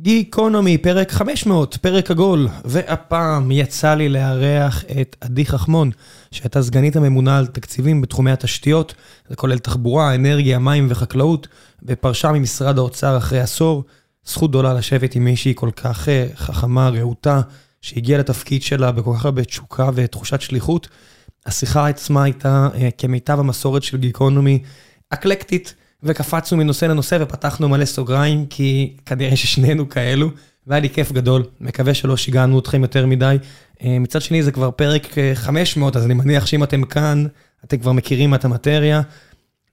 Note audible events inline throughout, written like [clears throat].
גיקונומי, פרק 500, פרק עגול, והפעם יצא לי לארח את עדי חכמון, שהייתה סגנית הממונה על תקציבים בתחומי התשתיות, זה כולל תחבורה, אנרגיה, מים וחקלאות, ופרשה ממשרד האוצר אחרי עשור. זכות גדולה לשבת עם מישהי כל כך אה, חכמה, רהוטה, שהגיעה לתפקיד שלה בכל כך הרבה תשוקה ותחושת שליחות. השיחה עצמה הייתה אה, כמיטב המסורת של גיקונומי, אקלקטית. וקפצנו מנושא לנושא ופתחנו מלא סוגריים, כי כנראה ששנינו כאלו, והיה לי כיף גדול. מקווה שלא שיגענו אתכם יותר מדי. אה, מצד שני, זה כבר פרק 500, אה, אז אני מניח שאם אתם כאן, אתם כבר מכירים את המטריה.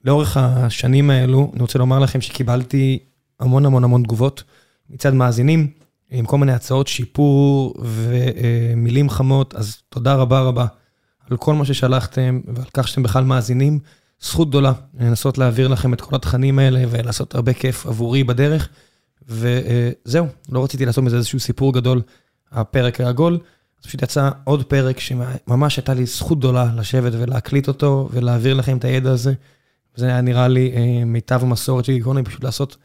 לאורך השנים האלו, אני רוצה לומר לכם שקיבלתי המון המון המון תגובות מצד מאזינים, עם כל מיני הצעות שיפור ומילים חמות, אז תודה רבה רבה על כל מה ששלחתם ועל כך שאתם בכלל מאזינים. זכות גדולה לנסות להעביר לכם את כל התכנים האלה ולעשות הרבה כיף עבורי בדרך. וזהו, לא רציתי לעשות מזה איזשהו סיפור גדול, הפרק העגול. אז פשוט יצא עוד פרק שממש הייתה לי זכות גדולה לשבת ולהקליט אותו ולהעביר לכם את הידע הזה. זה היה נראה לי אה, מיטב המסורת של גיקוני, פשוט לעשות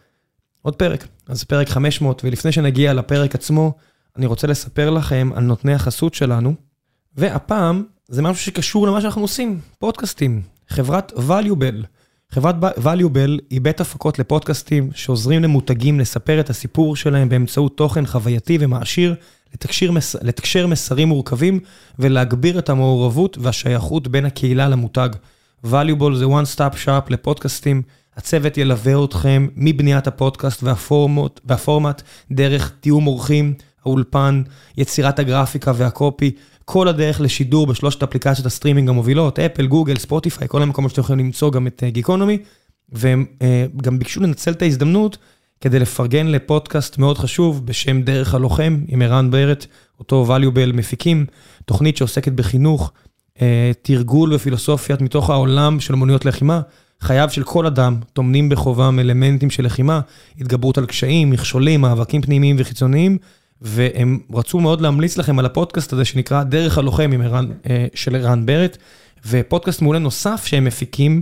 עוד פרק. אז פרק 500, ולפני שנגיע לפרק עצמו, אני רוצה לספר לכם על נותני החסות שלנו, והפעם זה משהו שקשור למה שאנחנו עושים, פודקאסטים. חברת valuable. חברת valuable היא בית הפקות לפודקאסטים שעוזרים למותגים לספר את הסיפור שלהם באמצעות תוכן חווייתי ומעשיר, לתקשר, מס... לתקשר מסרים מורכבים ולהגביר את המעורבות והשייכות בין הקהילה למותג. valuable זה one stop shop לפודקאסטים. הצוות ילווה אתכם מבניית הפודקאסט והפורמט, והפורמט דרך תיאום אורחים, האולפן, יצירת הגרפיקה וה copy, כל הדרך לשידור בשלושת אפליקציות הסטרימינג המובילות, אפל, גוגל, ספוטיפיי, כל המקומות שאתם יכולים למצוא גם את גיקונומי, והם אה, גם ביקשו לנצל את ההזדמנות כדי לפרגן לפודקאסט מאוד חשוב בשם דרך הלוחם, עם ערן ברט, אותו valuable מפיקים, תוכנית שעוסקת בחינוך, אה, תרגול ופילוסופיית מתוך העולם של אמנויות לחימה. חייו של כל אדם טומנים בחובם אלמנטים של לחימה, התגברות על קשיים, מכשולים, מאבקים פנימיים וחיצוניים, והם רצו מאוד להמליץ לכם על הפודקאסט הזה שנקרא דרך הלוחם אה, של ערן ברט, ופודקאסט מעולה נוסף שהם מפיקים,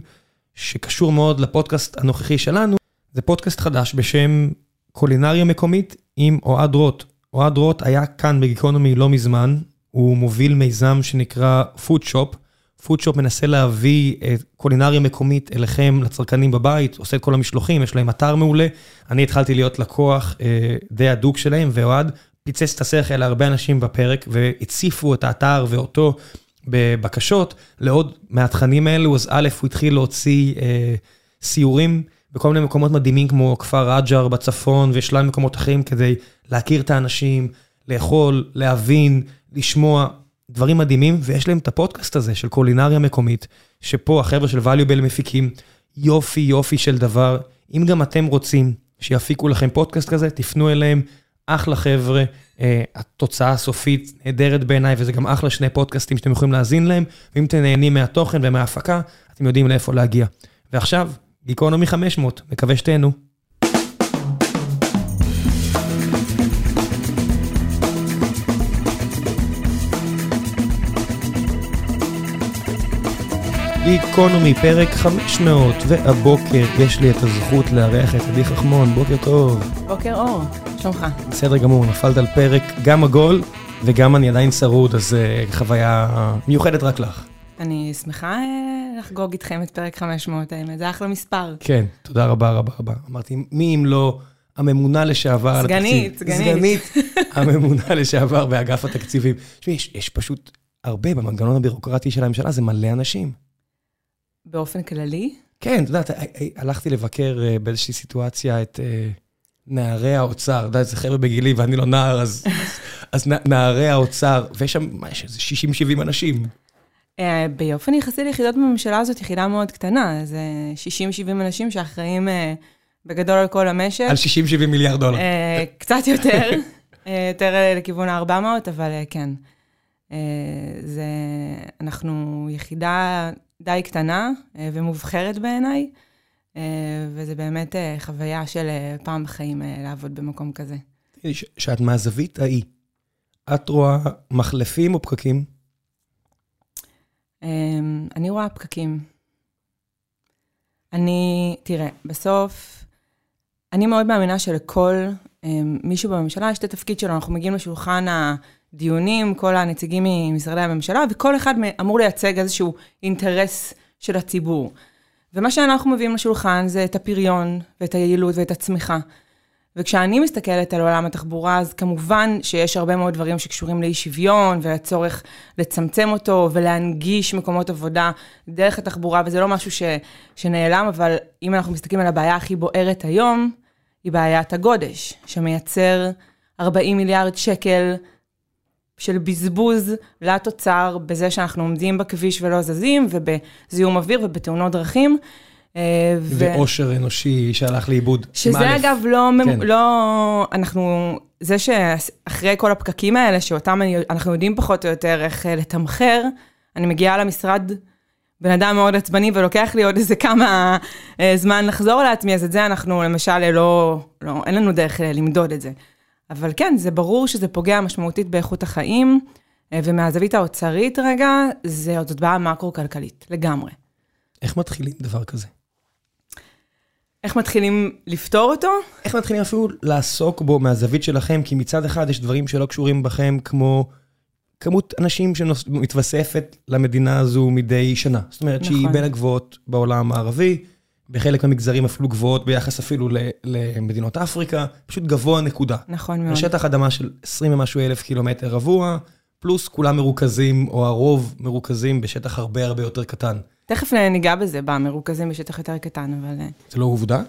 שקשור מאוד לפודקאסט הנוכחי שלנו, זה פודקאסט חדש בשם קולינריה מקומית עם אוהד רוט. אוהד רוט היה כאן בגיקונומי לא מזמן, הוא מוביל מיזם שנקרא פודשופ. פודשופ מנסה להביא קולינריה מקומית אליכם, לצרכנים בבית, עושה את כל המשלוחים, יש להם אתר מעולה. אני התחלתי להיות לקוח אה, די הדוק שלהם, ואוהד פיצץ את השכל להרבה אנשים בפרק, והציפו את האתר ואותו בבקשות לעוד מהתכנים האלו, אז א', הוא התחיל להוציא אה, סיורים בכל מיני מקומות מדהימים, כמו כפר רג'ר בצפון ושלל מקומות אחרים, כדי להכיר את האנשים, לאכול, להבין, לשמוע. דברים מדהימים, ויש להם את הפודקאסט הזה של קולינריה מקומית, שפה החבר'ה של valuable מפיקים יופי יופי של דבר. אם גם אתם רוצים שיפיקו לכם פודקאסט כזה, תפנו אליהם, אחלה חבר'ה, uh, התוצאה הסופית נהדרת בעיניי, וזה גם אחלה שני פודקאסטים שאתם יכולים להאזין להם, ואם אתם נהנים מהתוכן ומההפקה, אתם יודעים לאיפה להגיע. ועכשיו, גיקונומי 500, מקווה שתהנו. גיקונומי, פרק 500, והבוקר יש לי את הזכות לארח את עדי חכמון, בוקר טוב. בוקר אור, שלומך. בסדר גמור, נפלת על פרק גם עגול וגם אני עדיין שרוד, אז uh, חוויה מיוחדת רק לך. אני שמחה uh, לחגוג איתכם את פרק 500, האמת, זה אחלה מספר. כן, תודה רבה רבה רבה. אמרתי, מי אם לא הממונה לשעבר על התקציב? סגנית, סגנית. סגנית, [laughs] הממונה לשעבר באגף התקציבים. תשמעי, יש, יש פשוט הרבה במנגנון הבירוקרטי של הממשלה, זה מלא אנשים. באופן כללי? כן, את יודעת, הלכתי לבקר אה, באיזושהי סיטואציה את אה, נערי האוצר, אתה יודע, זה חבר'ה בגילי ואני לא נער, אז, [laughs] אז נערי האוצר, ויש שם, מה יש, איזה 60-70 אנשים. אה, באופן יחסי ליחידות בממשלה הזאת, יחידה מאוד קטנה, זה 60-70 אנשים שאחראים בגדול על כל המשק. על 60-70 מיליארד דולר. קצת יותר, יותר לכיוון ה-400, אבל כן. זה, אנחנו יחידה די קטנה אה, ומובחרת בעיניי, אה, וזה באמת אה, חוויה של פעם בחיים לעבוד במקום כזה. שאת מהזווית ההיא, את רואה מחלפים או פקקים? אני רואה פקקים. אני, תראה, בסוף, אני מאוד מאמינה שלכל מישהו בממשלה, יש את התפקיד שלו, אנחנו מגיעים לשולחן הדיונים, כל הנציגים ממשרדי הממשלה, וכל אחד אמור לייצג איזשהו אינטרס של הציבור. ומה שאנחנו מביאים לשולחן זה את הפריון ואת היעילות ואת הצמיחה. וכשאני מסתכלת על עולם התחבורה, אז כמובן שיש הרבה מאוד דברים שקשורים לאי שוויון, והצורך לצמצם אותו ולהנגיש מקומות עבודה דרך התחבורה, וזה לא משהו ש, שנעלם, אבל אם אנחנו מסתכלים על הבעיה הכי בוערת היום, היא בעיית הגודש, שמייצר 40 מיליארד שקל של בזבוז לתוצר בזה שאנחנו עומדים בכביש ולא זזים, ובזיהום אוויר ובתאונות דרכים. אה, ועושר אנושי שהלך לאיבוד. שזה אגב לא, כן. לא, אנחנו, זה שאחרי כל הפקקים האלה, שאותם אנחנו יודעים פחות או יותר איך אה, לתמחר, אני מגיעה למשרד, בן אדם מאוד עצבני, ולוקח לי עוד איזה כמה אה, זמן לחזור לעצמי, אז את זה אנחנו למשל לא, לא, אין לנו דרך למדוד את זה. אבל כן, זה ברור שזה פוגע משמעותית באיכות החיים, ומהזווית האוצרית רגע, זה עוד בעיה מקרו-כלכלית, לגמרי. איך מתחילים דבר כזה? איך מתחילים לפתור אותו? איך מתחילים אפילו לעסוק בו מהזווית שלכם? כי מצד אחד יש דברים שלא קשורים בכם, כמו כמות אנשים שמתווספת למדינה הזו מדי שנה. זאת אומרת נכון. שהיא בין הגבוהות בעולם הערבי, בחלק מהמגזרים אפילו גבוהות ביחס אפילו למדינות אפריקה, פשוט גבוה נקודה. נכון מאוד. שטח אדמה של 20 ומשהו אלף קילומטר רבוע, פלוס כולם מרוכזים, או הרוב מרוכזים בשטח הרבה הרבה יותר קטן. תכף ניגע בזה, במרוכזים בשטח יותר קטן, אבל... אה, זה לא עובדה?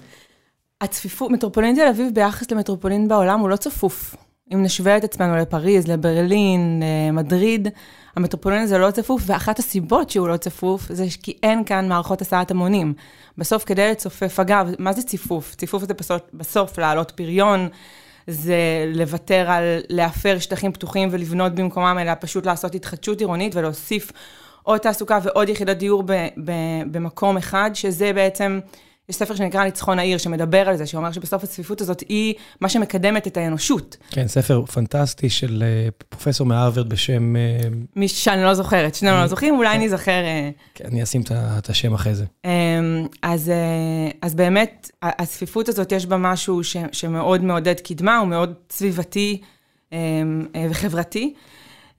הצפיפות, מטרופולין תל אביב ביחס למטרופולין בעולם הוא לא צפוף. אם נשווה את עצמנו לפריז, לברלין, למדריד, המטרופולין הזה לא צפוף, ואחת הסיבות שהוא לא צפוף זה כי אין כאן מערכות הסעת המונים. בסוף, כדי לצופף, אגב, מה זה ציפוף? ציפוף זה בסוף, בסוף להעלות פריון, זה לוותר על להפר שטחים פתוחים ולבנות במקומם, אלא פשוט לעשות התחדשות עירונית ולהוסיף עוד תעסוקה ועוד יחידת דיור ב, ב, במקום אחד, שזה בעצם, יש ספר שנקרא ניצחון העיר, שמדבר על זה, שאומר שבסוף הצפיפות הזאת היא מה שמקדמת את האנושות. כן, ספר פנטסטי של אה, פרופסור מהרווארד בשם... אה, מי שאני לא זוכרת, שנינו לא זוכרים, אולי אני אזכר... אה, כן, אני אשים את השם אחרי זה. אמ, אז, אז באמת, הצפיפות הזאת, יש בה משהו ש, שמאוד מעודד קדמה, הוא מאוד סביבתי אמ, וחברתי.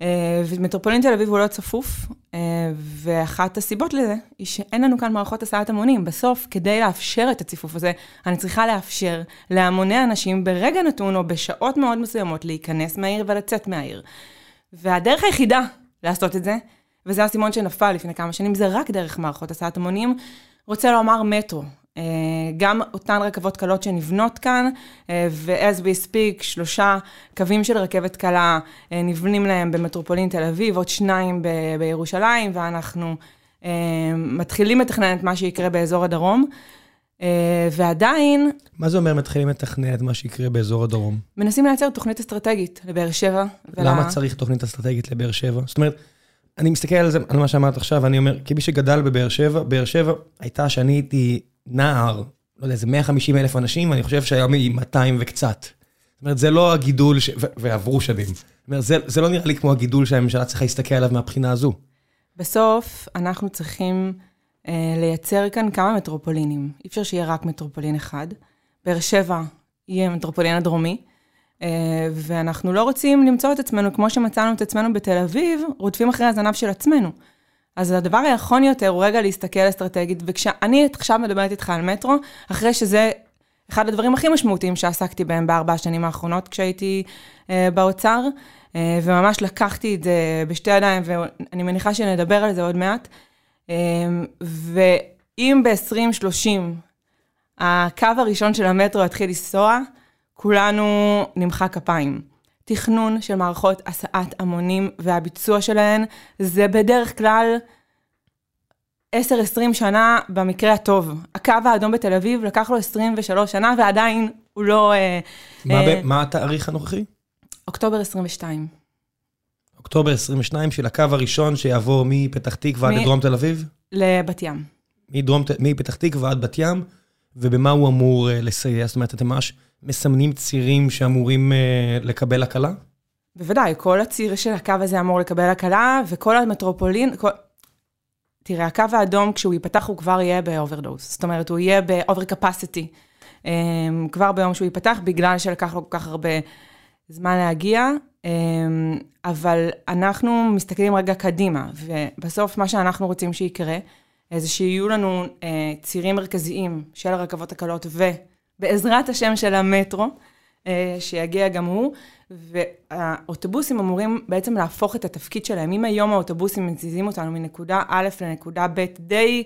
אה, ומטרופולין תל אביב הוא לא צפוף, אה, ואחת הסיבות לזה היא שאין לנו כאן מערכות הסעת המונים. בסוף, כדי לאפשר את הציפוף הזה, אני צריכה לאפשר להמוני אנשים ברגע נתון או בשעות מאוד מסוימות להיכנס מהעיר ולצאת מהעיר. והדרך היחידה לעשות את זה, וזה הסימון שנפל לפני כמה שנים, זה רק דרך מערכות הסעת המונים, רוצה לומר מטרו. אה, גם אותן רכבות קלות שנבנות כאן, אה, ו-as we speak, שלושה קווים של רכבת קלה אה, נבנים להם במטרופולין תל אביב, עוד שניים ב- בירושלים, ואנחנו מתחילים לתכנן את מה שיקרה באזור הדרום. ועדיין... מה זה אומר מתחילים לתכנן את מה שיקרה באזור הדרום? מנסים לייצר תוכנית אסטרטגית לבאר שבע. למה ולה... צריך תוכנית אסטרטגית לבאר שבע? זאת אומרת, אני מסתכל על זה, על מה שאמרת עכשיו, ואני אומר, כמי שגדל בבאר שבע, באר שבע הייתה שאני הייתי נער, לא יודע, איזה 150 אלף אנשים, אני חושב שהיום היא 200 וקצת. זאת אומרת, זה לא הגידול, ש... ו- ועברו שנים. זאת אומרת, זה, זה לא נראה לי כמו הגידול שהממשלה צריכה להסתכל עליו מהבחינה הזו. בסוף, אנחנו צריכים אה, לייצר כאן כמה מטרופולינים. אי אפשר שיהיה רק מטרופולין אחד. באר שבע יהיה מטרופולין הדרומי, אה, ואנחנו לא רוצים למצוא את עצמנו, כמו שמצאנו את עצמנו בתל אביב, רודפים אחרי הזנב של עצמנו. אז הדבר היכון יותר הוא רגע להסתכל אסטרטגית, וכשאני עכשיו מדברת איתך על מטרו, אחרי שזה אחד הדברים הכי משמעותיים שעסקתי בהם בארבע השנים האחרונות כשהייתי אה, באוצר, אה, וממש לקחתי את זה בשתי ידיים, ואני מניחה שנדבר על זה עוד מעט. אה, ואם ב-2030 הקו הראשון של המטרו יתחיל לנסוע, כולנו נמחא כפיים. תכנון של מערכות הסעת המונים והביצוע שלהן, זה בדרך כלל 10-20 שנה במקרה הטוב. הקו האדום בתל אביב לקח לו 23 שנה ועדיין הוא לא... אה, מה, אה, מה התאריך הנוכחי? אוקטובר 22. אוקטובר 22 של הקו הראשון שיעבור מפתח תקווה עד לדרום תל אביב? לבת ים. מדרום, מפתח תקווה עד בת ים, ובמה הוא אמור אה, לסייע? זאת אומרת, אתם ממש מסמנים צירים שאמורים אה, לקבל הקלה? בוודאי, כל הציר של הקו הזה אמור לקבל הקלה, וכל המטרופולין, כל... תראה, הקו האדום, כשהוא ייפתח, הוא כבר יהיה ב overdose. זאת אומרת, הוא יהיה ב over capacity. כבר ביום שהוא ייפתח, בגלל שלקח לו כל כך הרבה זמן להגיע, אבל אנחנו מסתכלים רגע קדימה, ובסוף מה שאנחנו רוצים שיקרה, זה שיהיו לנו צירים מרכזיים של הרכבות הקלות, ובעזרת השם של המטרו, שיגיע גם הוא, והאוטובוסים אמורים בעצם להפוך את התפקיד שלהם. אם היום האוטובוסים מזיזים אותנו מנקודה א' לנקודה ב', די...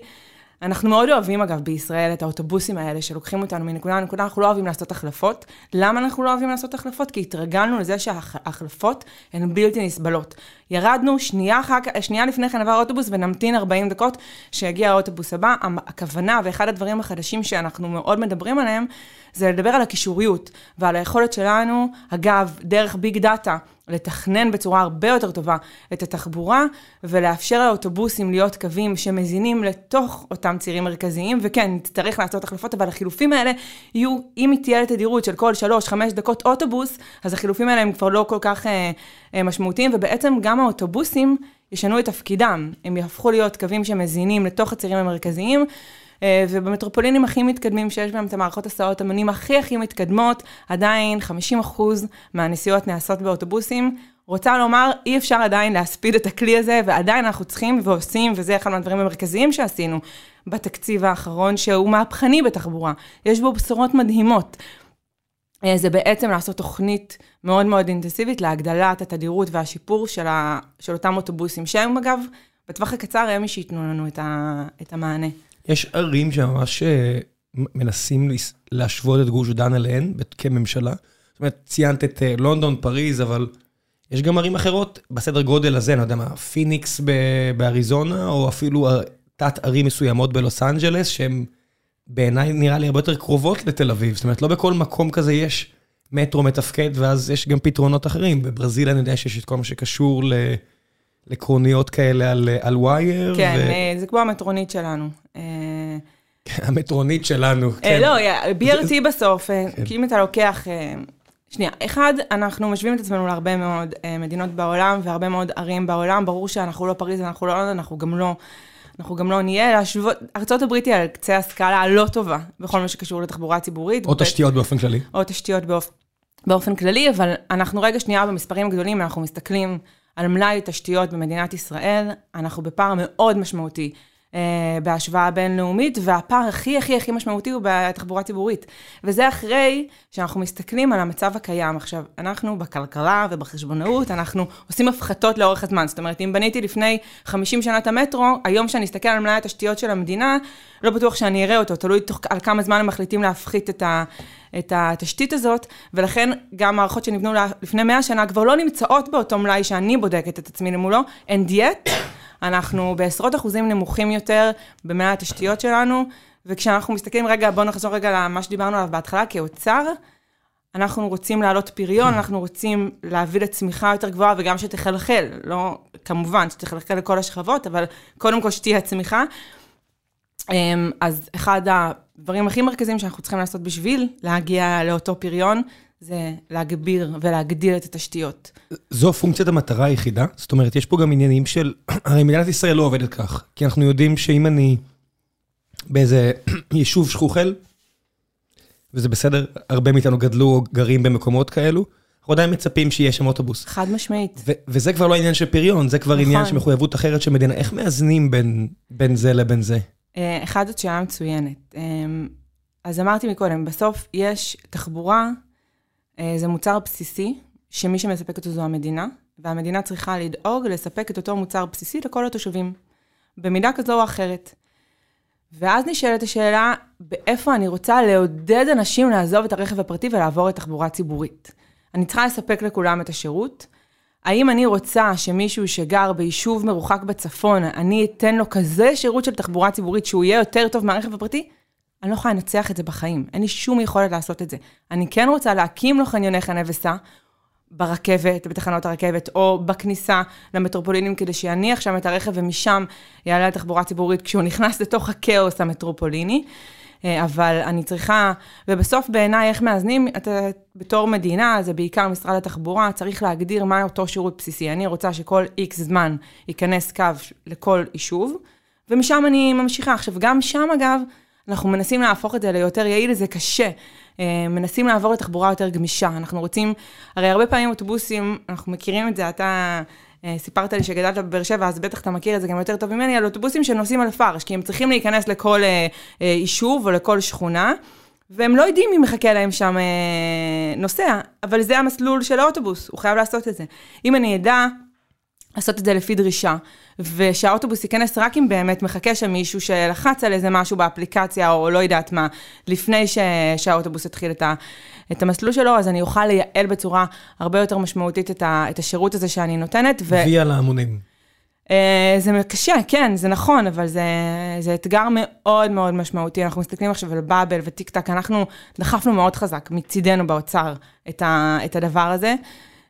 אנחנו מאוד אוהבים, אגב, בישראל את האוטובוסים האלה שלוקחים אותנו מנקודה לנקודה, אנחנו לא אוהבים לעשות החלפות. למה אנחנו לא אוהבים לעשות החלפות? כי התרגלנו לזה שההחלפות הן בלתי נסבלות. ירדנו, שנייה, אחר, שנייה לפני כן עבר אוטובוס ונמתין 40 דקות שיגיע האוטובוס הבא. הכוונה, ואחד הדברים החדשים שאנחנו מאוד מדברים עליהם, זה לדבר על הקישוריות ועל היכולת שלנו, אגב, דרך ביג דאטה, לתכנן בצורה הרבה יותר טובה את התחבורה, ולאפשר לאוטובוסים להיות קווים שמזינים לתוך אותם צירים מרכזיים, וכן, נצטרך לעשות החלפות, אבל החילופים האלה יהיו, אם היא תהיה לתדירות של כל 3-5 דקות אוטובוס, אז החילופים האלה הם כבר לא כל כך אה, אה, משמעותיים, ובעצם גם האוטובוסים ישנו את תפקידם, הם יהפכו להיות קווים שמזינים לתוך הצירים המרכזיים. אה, ובמטרופולינים הכי מתקדמים שיש בהם את המערכות הסעות המונים הכי הכי מתקדמות, עדיין 50% מהנסיעות נעשות באוטובוסים. רוצה לומר, אי אפשר עדיין להספיד את הכלי הזה, ועדיין אנחנו צריכים ועושים, וזה אחד מהדברים המרכזיים שעשינו בתקציב האחרון, שהוא מהפכני בתחבורה. יש בו בשורות מדהימות. אה, זה בעצם לעשות תוכנית מאוד מאוד אינטנסיבית להגדלת התדירות והשיפור של, ה, של אותם אוטובוסים, שהם אגב, בטווח הקצר הם מי שייתנו לנו את, ה, את המענה. יש ערים שממש אה, מנסים להשוות את גוש דן אליהן כממשלה. זאת אומרת, ציינת את אה, לונדון, פריז, אבל יש גם ערים אחרות בסדר גודל הזה, אני לא יודע מה, פיניקס באריזונה, או אפילו תת ערים מסוימות בלוס אנג'לס, שהן בעיניי נראה לי הרבה יותר קרובות לתל אביב. זאת אומרת, לא בכל מקום כזה יש מטרו מתפקד, ואז יש גם פתרונות אחרים. בברזיל אני יודע שיש את כל מה שקשור ל... לקרוניות כאלה על, על wire. כן, ו... זה כמו המטרונית שלנו. [laughs] המטרונית שלנו, כן. לא, BRT בסוף, כן. כי אם אתה לוקח... שנייה, אחד, אנחנו משווים את עצמנו להרבה מאוד מדינות בעולם והרבה מאוד ערים בעולם, ברור שאנחנו לא פריז, אנחנו לא, אנחנו גם לא, אנחנו גם לא נהיה, להשוות, ארה"ב היא על קצה הסקאלה הלא טובה בכל מה שקשור לתחבורה ציבורית. או תשתיות באופן כללי. או תשתיות באופ... באופן כללי, אבל אנחנו רגע שנייה במספרים גדולים, אנחנו מסתכלים על מלאי תשתיות במדינת ישראל, אנחנו בפער מאוד משמעותי. אה, בהשוואה בינלאומית, והפער הכי הכי הכי משמעותי הוא בתחבורה ציבורית. וזה אחרי שאנחנו מסתכלים על המצב הקיים. עכשיו, אנחנו בכלכלה ובחשבונאות, אנחנו עושים הפחתות לאורך הזמן. זאת אומרת, אם בניתי לפני 50 שנה את המטרו, היום כשאני אסתכל על מלאי התשתיות של המדינה, לא בטוח שאני אראה אותו, תלוי תוך, על כמה זמן הם מחליטים להפחית את, ה, את התשתית הזאת, ולכן גם מערכות שנבנו לפני 100 שנה כבר לא נמצאות באותו מלאי שאני בודקת את עצמי למולו, and yet, אנחנו בעשרות אחוזים נמוכים יותר במאה התשתיות שלנו, וכשאנחנו מסתכלים רגע, בואו נחזור רגע למה שדיברנו עליו בהתחלה, כאוצר, אנחנו רוצים להעלות פריון, אנחנו רוצים להביא לצמיחה יותר גבוהה וגם שתחלחל, לא, כמובן, שתחלחל לכל השכבות, אבל קודם כל שתהיה צמיחה. אמ, אז אחד הדברים הכי מרכזיים שאנחנו צריכים לעשות בשביל להגיע לאותו פריון, זה להגביר ולהגדיל את התשתיות. זו פונקציית המטרה היחידה? זאת אומרת, יש פה גם עניינים של... [clears throat] הרי מדינת ישראל לא עובדת כך, כי אנחנו יודעים שאם אני באיזה [clears throat] יישוב שכוחל, וזה בסדר, הרבה מאיתנו גדלו או גרים במקומות כאלו, אנחנו עדיין מצפים שיהיה שם אוטובוס. חד משמעית. וזה כבר לא עניין של פריון, זה כבר נכון. עניין של מחויבות אחרת של מדינה. איך מאזנים בין, בין זה לבין זה? אה, אחד, זאת שאלה מצוינת. אה, אז אמרתי מקודם, בסוף יש תחבורה זה מוצר בסיסי, שמי שמספק אותו זו המדינה, והמדינה צריכה לדאוג לספק את אותו מוצר בסיסי לכל התושבים, במידה כזו או אחרת. ואז נשאלת השאלה, באיפה אני רוצה לעודד אנשים לעזוב את הרכב הפרטי ולעבור לתחבורה ציבורית? אני צריכה לספק לכולם את השירות. האם אני רוצה שמישהו שגר ביישוב מרוחק בצפון, אני אתן לו כזה שירות של תחבורה ציבורית שהוא יהיה יותר טוב מהרכב הפרטי? אני לא יכולה לנצח את זה בחיים, אין לי שום יכולת לעשות את זה. אני כן רוצה להקים לו חניוני חנה וסע ברכבת, בתחנות הרכבת, או בכניסה למטרופולינים, כדי שיניח שם את הרכב ומשם יעלה לתחבורה ציבורית כשהוא נכנס לתוך הכאוס המטרופוליני. אה, אבל אני צריכה, ובסוף בעיניי איך מאזנים, אתה בתור מדינה, זה בעיקר משרד התחבורה, צריך להגדיר מה אותו שירות בסיסי. אני רוצה שכל איקס זמן ייכנס קו לכל יישוב, ומשם אני ממשיכה. עכשיו, גם שם אגב, אנחנו מנסים להפוך את זה ליותר יעיל, זה קשה. אה, מנסים לעבור לתחבורה יותר גמישה. אנחנו רוצים, הרי הרבה פעמים אוטובוסים, אנחנו מכירים את זה, אתה אה, סיפרת לי שגדלת בבאר שבע, אז בטח אתה מכיר את זה גם יותר טוב ממני, על אוטובוסים שנוסעים על פרש, כי הם צריכים להיכנס לכל יישוב או לכל שכונה. והם לא יודעים מי מחכה להם שם אה, נוסע, אבל זה המסלול של האוטובוס, הוא חייב לעשות את זה. אם אני אדע לעשות את זה לפי דרישה, ושהאוטובוס ייכנס רק אם באמת מחכה שם מישהו שלחץ על איזה משהו באפליקציה, או לא יודעת מה, לפני ש... שהאוטובוס יתחיל את, ה... את המסלול שלו, אז אני אוכל לייעל בצורה הרבה יותר משמעותית את, ה... את השירות הזה שאני נותנת. ו... ויה להמונים. Uh, זה קשה, כן, זה נכון, אבל זה, זה אתגר מאוד מאוד משמעותי. אנחנו מסתכלים עכשיו על באבל וטיק טק, אנחנו דחפנו מאוד חזק מצידנו באוצר את, ה, את הדבר הזה,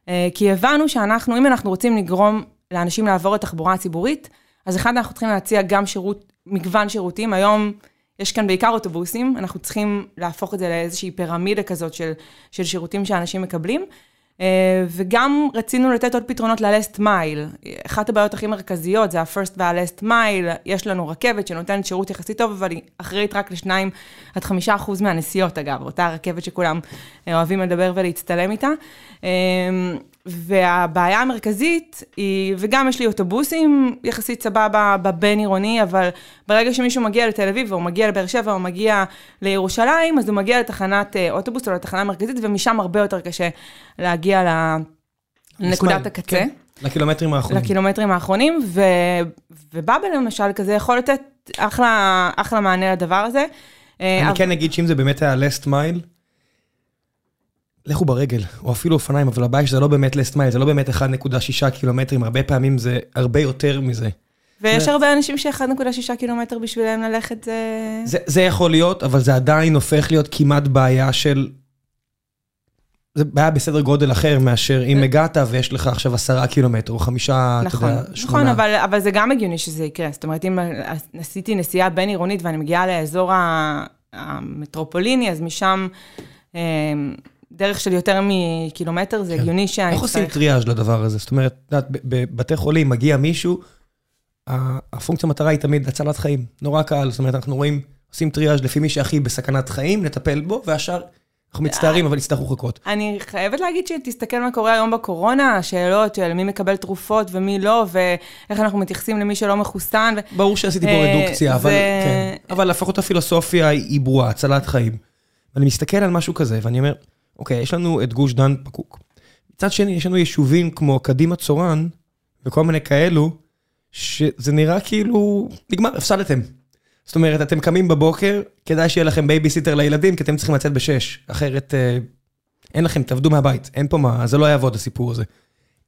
uh, כי הבנו שאנחנו, אם אנחנו רוצים לגרום לאנשים לעבור לתחבורה הציבורית, אז אחד, אנחנו צריכים להציע גם שירות, מגוון שירותים. היום יש כאן בעיקר אוטובוסים, אנחנו צריכים להפוך את זה לאיזושהי פירמידה כזאת של, של שירותים שאנשים מקבלים. אה, וגם רצינו לתת עוד פתרונות ל-last mile. אחת הבעיות הכי מרכזיות זה ה-first וה-last mile. יש לנו רכבת שנותנת שירות יחסית טוב, אבל היא אחראית רק ל-2 עד 5 אחוז מהנסיעות, אגב, אותה רכבת שכולם אה, אוהבים לדבר ולהצטלם איתה. והבעיה המרכזית היא, וגם יש לי אוטובוסים יחסית סבבה בבין-עירוני, אבל ברגע שמישהו מגיע לתל אביב, או מגיע לבאר שבע, או מגיע לירושלים, אז הוא מגיע לתחנת אה, אוטובוס או לתחנה המרכזית, ומשם הרבה יותר קשה להגיע לנקודת הקצה. כן, לקילומטרים האחרונים. לקילומטרים האחרונים, ו, ובאבל למשל כזה יכול לתת אחלה, אחלה מענה לדבר הזה. אה, אני אבל... כן אגיד שאם זה באמת היה last mile, לכו ברגל, או אפילו אופניים, אבל הבעיה שזה לא באמת לסט מייל, זה לא באמת 1.6 קילומטרים, הרבה פעמים זה הרבה יותר מזה. ויש הרבה אנשים ש-1.6 קילומטר בשבילם ללכת זה... זה... זה יכול להיות, אבל זה עדיין הופך להיות כמעט בעיה של... זה בעיה בסדר גודל אחר מאשר אם הגעת ויש לך עכשיו עשרה קילומטר או חמישה, נכון, אתה יודע, נכון, שמונה. נכון, אבל, אבל זה גם הגיוני שזה יקרה. זאת אומרת, אם עשיתי נסיעה בין-עירונית ואני מגיעה לאזור המטרופוליני, אז משם... דרך של יותר מקילומטר, זה כן. הגיוני שאני צריך... איך עושים טריאז' לדבר הזה? זאת אומרת, את יודעת, בבתי חולים מגיע מישהו, הפונקציה מטרה היא תמיד הצלת חיים, נורא קל, זאת אומרת, אנחנו רואים, עושים טריאז' לפי מי שהכי בסכנת חיים, נטפל בו, והשאר... אנחנו מצטערים, אבל יצטרכו לחכות. אני חייבת להגיד שתסתכל מה קורה היום בקורונה, השאלות של מי מקבל תרופות ומי לא, ואיך אנחנו מתייחסים למי שלא מחוסן. ברור שעשיתי פה אה, רדוקציה, אבל כן. אבל לפחות הפילוסופיה היא ברורה, הצלת חיים. ואני מסתכל על משהו כזה, ואני אומר, אוקיי, יש לנו את גוש דן פקוק. מצד שני, יש לנו יישובים כמו קדימה צורן, וכל מיני כאלו, שזה נראה כאילו, נגמר, הפסדתם. זאת אומרת, אתם קמים בבוקר, כדאי שיהיה לכם בייביסיטר לילדים, כי אתם צריכים לצאת בשש, אחרת אה, אין לכם, תעבדו מהבית, אין פה מה, זה לא יעבוד הסיפור הזה.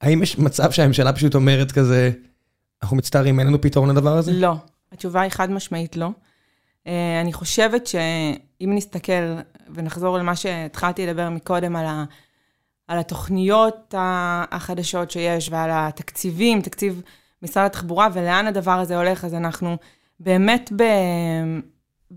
האם יש מצב שהממשלה פשוט אומרת כזה, אנחנו מצטערים, אין לנו פתרון לדבר הזה? לא. התשובה היא חד משמעית לא. אה, אני חושבת שאם נסתכל ונחזור למה שהתחלתי לדבר מקודם, על, ה, על התוכניות החדשות שיש ועל התקציבים, תקציב משרד התחבורה ולאן הדבר הזה הולך, אז אנחנו באמת ב,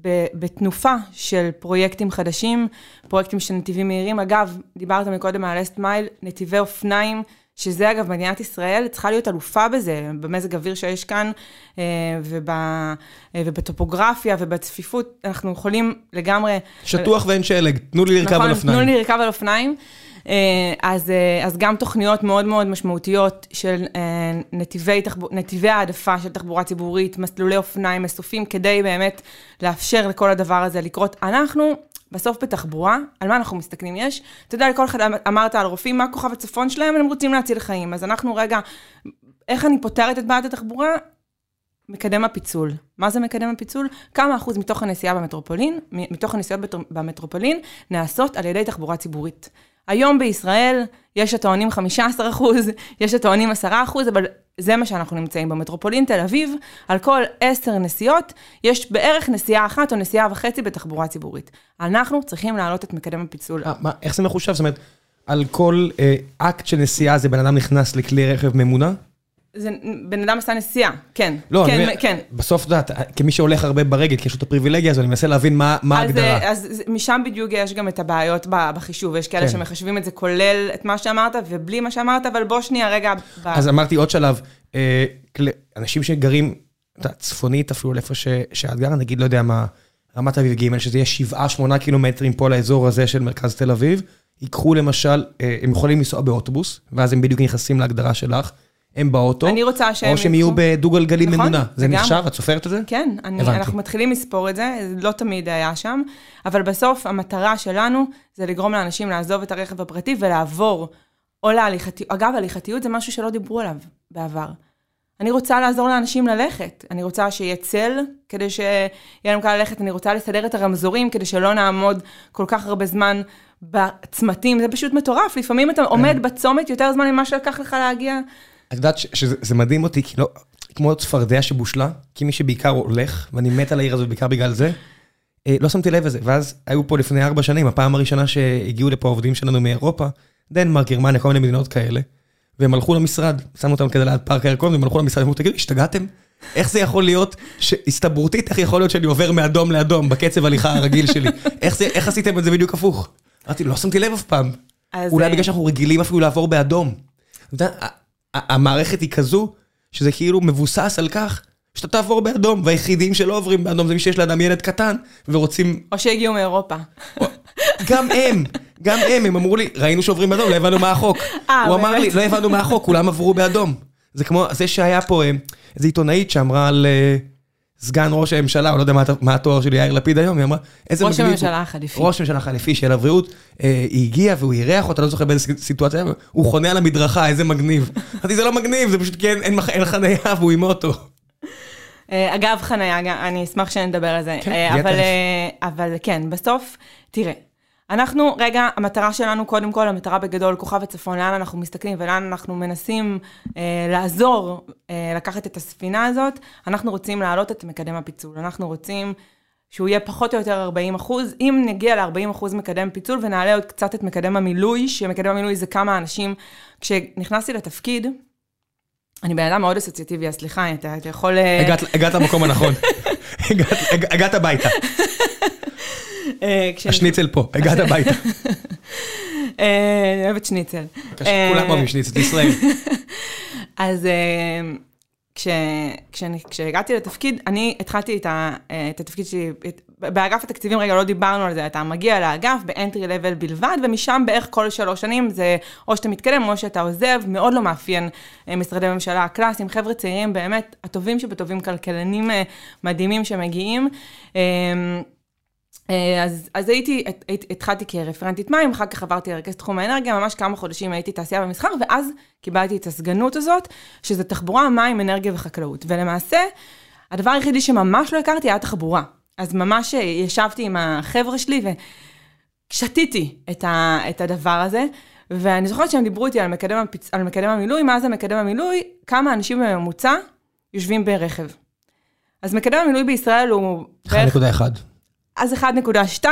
ב, בתנופה של פרויקטים חדשים, פרויקטים של נתיבים מהירים. אגב, דיברת מקודם על אסט מייל, נתיבי אופניים. שזה אגב, מדינת ישראל צריכה להיות אלופה בזה, במזג אוויר שיש כאן, אה, וב, אה, ובטופוגרפיה ובצפיפות, אנחנו יכולים לגמרי... שטוח ואין שלג, תנו לי לרכב נכון, על אופניים. תנו לי לרכב על אופניים. אה, אז, אז גם תוכניות מאוד מאוד משמעותיות של נתיבי, תחבור, נתיבי העדפה של תחבורה ציבורית, מסלולי אופניים מסופים, כדי באמת לאפשר לכל הדבר הזה לקרות. אנחנו בסוף בתחבורה, על מה אנחנו מסתכלים? יש, אתה יודע, לכל אחד אמרת על רופאים, מה כוכב הצפון שלהם? הם רוצים להציל חיים. אז אנחנו רגע, איך אני פותרת את בעיית התחבורה? מקדם הפיצול. מה זה מקדם הפיצול? כמה אחוז מתוך הנסיעה במטרופולין, מתוך הנסיעות במטרופולין, נעשות על ידי תחבורה ציבורית. היום בישראל יש הטוענים 15 אחוז, יש הטוענים 10 אחוז, אבל זה מה שאנחנו נמצאים במטרופולין תל אביב, על כל 10 נסיעות, יש בערך נסיעה אחת או נסיעה וחצי בתחבורה ציבורית. אנחנו צריכים להעלות את מקדם הפיצול. 아, אה, מה, איך זה מחושב? זאת אומרת, על כל אה, אקט של נסיעה זה בן אדם נכנס לכלי רכב ממונע? זה בן אדם עשה נסיעה, כן. לא, כן, אני כן. בסוף, את יודעת, כמי שהולך הרבה ברגל, כי יש לו את הפריבילגיה הזו, אני מנסה להבין מה ההגדרה. אז, אז משם בדיוק יש גם את הבעיות בחישוב. יש כאלה כן. שמחשבים את זה כולל את מה שאמרת ובלי מה שאמרת, אבל בוא שנייה רגע... אז ב... אמרתי עוד שלב, אה, אנשים שגרים, את יודעת, צפונית אפילו לאיפה שאת גרה, נגיד, לא יודע מה, רמת אביב ג', שזה יהיה 7-8 קילומטרים פה לאזור הזה של מרכז תל אביב, ייקחו למשל, אה, הם יכולים לנסוע באוטובוס, ואז הם בדיוק נכנסים להגדרה שלך, הם באוטו, אני רוצה שהם או שהם יהיו יקחו- בדו-גלגלי נכון, ממונע. זה וגם- נחשב? את סופרת את זה? כן, אני, הבנתי. אנחנו מתחילים לספור את זה, זה לא תמיד היה שם, אבל בסוף המטרה שלנו זה לגרום לאנשים לעזוב את הרכב הפרטי ולעבור או להליכתיות. אגב, הליכתיות זה משהו שלא דיברו עליו בעבר. אני רוצה לעזור לאנשים ללכת, אני רוצה שיהיה צל כדי שיהיה להם קל ללכת, אני רוצה לסדר את הרמזורים כדי שלא נעמוד כל כך הרבה זמן בצמתים, זה פשוט מטורף, לפעמים אתה עומד בצומת יותר זמן ממה שלקח לך להגיע. את יודעת שזה זה מדהים אותי, כי לא, כמו צפרדע שבושלה, כמי שבעיקר הולך, ואני מת על העיר הזאת בעיקר בגלל זה, אה, לא שמתי לב לזה. ואז היו פה לפני ארבע שנים, הפעם הראשונה שהגיעו לפה עובדים שלנו מאירופה, דנמרק, גרמניה, כל מיני מדינות כאלה, והם הלכו למשרד, שמו אותם כזה ליד פארק הירקון, והם הלכו למשרד, ואמרו, תגידו, השתגעתם? איך זה יכול להיות, שהסתברותית, איך יכול להיות שאני עובר מאדום לאדום בקצב הליכה הרגיל שלי? איך זה- איך עשיתם את זה בדיוק הפוך? אמרתי, לא שמתי לב אף פעם. אולי אה, בגלל שאנחנו רגילים אפילו לעבור באדום. המערכת היא כזו, שזה כאילו מבוסס על כך שאתה תעבור באדום, והיחידים שלא עוברים באדום זה מי שיש לאדם ילד קטן, ורוצים... או שהגיעו מאירופה. גם הם, גם הם, הם אמרו לי, ראינו שעוברים באדום, לא הבנו מה החוק. אה, הוא אמר לי? לא הבנו מה החוק, כולם עברו באדום. זה כמו זה שהיה פה אה, איזו עיתונאית שאמרה על אה, סגן ראש הממשלה, או לא יודע מה- מה התואר של יאיר לפיד היום, היא אמרה, איזה ראש מגניב הוא." הממשלה החליפי. ראש הממשלה החליפי של הבריאות, אה, היא הגיעה והוא אירח אותה, לא זוכר באיזה סיטואציה, הוא חונה על המדרכה, איזה מגניב. [laughs] אמרתי, זה לא מגניב, זה פשוט כי אין- אין אין חניה והוא עם אוטו. אה, אגב, חניה, אני אשמח שנדבר על זה. כן, אה, אבל, אבל כן, בסוף, תראה, אנחנו, רגע, המטרה שלנו, קודם כל, המטרה בגדול, כוכב הצפון, לאן אנחנו מסתכלים ולאן אנחנו מנסים אה, לעזור אה, לקחת את הספינה הזאת, אנחנו רוצים להעלות את מקדם הפיצול. אנחנו רוצים שהוא יהיה פחות או יותר 40 אחוז. אם נגיע ל-40 אחוז מקדם פיצול ונעלה עוד קצת את מקדם המילוי, שמקדם המילוי זה כמה אנשים, כשנכנסתי לתפקיד, אני בן אדם מאוד אסוציאטיבי, אז סליחה, אתה, אתה יכול... אה, הגעת- הגעת למקום הנכון. [laughs] הגעת- הג- הגעת הביתה, [laughs] השניצל פה, הגעת הביתה. [laughs] אה, אני אוהבת שניצל. אה, כולם אוהבים שניצל, ישראל. [laughs] אז אה, כשהגעתי לתפקיד, אני התחלתי את, ה, אה, את התפקיד שלי, את, באגף התקציבים, רגע, לא דיברנו על זה, אתה מגיע לאגף באנטרי לבל בלבד, ומשם בערך כל שלוש שנים זה או שאתה מתקדם או שאתה עוזב, מאוד לא מאפיין אה, משרדי ממשלה הקלאסיים, חבר'ה צעירים, באמת, הטובים שבטובים, כלכלנים אה, מדהימים שמגיעים. אה, אז, אז הייתי, הת- הת- התחלתי כרפרנטית מים, אחר כך עברתי לרכז תחום האנרגיה, ממש כמה חודשים הייתי תעשייה ומסחר, ואז קיבלתי את הסגנות הזאת, שזה תחבורה, מים, אנרגיה וחקלאות. ולמעשה, הדבר היחידי שממש לא הכרתי היה תחבורה. אז ממש אה, ישבתי עם החבר'ה שלי ושתיתי את, ה, את הדבר הזה, ואני זוכרת שהם דיברו איתי על מקדם, הפיצ... על מקדם המילוי, מה זה מקדם המילוי, כמה אנשים בממוצע יושבים ברכב. אז מקדם המילוי בישראל הוא בערך 1.1. אז 1.2,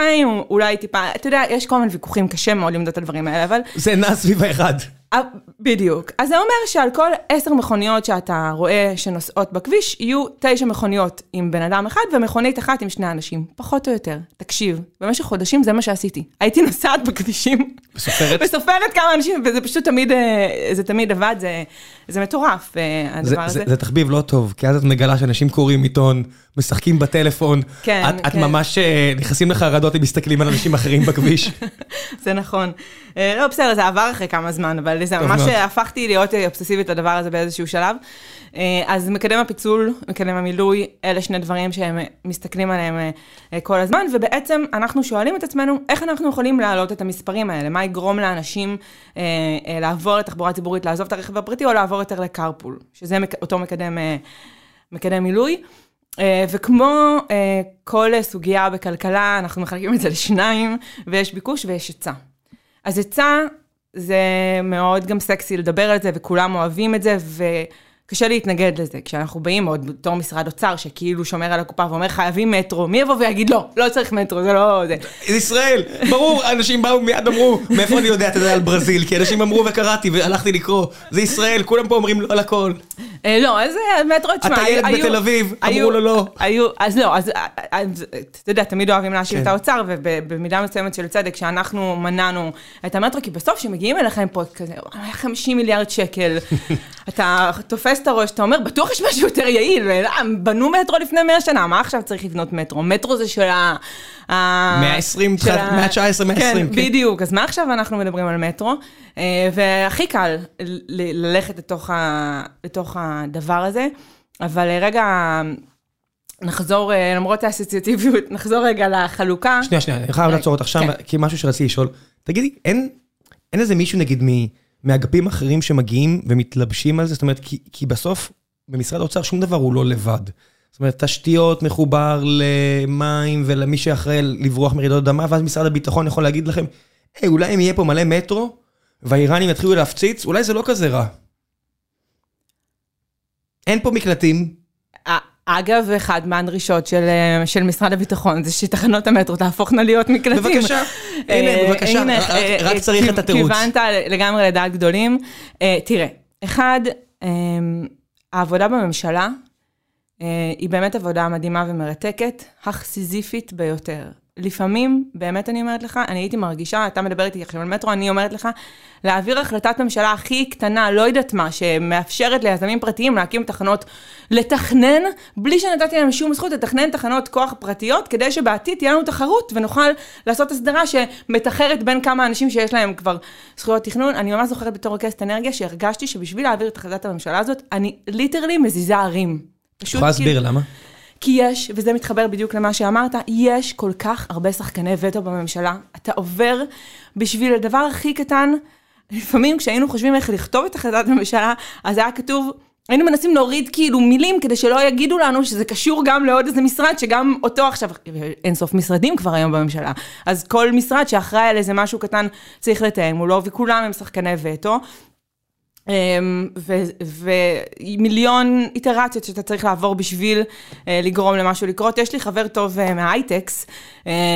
אולי טיפה, אתה יודע, יש כל מיני ויכוחים, קשה מאוד למדוד את הדברים האלה, אבל זה נע סביב האחד. אה, בדיוק. אז זה אומר שעל כל עשר מכוניות שאתה רואה שנוסעות בכביש, יהיו תשע מכוניות עם בן אדם אחד ומכונית אחת עם שני אנשים, פחות או יותר. תקשיב, במשך חודשים זה מה שעשיתי. הייתי נוסעת בכבישים וסופרת. וסופרת כמה אנשים, וזה פשוט תמיד, אה, זה תמיד עבד, זה, זה מטורף, אה, זה- הדבר זה- הזה. זה תחביב לא טוב, כי אז את מגלה שאנשים קוראים עיתון, משחקים בטלפון. כן, את- את כן. ממש אה, נכנסים לחרדות אם מסתכלים על אנשים אחרים בכביש. [laughs] זה נכון. אה, לא, בסדר, זה עבר אחרי כמה זמן, אבל זה ממש מאוד. הפכתי להיות אובססיבית לדבר הזה באיזשהו שלב. אה, אז מקדם הפיצול, מקדם המילוי, אלה שני דברים שהם מסתכלים עליהם אה, אה, כל הזמן, ובעצם אנחנו שואלים את עצמנו, איך אנחנו יכולים להעלות את המספרים האלה? מה יגרום לאנשים לעבור לתחבורה ציבורית, לעזוב את הרכב הפרטי, או לעבור יותר לקרפול, שזה אותו מקדם, מקדם מילוי. וכמו כל סוגיה בכלכלה, אנחנו מחלקים את זה לשניים, ויש ביקוש ויש היצע. אז היצע זה מאוד גם סקסי לדבר על זה, וכולם אוהבים את זה, וקשה להתנגד לזה. כשאנחנו באים עוד בתור משרד אוצר, שכאילו שומר על הקופה ואומר חייבים מטרו, מי יבוא ויגיד לא, לא צריך מטרו, זה לא... זה. ישראל, ברור, אנשים באו מיד אמרו, מאיפה אני יודע את זה על ברזיל? כי אנשים אמרו וקראתי והלכתי לקרוא, זה ישראל, כולם פה אומרים לא על הכל. אה, לא, אז אה, מטרו, תשמע, אתה היו- בתל אביב, אמרו לו לא. היו, אז לא, אז, אה, אתה יודע, תמיד אוהבים להאשים כן. את האוצר, ובמידה מסוימת של צדק, שאנחנו מנענו את המטרו, כי בסוף כשמגיעים אליכם פה כזה, וואי, היה 50 מיליארד שקל, [laughs] אתה תופס תופס את הראש, אתה אומר, בטוח יש משהו יותר יעיל, בנו מטרו לפני 100 שנה, מה עכשיו צריך לבנות מטרו? מטרו זה של ה... מאה ה-20, מאה ה-19, מאה ה-20. כן, בדיוק, אז מה עכשיו אנחנו מדברים על מטרו? והכי קל ללכת לתוך הדבר הזה, אבל רגע... נחזור, למרות האסוציאטיביות, [laughs] נחזור רגע לחלוקה. שנייה, שנייה, אני חייב לעצור אותך שם, כי משהו שרציתי לשאול. תגידי, אין איזה מישהו, נגיד, מאגפים אחרים שמגיעים ומתלבשים על זה? זאת אומרת, כי בסוף, במשרד האוצר שום דבר הוא לא לבד. זאת אומרת, תשתיות מחובר למים ולמי שאחראי לברוח מרעידות אדמה, ואז משרד הביטחון יכול להגיד לכם, היי, אולי אם יהיה פה מלא מטרו, והאיראנים יתחילו להפציץ, אולי זה לא כזה רע. אין פה מקלטים. אגב, אחד מהדרישות של, של משרד הביטחון זה שתחנות המטרו תהפוכנה להיות מקלטים. בבקשה, הנה, בבקשה, הנה, רק, רק רק צריך את התירוץ. כיוונת לגמרי לדעת גדולים. תראה, אחד, העבודה בממשלה היא באמת עבודה מדהימה ומרתקת, אך סיזיפית ביותר. לפעמים, באמת אני אומרת לך, אני הייתי מרגישה, אתה מדבר איתי עכשיו על מטרו, אני אומרת לך, להעביר החלטת ממשלה הכי קטנה, לא יודעת מה, שמאפשרת ליזמים פרטיים להקים תחנות, לתכנן, בלי שנתתי להם שום זכות, לתכנן תחנות כוח פרטיות, כדי שבעתיד תהיה לנו תחרות ונוכל לעשות הסדרה שמתחרת בין כמה אנשים שיש להם כבר זכויות תכנון. אני ממש זוכרת בתור רכזת אנרגיה, שהרגשתי שבשביל להעביר את החלטת הממשלה הזאת, אני ליטרלי מזיזה ערים. יכולה להסביר למה? כי יש, וזה מתחבר בדיוק למה שאמרת, יש כל כך הרבה שחקני וטו בממשלה. אתה עובר בשביל הדבר הכי קטן, לפעמים כשהיינו חושבים איך לכתוב את החלטת הממשלה, אז היה כתוב, היינו מנסים להוריד כאילו מילים כדי שלא יגידו לנו שזה קשור גם לעוד איזה משרד, שגם אותו עכשיו, אין סוף משרדים כבר היום בממשלה. אז כל משרד שאחראי על איזה משהו קטן צריך לתאם מולו, וכולם הם שחקני וטו. ומיליון איטרציות שאתה צריך לעבור בשביל לגרום למשהו לקרות. יש לי חבר טוב מההייטקס,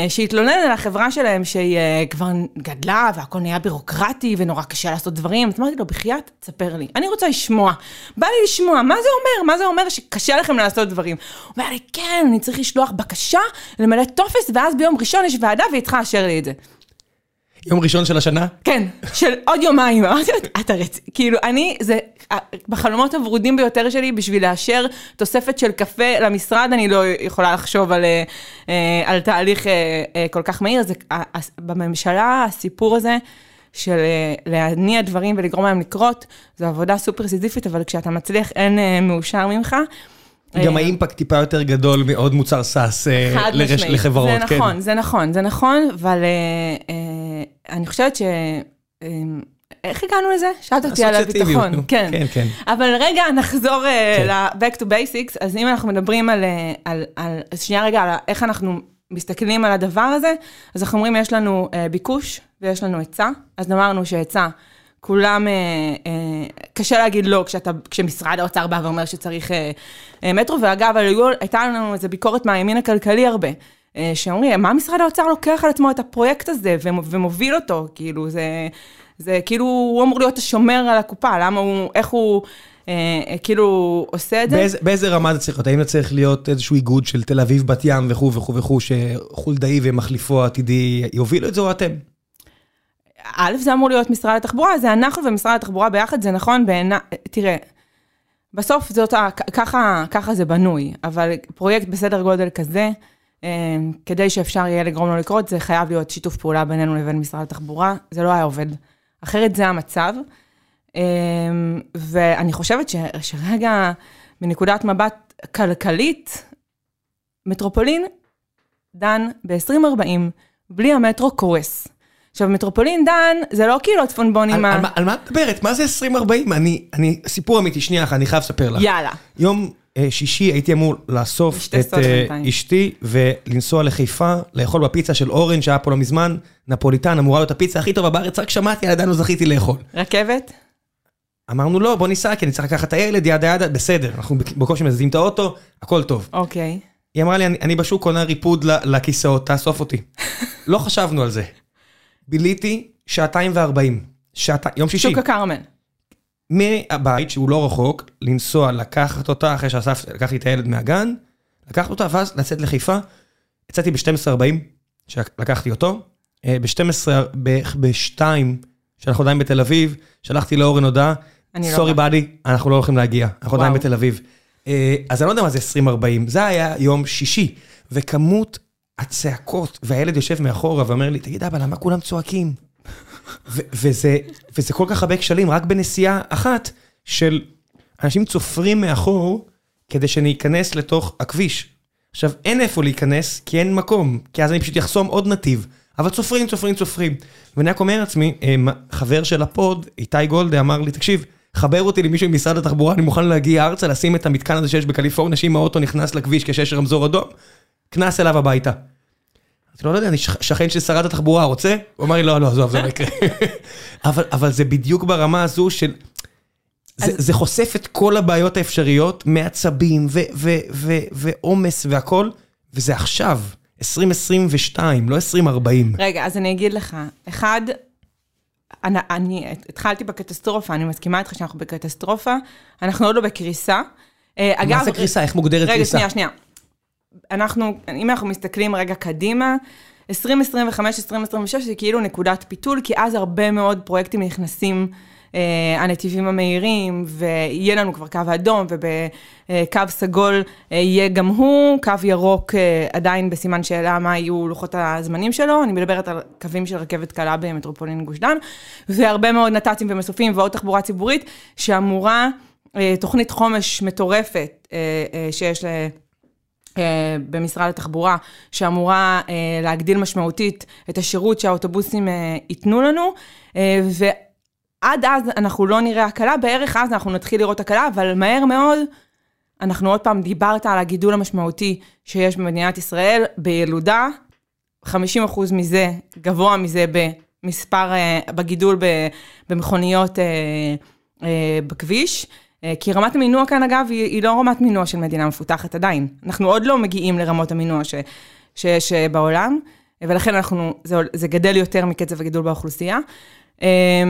שהתלונן על החברה שלהם שהיא כבר גדלה והכל נהיה בירוקרטי ונורא קשה לעשות דברים. אז אמרתי לו, בחייאת, תספר לי. אני רוצה לשמוע. בא לי לשמוע, מה זה אומר? מה זה אומר שקשה לכם לעשות דברים? הוא אומר לי, כן, אני צריך לשלוח בקשה, למלא טופס, ואז ביום ראשון יש ועדה והיא צריכה לאשר לי את זה. יום ראשון של השנה? כן, של עוד יומיים. אמרתי לו, אתה רציני, כאילו, אני, זה בחלומות הוורודים ביותר שלי, בשביל לאשר תוספת של קפה למשרד, אני לא יכולה לחשוב על, על תהליך כל כך מהיר. אז בממשלה, הסיפור הזה, של להניע דברים ולגרום להם לקרות, זו עבודה סופר סיזיפית, אבל כשאתה מצליח, אין מאושר ממך. גם האימפקט טיפה יותר גדול מעוד מוצר SaaS לחברות. זה נכון, זה נכון, זה נכון, אבל אני חושבת ש... איך הגענו לזה? שאלת אותי על הביטחון. כן, כן, כן. אבל רגע, נחזור ל back to basics, אז אם אנחנו מדברים על, אז שנייה רגע, על איך אנחנו מסתכלים על הדבר הזה, אז אנחנו אומרים, יש לנו ביקוש ויש לנו היצע, אז אמרנו שהיצע, כולם, קשה להגיד לא כשמשרד האוצר בא ואומר שצריך מטרו, ואגב, הייתה לנו איזו ביקורת מהימין הכלכלי הרבה. שאומרים, מה משרד האוצר לוקח על עצמו את הפרויקט הזה ומוביל אותו, כאילו, זה, זה כאילו, הוא אמור להיות השומר על הקופה, למה הוא, איך הוא, אה, כאילו, עושה את זה? באיזה, באיזה רמה זה צריך להיות? האם זה צריך להיות איזשהו איגוד של תל אביב, בת ים וכו' וכו' וכו', שחולדאי ומחליפו העתידי יובילו את זה או אתם? א', זה אמור להיות משרד התחבורה, זה אנחנו ומשרד התחבורה ביחד, זה נכון בעיניי, תראה, בסוף זאת, ככה, ככה זה בנוי, אבל פרויקט בסדר גודל כזה, כדי שאפשר יהיה לגרום לו לקרות, זה חייב להיות שיתוף פעולה בינינו לבין משרד התחבורה, זה לא היה עובד. אחרת זה המצב. ואני חושבת ש, שרגע, מנקודת מבט כלכלית, מטרופולין דן ב-2040, בלי המטרו קורס. עכשיו, מטרופולין דן, זה לא כאילו הצפונבונים ה... על מה את מדברת? מה זה 2040? אני, סיפור אמיתי, שנייה אחת, אני חייב לספר לך. יאללה. יום שישי הייתי אמור לאסוף את אשתי ולנסוע לחיפה, לאכול בפיצה של אורן שהיה פה לא מזמן, נפוליטן, אמורה להיות הפיצה הכי טובה בארץ, רק שמעתי, עדיין לא זכיתי לאכול. רכבת? אמרנו לא, בוא ניסע, כי אני צריך לקחת את הילד, ידה ידה, בסדר, אנחנו בקושי מזיזים את האוטו, הכל טוב. אוקיי. היא אמרה לי, אני בשוק קונה ריפוד לכיסאות, תאסוף אותי. [laughs] לא חשבנו על זה. ביליתי שעתיים וארבעים, יום שישי. שוק הכרמל. מהבית, שהוא לא רחוק, לנסוע, לקחת אותה, אחרי שלקחתי את הילד מהגן, לקחת אותה, ואז לצאת לחיפה. יצאתי ב-12.40, שלקחתי אותו. ב-12, בערך ב-2, שאנחנו עדיין בתל אביב, שלחתי לאורן הודעה, לא סורי באה. באדי, אנחנו לא הולכים להגיע, אנחנו עדיין. בתל אביב. אה, אז אני לא יודע מה זה 2040, זה היה יום שישי, וכמות הצעקות, והילד יושב מאחורה ואומר לי, תגיד אבא, למה כולם צועקים? וזה, וזה כל כך הרבה כשלים, רק בנסיעה אחת של אנשים צופרים מאחור כדי שאני אכנס לתוך הכביש. עכשיו, אין איפה להיכנס, כי אין מקום, כי אז אני פשוט אחסום עוד נתיב. אבל צופרים, צופרים, צופרים. ואני רק אומר לעצמי, אה, חבר של ה pod, איתי גולדה, אמר לי, תקשיב, חבר אותי למישהו ממשרד התחבורה, אני מוכן להגיע ארצה, לשים את המתקן הזה שיש בקליפורניה, שאם האוטו נכנס לכביש כשיש רמזור אדום, קנס אליו הביתה. אמרתי לו, לא יודע, אני שכ- שכן של שרת התחבורה, רוצה? הוא אמר לי, לא, לא, עזוב, זה לא יקרה. [laughs] אבל, אבל זה בדיוק ברמה הזו של... זה, זה חושף את כל הבעיות האפשריות מעצבים ועומס והכל, וזה עכשיו, 2022, לא 2040. רגע, אז אני אגיד לך, אחד, אני, אני התחלתי בקטסטרופה, אני מסכימה איתך שאנחנו בקטסטרופה, אנחנו עוד לא בקריסה. אה, אגב, מה זה קריסה? איך מוגדרת רגע, קריסה? שנייה, שנייה. אנחנו, אם אנחנו מסתכלים רגע קדימה, 2025, 2026 זה כאילו נקודת פיתול, כי אז הרבה מאוד פרויקטים נכנסים, אה, הנתיבים המהירים, ויהיה לנו כבר קו אדום, ובקו סגול אה, יהיה גם הוא, קו ירוק אה, עדיין בסימן שאלה מה יהיו לוחות הזמנים שלו, אני מדברת על קווים של רכבת קלה במטרופולין גוש דן, והרבה מאוד נת"צים ומסופים ועוד תחבורה ציבורית, שאמורה, אה, תוכנית חומש מטורפת אה, אה, שיש ל... אה, במשרד התחבורה, שאמורה אה, להגדיל משמעותית את השירות שהאוטובוסים אה, ייתנו לנו, ועד אז אנחנו לא נראה הקלה, בערך אז אנחנו נתחיל לראות הקלה, אבל מהר מאוד, אנחנו עוד פעם, דיברת על הגידול המשמעותי שיש במדינת ישראל בילודה, 50% מזה, גבוה מזה במספר, בגידול במכוניות בכביש. אה, כי רמת המינוע כאן, אגב, היא, היא לא רמת מינוע של מדינה מפותחת עדיין. אנחנו עוד לא מגיעים לרמות המינוע ש, שיש אה, בעולם, אה, ולכן אנחנו, זה, זה גדל יותר מקצב הגידול באוכלוסייה. אה,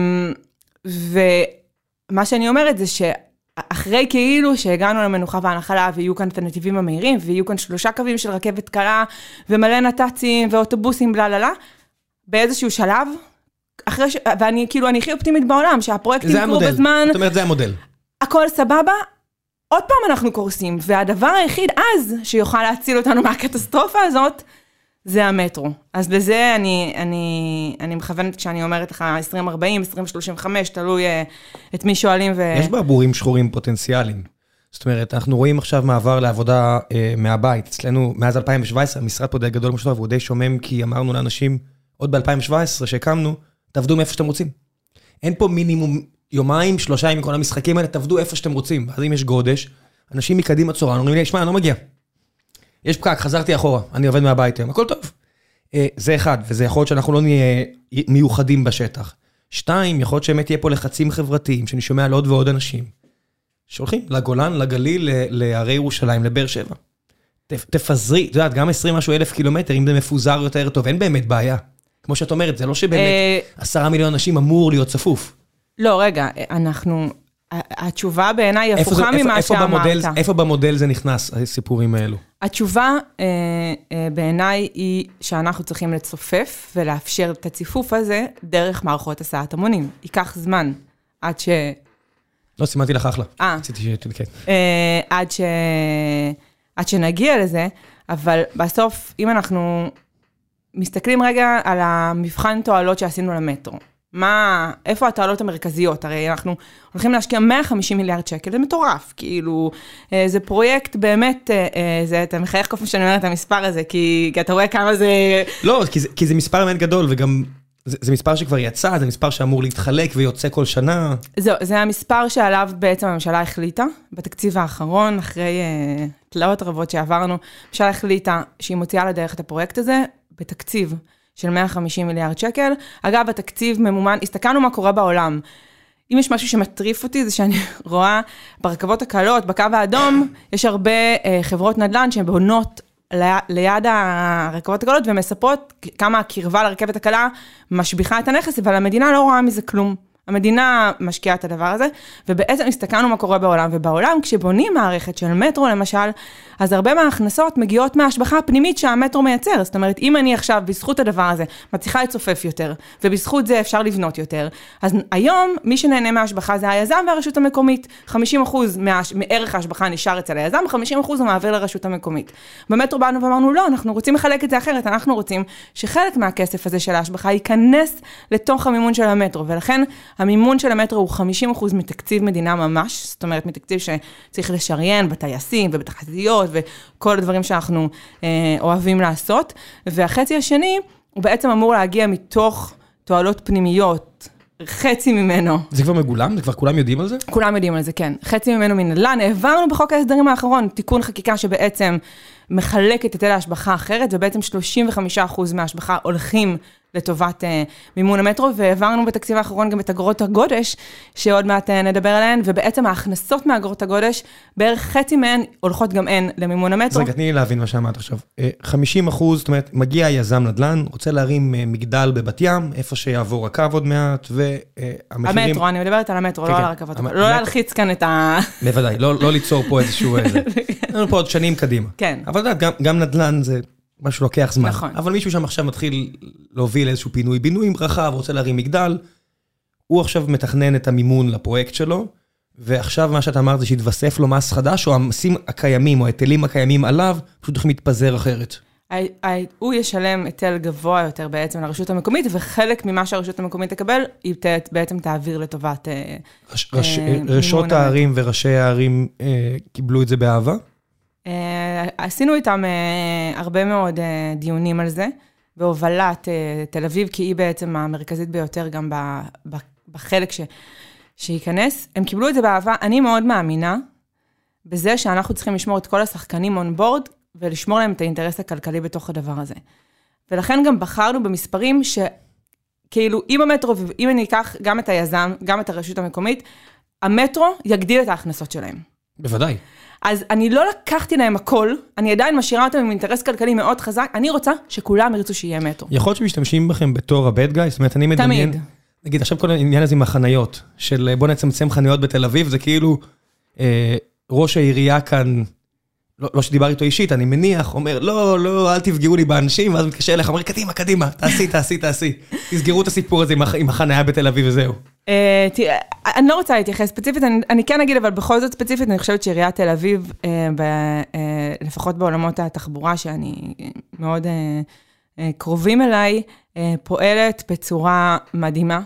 ומה שאני אומרת זה שאחרי כאילו שהגענו למנוחה והנחלה ויהיו כאן את הנתיבים המהירים, ויהיו כאן שלושה קווים של רכבת קלה, ומלא נת"צים ואוטובוסים, בלה לה לה, באיזשהו שלב, אחרי ש... ואני כאילו, אני הכי אופטימית בעולם, שהפרויקטים יקרו. בזמן, זאת אומרת, זה המודל. הכל סבבה, עוד פעם אנחנו קורסים, והדבר היחיד אז שיוכל להציל אותנו מהקטסטרופה הזאת, זה המטרו. אז לזה אני, אני, אני מכוונת כשאני אומרת לך 2040, 2035, תלוי אה, את מי שואלים ו... יש בה בורים שחורים פוטנציאליים. זאת אומרת, אנחנו רואים עכשיו מעבר לעבודה אה, מהבית. אצלנו, מאז 2017, המשרד פה די גדול משותף, והוא די שומם, כי אמרנו לאנשים, עוד ב-2017, שהקמנו, תעבדו מאיפה שאתם רוצים. אין פה מינימום יומיים, שלושה ימים, כל המשחקים האלה, תעבדו איפה שאתם רוצים. אז אם יש גודש, אנשים מקדימה צורה, אומרים לי, שמע, אני לא מגיע. יש פקק, חזרתי אחורה, אני עובד מהבית היום, הכל טוב. אה, זה אחד, וזה יכול להיות שאנחנו לא נהיה מיוחדים בשטח. שתיים, יכול להיות שבאמת יהיה פה לחצים חברתיים, שאני שומע על עוד ועוד אנשים, שהולכים לגולן, לגליל, להרי ירושלים, לבאר שבע. תפזרי, את יודעת, גם 20 משהו אלף קילומטר, אם זה מפוזר יותר טוב, אין באמת בעיה. כמו שאת אומרת, זה לא שבאמת אה, עשרה מיליון אנשים אמור להיות צפוף. לא, רגע, אנחנו... התשובה בעיניי זה- הפוכה ממה איפה במודל- שאמרת. איפה במודל זה נכנס, הסיפורים האלו? התשובה אה, אה, בעיניי היא שאנחנו צריכים לצופף ולאפשר את הציפוף הזה דרך מערכות הסעת המונים. ייקח זמן עד ש... לא, סימנתי לך אחלה. אה, רציתי ש... כן. אה, עד, ש... עד שנגיע לזה, אבל בסוף, אם אנחנו מסתכלים רגע על המבחן תועלות שעשינו למטרו, מה, איפה התועלות המרכזיות? הרי אנחנו הולכים להשקיע 150 מיליארד שקל, זה מטורף, כאילו, אה, זה פרויקט באמת, אה, אה, זה, אתה מחייך כל פעם שאני אומרת את המספר הזה, כי, כי אתה רואה כמה זה... לא, כי זה, כי זה מספר באמת גדול, וגם זה, זה מספר שכבר יצא, זה מספר שאמור להתחלק ויוצא כל שנה. זהו, זה המספר שעליו בעצם הממשלה החליטה, בתקציב האחרון, אחרי uh, תלאות רבות שעברנו, הממשלה החליטה שהיא מוציאה לדרך את הפרויקט הזה בתקציב של 150 מיליארד שקל. אגב, התקציב ממומן, הסתכלנו מה קורה בעולם. אם יש משהו שמטריף אותי, זה שאני [laughs] רואה ברכבות הקלות, בקו האדום, [coughs] יש הרבה uh, חברות נדל"ן שהן בונות ליד הרכבות הקלות ומספרות כמה הקרבה לרכבת הקלה משביחה את הנכס, אבל המדינה לא רואה מזה כלום. המדינה משקיעה את הדבר הזה, ובעצם הסתכלנו מה קורה בעולם, ובעולם כשבונים מערכת של מטרו למשל, אז הרבה מההכנסות מגיעות מההשבחה הפנימית שהמטרו מייצר. זאת אומרת, אם אני עכשיו, בזכות הדבר הזה, מצליחה לצופף יותר, ובזכות זה אפשר לבנות יותר, אז היום מי שנהנה מההשבחה זה היזם והרשות המקומית. 50% מה, מערך ההשבחה נשאר אצל היזם, 50% הוא מעביר לרשות המקומית. במטרו באנו ואמרנו, לא, אנחנו רוצים לחלק את זה אחרת, אנחנו רוצים שחלק מהכסף הזה של ההשבחה ייכנס לתוך המימון של המטרו, ולכן המימון של המטרו הוא 50% מתקציב מדינה ממש, זאת אומרת, מתקציב שצריך לשריין בטייסים ובתחזיות וכל הדברים שאנחנו אה, אוהבים לעשות. והחצי השני, הוא בעצם אמור להגיע מתוך תועלות פנימיות. חצי ממנו. זה כבר מגולם? זה כבר כולם יודעים על זה? כולם יודעים על זה, כן. חצי ממנו מנדל"ן. העברנו בחוק ההסדרים האחרון תיקון חקיקה שבעצם מחלק את היטל ההשבחה אחרת, ובעצם 35% מההשבחה הולכים לטובת uh, מימון המטרו, והעברנו בתקציב האחרון גם את אגרות הגודש, שעוד מעט uh, נדבר עליהן, ובעצם ההכנסות מאגרות הגודש, בערך חצי מהן הולכות גם הן למימון המטרו. אז רגע, תני לי להבין מה שאמרת עכשיו. 50 אה, אחוז, זאת אומרת, מגיע יזם נדל"ן, רוצה להרים מגדל בבת ים, איפה שיעבור הקו עוד מעט, והמחירים... המטרו, אני מדברת על המטרו, כן, לא כן. על הרכבות. המ... לא להלחיץ כאן את ה... בוודאי, לא, לא ליצור פה איזשהו... אין לנו [laughs] פה עוד שנים קדימה. כן. אבל את יודעת, גם, גם נדל"ן זה משהו שלוקח זמן. נכון. אבל מישהו שם עכשיו מתחיל להוביל איזשהו פינוי-בינוי רחב, רוצה להרים מגדל, הוא עכשיו מתכנן את המימון לפרויקט שלו, ועכשיו מה שאתה אמרת זה שהתווסף לו מס חדש, או המסים הקיימים, או ההיטלים הקיימים עליו, פשוט הולכים להתפזר אחרת. הוא ישלם היטל גבוה יותר בעצם לרשות המקומית, וחלק ממה שהרשות המקומית תקבל, היא בעצם תעביר לטובת אה, מימון. ראשות הערים וראשי הערים אה, קיבלו את זה באהבה? אה, עשינו איתם אה, הרבה מאוד אה, דיונים על זה, בהובלת תל אביב, כי היא בעצם המרכזית ביותר גם בחלק ש... שייכנס. הם קיבלו את זה באהבה. אני מאוד מאמינה בזה שאנחנו צריכים לשמור את כל השחקנים און בורד, ולשמור להם את האינטרס הכלכלי בתוך הדבר הזה. ולכן גם בחרנו במספרים שכאילו, אם המטרו, אם אני אקח גם את היזם, גם את הרשות המקומית, המטרו יגדיל את ההכנסות שלהם. בוודאי. אז אני לא לקחתי להם הכל, אני עדיין משאירה אותם עם אינטרס כלכלי מאוד חזק, אני רוצה שכולם ירצו שיהיה מטרו. יכול להיות שמשתמשים בכם בתור הבד גאי? זאת אומרת, אני מדמיין... תמיד. נגיד, עכשיו כל העניין הזה עם החניות, של בוא נצמצם חניות בתל אביב, זה כאילו אה, ראש העירייה כאן, לא, לא שדיבר איתו אישית, אני מניח, אומר, לא, לא, אל תפגעו לי באנשים, ואז מתקשר אליך, אומר, קדימה, קדימה, תעשי, תעשי, תעשי. תסגרו את הסיפור הזה עם החניה בתל אביב וזהו. אה, תראה, אני לא רוצה להתייחס ספציפית, אני כן אגיד, אבל בכל זאת ספציפית, אני חושבת שעיריית תל אביב, אה, אה, לפחות בעולמות התחבורה, שאני מאוד קרובים אליי, פועלת בצורה מדהימה.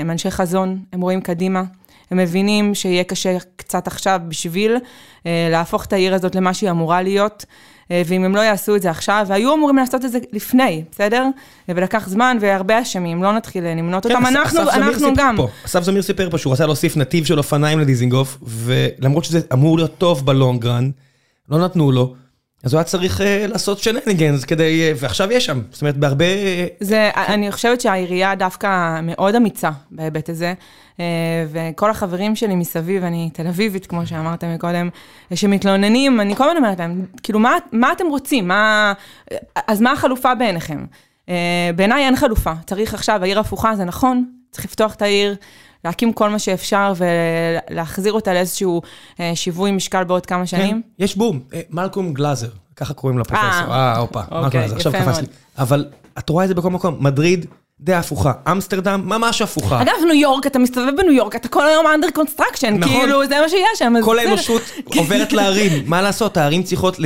הם אנשי חזון, הם רואים קדימה. הם מבינים שיהיה קשה קצת עכשיו בשביל להפוך את העיר הזאת למה שהיא אמורה להיות. אה, ואם הם לא יעשו את זה עכשיו, והיו אמורים לעשות את זה לפני, בסדר? ולקח זמן והרבה אשמים, לא נתחיל למנות אותם, כן, אנחנו, אנחנו גם. אסף זמיר סיפר פה שהוא רצה להוסיף נתיב של אופניים לדיזינגוף, ולמרות שזה אמור להיות טוב בלונגרן, לא נתנו לו. אז הוא היה צריך uh, לעשות שנניגנס כדי, uh, ועכשיו יש שם, זאת אומרת, בהרבה... זה, אני חושבת שהעירייה דווקא מאוד אמיצה בהיבט הזה, uh, וכל החברים שלי מסביב, אני תל אביבית, כמו שאמרתם מקודם, שמתלוננים, אני כל הזמן אומרת להם, כאילו, מה, מה אתם רוצים? מה, אז מה החלופה בעיניכם? בעיניי אין חלופה, צריך עכשיו, העיר הפוכה, זה נכון, צריך לפתוח את העיר. להקים כל מה שאפשר ולהחזיר אותה לאיזשהו אה, שיווי משקל בעוד כמה כן, שנים? כן, יש בום. אה, מלקום גלאזר, ככה קוראים לפרופסור. אה, אה הופה, מלקום אוקיי, גלאזר, עכשיו קפץ לי. אבל את רואה את זה בכל מקום, מדריד, די הפוכה. אמסטרדם, ממש הפוכה. אגב, ניו יורק, אתה מסתובב בניו יורק, אתה כל היום under construction, נכון. כאילו, זה מה שיש שם. כל האנושות [laughs] עוברת לערים. מה לעשות, הערים צריכות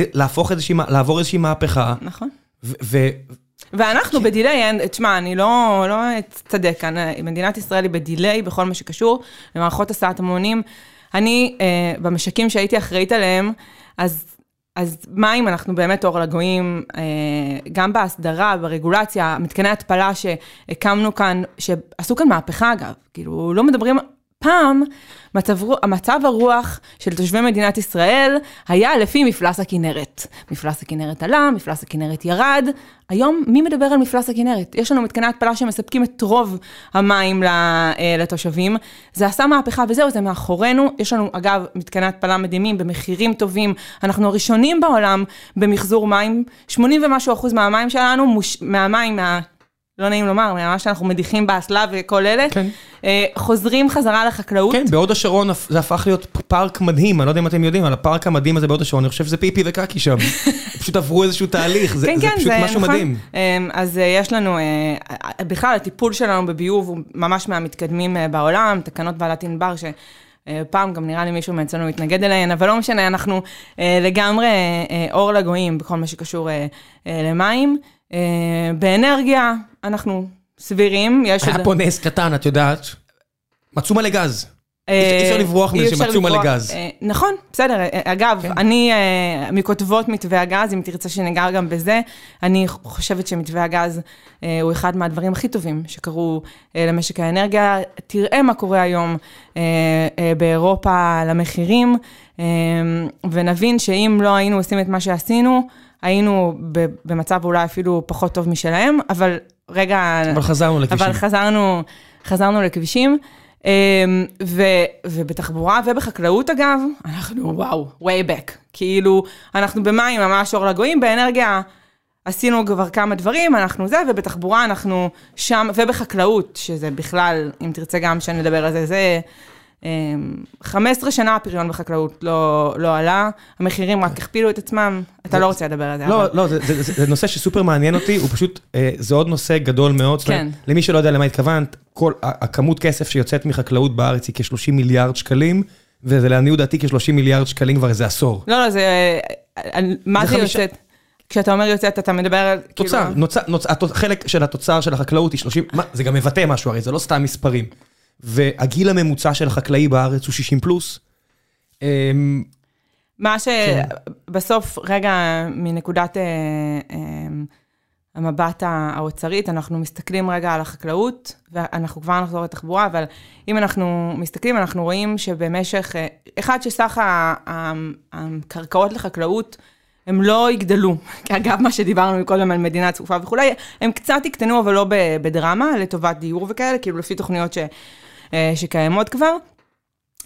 לעבור איזושהי מהפכה. נכון. ואנחנו כן. ב delay, תשמע, אני לא, לא אצטדק כאן, מדינת ישראל היא בדיליי בכל מה שקשור למערכות הסעת המונים. אני, אה, במשקים שהייתי אחראית עליהם, אז, אז מה אם אנחנו באמת אור לגויים, אה, גם בהסדרה, ברגולציה, מתקני התפלה שהקמנו כאן, שעשו כאן מהפכה אגב, כאילו, לא מדברים פעם, מצב, מצב הרוח של תושבי מדינת ישראל היה לפי מפלס הכנרת. מפלס הכנרת עלה, מפלס הכנרת ירד. היום, מי מדבר על מפלס הכנרת? יש לנו מתקני התפלה שמספקים את רוב המים אה, לתושבים. זה עשה מהפכה וזהו, זה מאחורינו. יש לנו, אגב, מתקני התפלה מדהימים במחירים טובים. אנחנו הראשונים בעולם במחזור מים. 80 ומשהו אחוז מהמים שלנו, מוש... מהמים, מה... לא נעים לומר, ממש אנחנו מדיחים באסלה וכל אלה, כן. אה, חוזרים חזרה לחקלאות. כן, בהוד השרון זה הפך להיות פארק מדהים, אני לא יודע אם אתם יודעים, על הפארק המדהים הזה בהוד השרון, אני חושב שזה פיפי וקקי שם. [laughs] פשוט עברו איזשהו תהליך, זה כן, זה כן, פשוט משהו נכון. מדהים. אמ, אז אה, יש לנו, אה, בכלל הטיפול שלנו בביוב הוא ממש מהמתקדמים בעולם, תקנות ועדת ענבר, שפעם גם נראה לי מישהו מאצלנו מתנגד אליהן, אבל לא משנה, אנחנו אה, לגמרי אה, אור לגויים בכל מה שקשור אה, אה, למים. אה, באנרגיה, אנחנו סבירים, יש היה פה נס קטן, את יודעת, מצאו מלא גז. אה, אי אפשר לברוח מזה שמצאו מלא. גז. אה, נכון, בסדר. אה, אגב, כן. אני מכותבות מתווה הגז, אם תרצה שניגע גם בזה, אני חושבת שמתווה הגז הוא אחד מהדברים הכי טובים שקרו למשק האנרגיה. תראה מה קורה היום באירופה למחירים, ונבין שאם לא היינו עושים את מה שעשינו, היינו במצב אולי אפילו פחות טוב משלהם, אבל רגע... אבל חזרנו לכבישים. אבל חזרנו, חזרנו לכבישים. אמ, ו, ובתחבורה ובחקלאות אגב, אנחנו וואו, way back. כאילו, אנחנו במים ממש אור לגויים, באנרגיה עשינו כבר כמה דברים, אנחנו זה, ובתחבורה אנחנו שם, ובחקלאות, שזה בכלל, אם תרצה גם שנדבר על זה, זה... אמ, 15 שנה הפריון בחקלאות לא, לא עלה, המחירים רק הכפילו את עצמם, אתה לא רוצה לדבר על זה, לא, אבל... לא, זה- זה זה- זה נושא שסופר מעניין אותי, הוא פשוט, אה, זה עוד נושא גדול מאוד. זאת אומרת, כן. למי שלא יודע למה התכוונת, כל הכמות כסף שיוצאת מחקלאות בארץ היא כ-30 מיליארד שקלים, וזה לעניות דעתי כ-30 מיליארד שקלים כבר איזה עשור. לא, לא, זה... אה, מה זה זה חמישה- יוצאת? כשאתה אומר יוצאת, אתה מדבר על... תוצר, כאילו- נוצר, נוצר, התוצ- חלק של התוצר של החקלאות היא 30, מה, זה גם מבטא משהו הרי, זה לא סתם מספרים. והגיל הממוצע של החקלאי בארץ הוא 60 פלוס. אמ, מה כן. שבסוף, רגע, מנקודת אה, אה, המבט האוצרית, אנחנו מסתכלים רגע על החקלאות, ואנחנו כבר נחזור לתחבורה, אבל אם אנחנו מסתכלים, אנחנו רואים שבמשך, אה, אחד, שסך הקרקעות לחקלאות, הם לא יגדלו. [laughs] אגב, מה שדיברנו קודם על מדינה צפופה וכולי, הם קצת יקטנו, אבל לא בדרמה, לטובת דיור וכאלה, כאילו לפי תוכניות ש, שקיימות כבר.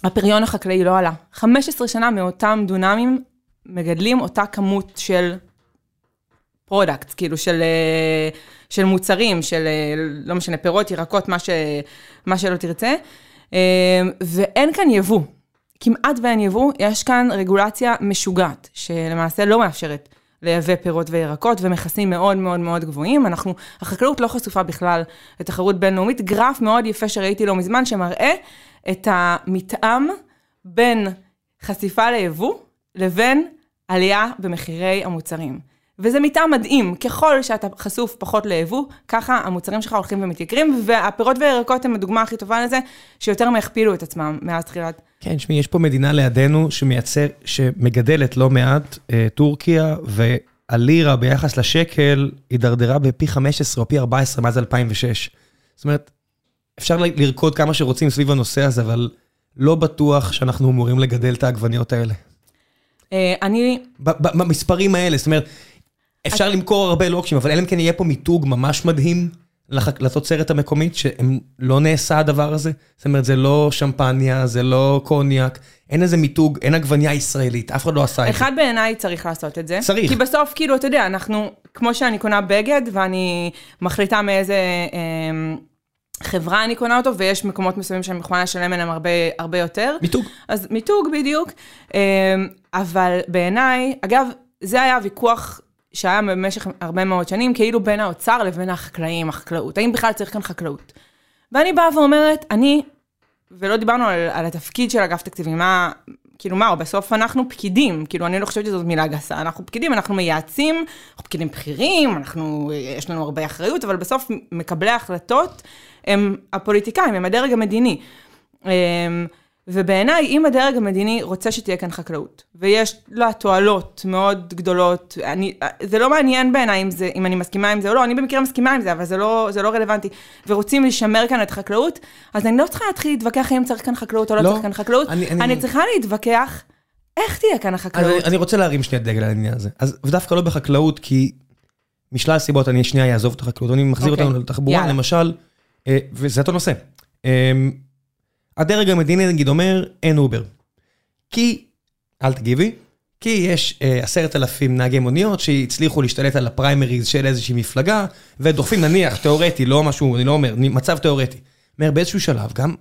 הפריון החקלאי לא עלה. 15 שנה מאותם דונמים מגדלים אותה כמות של product, כאילו של, אה, של מוצרים, של אה, לא משנה, פירות, ירקות, מה, ש, מה שלא תרצה, אה, ואין כאן יבוא. כמעט ואין יבוא, יש כאן רגולציה משוגעת, שלמעשה לא מאפשרת לייבא פירות וירקות, ומכסים מאוד מאוד מאוד גבוהים. אנחנו, החקלאות לא חשופה בכלל לתחרות בינלאומית. גרף מאוד יפה שראיתי לא מזמן, שמראה את המתאם בין חשיפה ליבוא לבין עלייה במחירי המוצרים. וזה מתאם מדהים, ככל שאתה חשוף פחות ליבוא, ככה המוצרים שלך הולכים ומתייקרים, והפירות והירקות הם הדוגמה הכי טובה לזה, שיותר מהכפילו את עצמם מאז תחילת כן, תשמעי, יש פה מדינה לידינו שמייצר, שמגדלת לא מעט, אה, טורקיה, והלירה ביחס לשקל הידרדרה בפי 15 או פי 14 מאז 2006. זאת אומרת, אפשר לרקוד כמה שרוצים סביב הנושא הזה, אבל לא בטוח שאנחנו אמורים לגדל את העגבניות האלה. אה, אני, במספרים האלה, זאת אומרת, אפשר למכור הרבה לוקשים, אבל אלא אם כן יהיה פה מיתוג ממש מדהים לתוצרת המקומית, שלא נעשה הדבר הזה. זאת אומרת, זה לא שמפניה, זה לא קוניאק, אין איזה מיתוג, אין עגבניה ישראלית, אף אחד לא עשה את זה. אחד בעיניי צריך לעשות את זה. צריך. כי בסוף, כאילו, אתה יודע, אנחנו, כמו שאני קונה בגד, ואני מחליטה מאיזה אה, חברה אני קונה אותו, ויש מקומות מסוימים שאני מוכנה לשלם עליהם הרבה, הרבה יותר. מיתוג. אז מיתוג בדיוק. אה, אבל בעיניי, אגב, זה היה ויכוח שהיה במשך הרבה מאוד שנים, כאילו בין האוצר לבין החקלאים, החקלאות. האם בכלל צריך כאן חקלאות? ואני באה ואומרת, אני, ולא דיברנו על, על התפקיד של אגף תקציבים, מה, כאילו מה, בסוף אנחנו פקידים, כאילו אני לא חושבת שזאת מילה גסה, אנחנו פקידים, אנחנו מייעצים, אנחנו פקידים בכירים, אנחנו, יש לנו הרבה אחריות, אבל בסוף מקבלי ההחלטות הם הפוליטיקאים, הם הדרג המדיני. אמ, ובעיניי, אם הדרג המדיני רוצה שתהיה כאן חקלאות, ויש לה תועלות מאוד גדולות, אני, זה לא מעניין בעיניי אם, זה, אם אני מסכימה עם זה או לא, אני במקרה מסכימה עם זה, אבל זה לא, זה לא רלוונטי, ורוצים לשמר כאן את חקלאות, אז אני לא צריכה להתחיל להתווכח אם צריך כאן חקלאות או לא, לא, צריך כאן חקלאות, אני- אני, אני- צריכה להתווכח איך תהיה כאן החקלאות. אני, אני רוצה להרים שנייה דגל על העניין הזה. אז ודווקא לא בחקלאות, כי משלל סיבות אני שנייה אעזוב את החקלאות, אני מחזיר אוקיי, אותנו לתחבורה, יאללה. למשל, אה, וזה אותו נושא. אה, הדרג המדיני נגיד אומר, אין אובר. כי, אל תגיבי, כי יש אה, עשרת אלפים נהגי מוניות שהצליחו להשתלט על הפריימריז של איזושהי מפלגה, ודוחפים נניח, תיאורטי, לא משהו, אני לא אומר, מצב תיאורטי. אומר, באיזשהו שלב, גם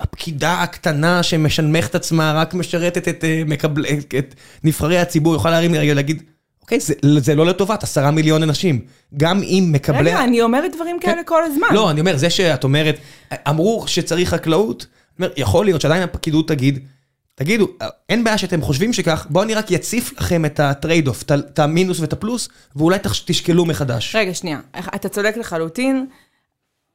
הפקידה הקטנה שמשנמכת עצמה, רק משרתת את, אה, מקבל, את נבחרי הציבור, יכולה להרים לי רגע ולהגיד, אוקיי, זה, זה לא לטובת עשרה מיליון אנשים. גם אם מקבלי... רגע, אני אומרת דברים כאלה כל הזמן. לא, אני אומר, זה שאת אומרת, אמרו שצריך חקלאות, יכול להיות שעדיין הפקידות תגיד, תגידו, אין בעיה שאתם חושבים שכך, בואו אני רק יציף לכם את ה trade-off, את המינוס ואת הפלוס, ואולי תשקלו מחדש. רגע, שנייה, אתה צודק לחלוטין.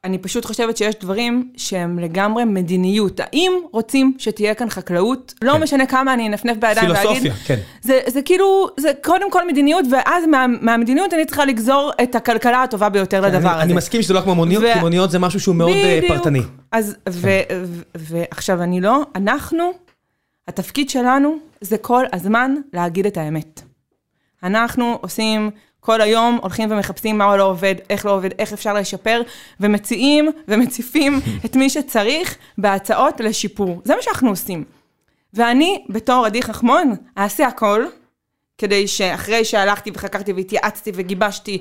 אני פשוט חושבת שיש דברים שהם לגמרי מדיניות. האם רוצים שתהיה כאן חקלאות? לא כן. משנה כמה אני אנפנף בידיים ואגיד... פילוסופיה, כן. זה, זה כאילו, זה קודם כל מדיניות, ואז מה, מהמדיניות אני צריכה לגזור את הכלכלה הטובה ביותר כן, לדבר אני, הזה. אני מסכים שזה לא כמו מוניות, ו... כי מוניות זה משהו שהוא מאוד אה, בדיוק. פרטני. אז, כן. ועכשיו אני לא, אנחנו, התפקיד שלנו זה כל הזמן להגיד את האמת. אנחנו עושים כל היום הולכים ומחפשים מה לא עובד, איך לא עובד, איך אפשר לשפר, ומציעים ומציפים [laughs] את מי שצריך בהצעות לשיפור. זה מה שאנחנו עושים. ואני, בתור עדי חכמון, אעשה הכל, כדי שאחרי שהלכתי וחקרתי והתייעצתי וגיבשתי,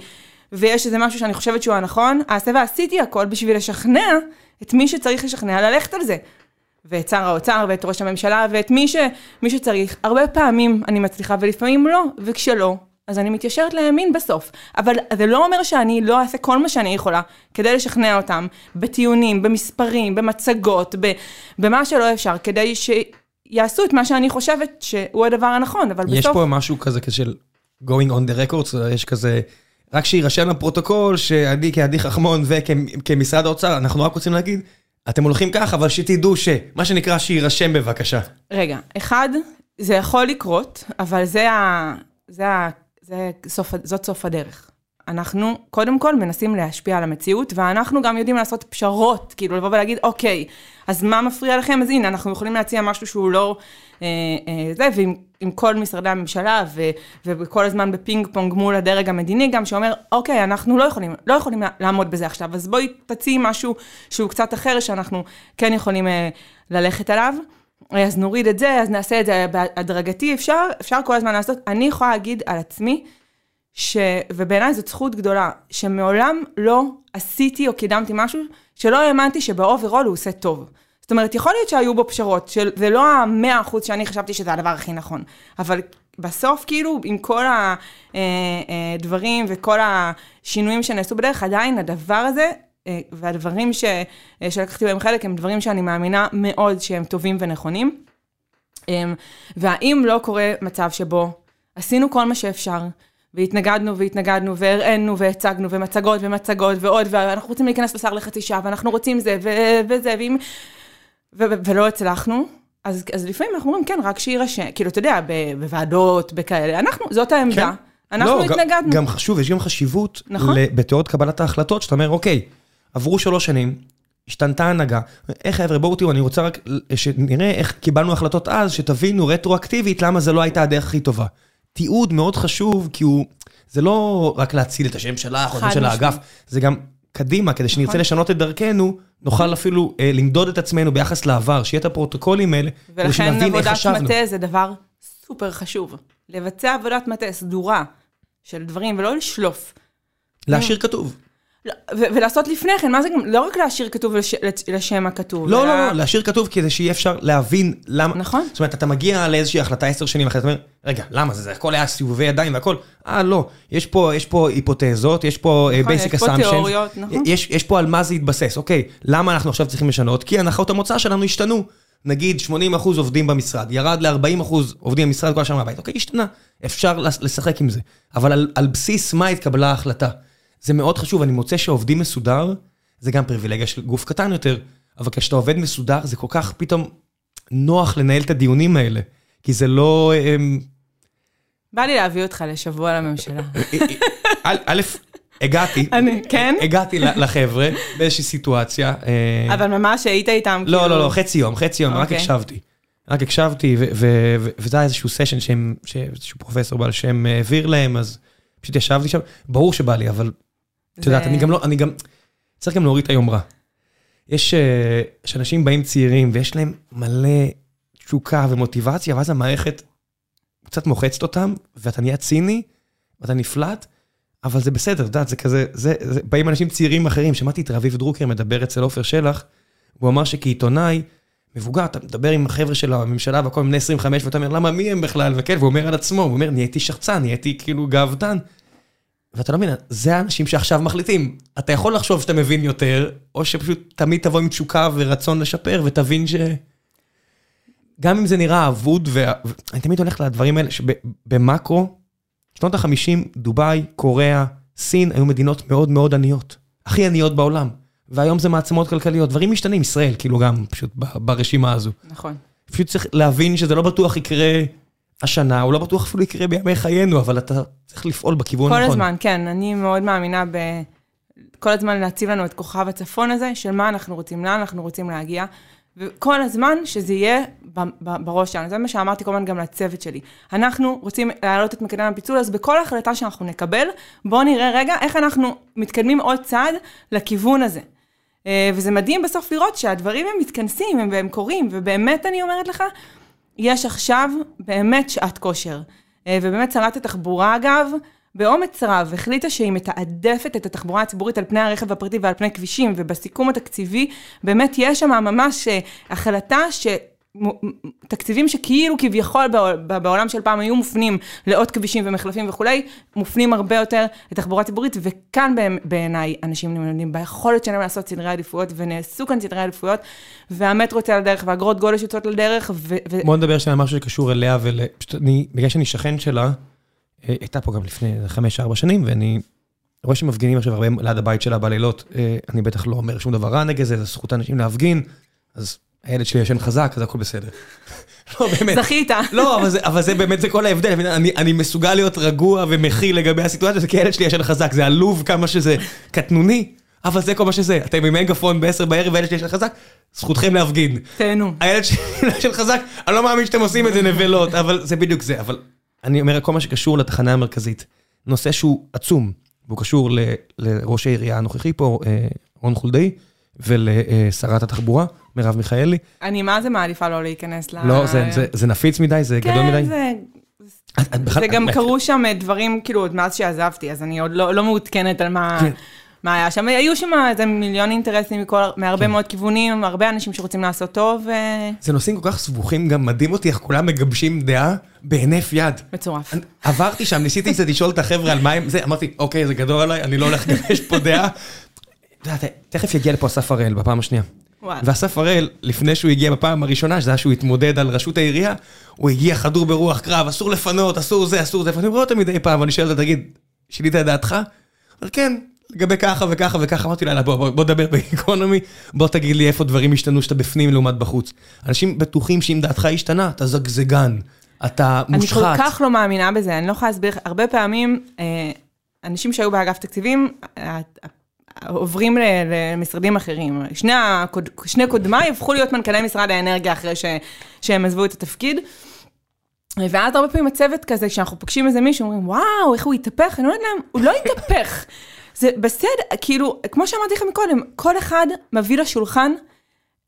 ויש איזה משהו שאני חושבת שהוא הנכון, אעשה ועשיתי הכל בשביל לשכנע את מי שצריך לשכנע ללכת על זה. ואת שר האוצר ואת ראש הממשלה ואת מי, ש, מי שצריך. הרבה פעמים אני מצליחה ולפעמים לא, וכשלא, אז אני מתיישרת לימין בסוף. אבל זה לא אומר שאני לא אעשה כל מה שאני יכולה כדי לשכנע אותם בטיעונים, במספרים, במצגות, במה שלא אפשר, כדי שיעשו את מה שאני חושבת שהוא הדבר הנכון, אבל בסוף... יש פה משהו כזה של going on the records, יש כזה... רק שיירשם לפרוטוקול שאני כעדי חכמון וכמשרד האוצר, אנחנו רק רוצים להגיד, אתם הולכים כך, אבל שתדעו ש... מה שנקרא, שיירשם בבקשה. רגע, אחד, זה יכול לקרות, אבל זה ה... זה ה... זה סוף, זאת סוף הדרך. אנחנו קודם כל מנסים להשפיע על המציאות, ואנחנו גם יודעים לעשות פשרות, כאילו לבוא ולהגיד, אוקיי, אז מה מפריע לכם? אז הנה, אנחנו יכולים להציע משהו שהוא לא אה, אה, זה, ועם עם כל משרדי הממשלה, ו, וכל הזמן בפינג פונג מול הדרג המדיני גם, שאומר, אוקיי, אנחנו לא יכולים, לא יכולים לעמוד בזה עכשיו, אז בואי תציעי משהו שהוא קצת אחר, שאנחנו כן יכולים אה, ללכת עליו. אז נוריד את זה, אז נעשה את זה בהדרגתי, אפשר, אפשר כל הזמן לעשות. אני יכולה להגיד על עצמי, ש... ובעיניי זאת זכות גדולה, שמעולם לא עשיתי או קידמתי משהו שלא האמנתי שבאוברול הוא עושה טוב. זאת אומרת, יכול להיות שהיו בו פשרות, שזה לא המאה אחוז שאני חשבתי שזה הדבר הכי נכון, אבל בסוף, כאילו, עם כל הדברים אה, אה, וכל השינויים שנעשו בדרך, עדיין הדבר הזה והדברים ש, אה, שלקחתי בהם חלק הם דברים שאני מאמינה מאוד שהם טובים ונכונים. אמ, והאם לא קורה מצב שבו עשינו כל מה שאפשר, והתנגדנו והתנגדנו והראינו והצגנו ומצגות ומצגות ועוד, ואנחנו רוצים להיכנס לשר לחצי שעה, ואנחנו רוצים זה ו- וזה, ואם... ו- ו- ולא הצלחנו, אז, אז לפעמים אנחנו אומרים, כן, רק שיירשם, כאילו, אתה יודע, בוועדות, בכאלה, אנחנו, זאת העמדה. כן. אנחנו לא, התנגדנו. גם, גם חשוב, יש גם חשיבות נכון? בתיאוריות קבלת ההחלטות, שאתה אומר, אוקיי, עברו שלוש שנים, השתנתה הנהגה. איך חבר'ה, בואו תראו, אני רוצה רק שנראה איך קיבלנו החלטות אז, שתבינו רטרואקטיבית למה זה לא הייתה הדרך הכי טובה. תיעוד מאוד חשוב, כי הוא, זה לא רק להציל את השם שלך או את השם של האגף, זה גם קדימה, כדי שנרצה נכון. לשנות את דרכנו, נוכל אפילו אה, למדוד את עצמנו ביחס לעבר, שיהיה את הפרוטוקולים האלה, כדי שנבין איך חשבנו. ולכן עבודת מטה זה דבר סופר חשוב. לבצע עבודת מטה סדורה של דברים, ולא לשלוף. להשאיר כתוב. לא, ולעשות לפני כן, מה זה גם, לא רק להשאיר כתוב לש, לשם הכתוב. לא, לא, לא, להשאיר כתוב כדי שיהיה אפשר להבין למה. נכון. זאת אומרת, אתה מגיע לאיזושהי החלטה עשר שנים אחרי, אתה אומר, רגע, למה זה, זה הכל היה סיבובי ידיים והכל. אה, לא, יש פה, יש פה היפותזות, יש פה נכון, basic assumptions. יש פה תיאוריות, נכון. יש, יש פה על מה זה יתבסס, אוקיי, למה אנחנו עכשיו צריכים לשנות? כי הנחות המוצא שלנו השתנו. נגיד 80% אחוז עובדים במשרד, ירד ל-40% אחוז עובדים במשרד כל השאר מהבית, אוקיי, השתנה, אפשר לשחק עם זה. אבל על, על בסיס מה התקבלה ההחלטה? זה מאוד חשוב, אני מוצא שעובדים מסודר, זה גם פריבילגיה של גוף קטן יותר, אבל כשאתה עובד מסודר, זה כל כך פתאום נוח לנהל את הדיונים האלה, כי זה לא... אמ, בא לי להביא אותך לשבוע לממשלה. [laughs] א', הגעתי, אני, כן? הגעתי לחבר'ה באיזושהי סיטואציה. אה, אבל ממש היית איתם לא, כאילו... לא, לא, חצי יום, חצי יום, רק אוקיי. הקשבתי. רק הקשבתי, וזה היה איזשהו סשן שאיזשהו פרופסור בעל שם העביר להם, אז פשוט ישבתי שם, ברור שבא לי, אבל את יודעת, אני גם לא, אני גם, צריך גם להוריד את היומרה. יש, אה, אנשים באים צעירים ויש להם מלא תשוקה ומוטיבציה, ואז המערכת קצת מוחצת אותם, ואתה נהיה ציני, ואתה נפלט, אבל זה בסדר, את יודעת, זה כזה, זה, זה, באים אנשים צעירים אחרים, שמעתי את רביב דרוקר מדבר אצל עופר שלח, הוא אמר שכעיתונאי, מבוגר, אתה מדבר עם החבר'ה של הממשלה והכל בני 25, ואתה אומר, למה מי הם בכלל? וכן, והוא אומר על עצמו, הוא אומר, נהייתי שחצן, נהייתי כאילו גאוותן. ואתה לא מבין, זה האנשים שעכשיו מחליטים. אתה יכול לחשוב שאתה מבין יותר, או שפשוט תמיד תבוא עם תשוקה ורצון לשפר, ותבין ש... גם אם זה נראה אבוד, ואני תמיד הולך לדברים האלה, שבמקרו, שנות ה-50, דובאי, קוריאה, סין, היו מדינות מאוד מאוד עניות. הכי עניות בעולם. והיום זה מעצמות כלכליות. דברים משתנים, ישראל, כאילו גם, פשוט ברשימה הזו. נכון. פשוט צריך להבין שזה לא בטוח יקרה השנה, הוא לא בטוח אפילו יקרה בימי חיינו, אבל אתה צריך לפעול בכיוון כל הנכון. כל הזמן, כן. אני מאוד מאמינה ב... כל הזמן להציב לנו את כוכב הצפון הזה, של מה אנחנו רוצים, לאן אנחנו רוצים להגיע. וכל הזמן שזה יהיה בראש שלנו. זה מה שאמרתי כל הזמן גם לצוות שלי. אנחנו רוצים להעלות את מקדם הפיצול, אז בכל החלטה שאנחנו נקבל, בואו נראה רגע איך אנחנו מתקדמים עוד צעד לכיוון הזה. אה, וזה מדהים בסוף לראות שהדברים הם מתכנסים והם קורים, ובאמת אני אומרת לך, יש עכשיו באמת שעת כושר. אה, ובאמת שרת התחבורה אגב, באומץ רב החליטה שהיא מתעדפת את התחבורה הציבורית על פני הרכב הפרטי ועל פני כבישים, ובסיכום התקציבי באמת יש שם ממש אה, החלטה ש... תקציבים שכאילו כביכול בעולם של פעם היו מופנים לעוד כבישים ומחלפים וכולי, מופנים הרבה יותר לתחבורה ציבורית, וכאן בעיניי אנשים נמדדים ביכולת שלהם לעשות סדרי עדיפויות, ונעשו כאן סדרי עדיפויות, והמטרו יוצא לדרך, ואגרות גודש יוצאות לדרך, ו... בוא נדבר שנייה משהו שקשור אליה, ופשוט אני, בגלל שאני שכן שלה, אה, הייתה פה גם לפני חמש-ארבע שנים, ואני רואה שמפגינים עכשיו הרבה ליד הבית שלה בלילות, אה, אני בטח לא אומר שום דבר רע נגד זה, זה זכות האנשים להפגין, אז הילד שלי ישן חזק, אז הכל בסדר. [laughs] לא, באמת. זכית. לא, אבל זה, אבל זה באמת, זה כל ההבדל. אני, אני מסוגל להיות רגוע ומכיל לגבי הסיטואציה, זה כי הילד שלי ישן חזק, זה עלוב כמה שזה קטנוני, אבל זה כל מה שזה. אתם עם מגפון ב-10 בערב והילד שלי ישן חזק, זכותכם להפגין. תהנו. הילד שלי [laughs] ישן חזק, אני לא מאמין שאתם עושים את זה נבלות, אבל זה בדיוק זה. אבל אני אומר, כל מה שקשור לתחנה המרכזית, נושא שהוא עצום, והוא קשור לראש העירייה הנוכחי פה, אה, רון חולדאי, ולשרת התחבורה, מרב מיכאלי. אני מה זה מעדיפה לא להיכנס ל... לא, זה נפיץ מדי, זה גדול מדי. כן, זה... זה גם קרו שם דברים, כאילו, עוד מאז שעזבתי, אז אני עוד לא, לא מעודכנת על מה... כן. מה היה שם, היו שם איזה מיליון אינטרסים מכל, מהרבה כן. מאוד כיוונים, הרבה אנשים שרוצים לעשות טוב. ו... זה נושאים כל כך סבוכים, גם מדהים אותי איך כולם מגבשים דעה בהינף יד. מצורף. עברתי שם, ניסיתי קצת לשאול את החבר'ה על מה הם, זה, אמרתי, אוקיי, זה גדול עליי, אני לא הולך לגבש פה דעה. תכף יגיע לפה אסף הראל בפעם השנייה. ואסף הראל, לפני שהוא הגיע בפעם הראשונה, שזה היה שהוא התמודד על ראשות העירייה, הוא הגיע חדור ברוח קרב, אסור לפנות, אסור זה, אסור זה, ואני רואה אותו מדי פעם, ואני שואל אותו, תגיד, שינית את דעתך? אומר, כן, לגבי ככה וככה וככה, אמרתי לה, בוא, בוא, בוא דבר באקונומי, בוא תגיד לי איפה דברים השתנו שאתה בפנים לעומת בחוץ. אנשים בטוחים שאם דעתך השתנה, אתה זגזגן, אתה מושחת. אני כל כך לא מאמינה בזה, אני לא יכולה להסביר, הרבה פעמים, אה, אנשים שהיו באגף תקציבים, עוברים למשרדים אחרים. שני, הקוד, שני קודמיי הפכו להיות מנכ"לי משרד האנרגיה אחרי ש, שהם עזבו את התפקיד. ואז הרבה פעמים הצוות כזה, כשאנחנו פוגשים איזה מישהו, אומרים, וואו, איך הוא התהפך? אני אומרת להם, הוא לא התהפך. [laughs] זה בסדר, כאילו, כמו שאמרתי לכם קודם, כל אחד מביא לשולחן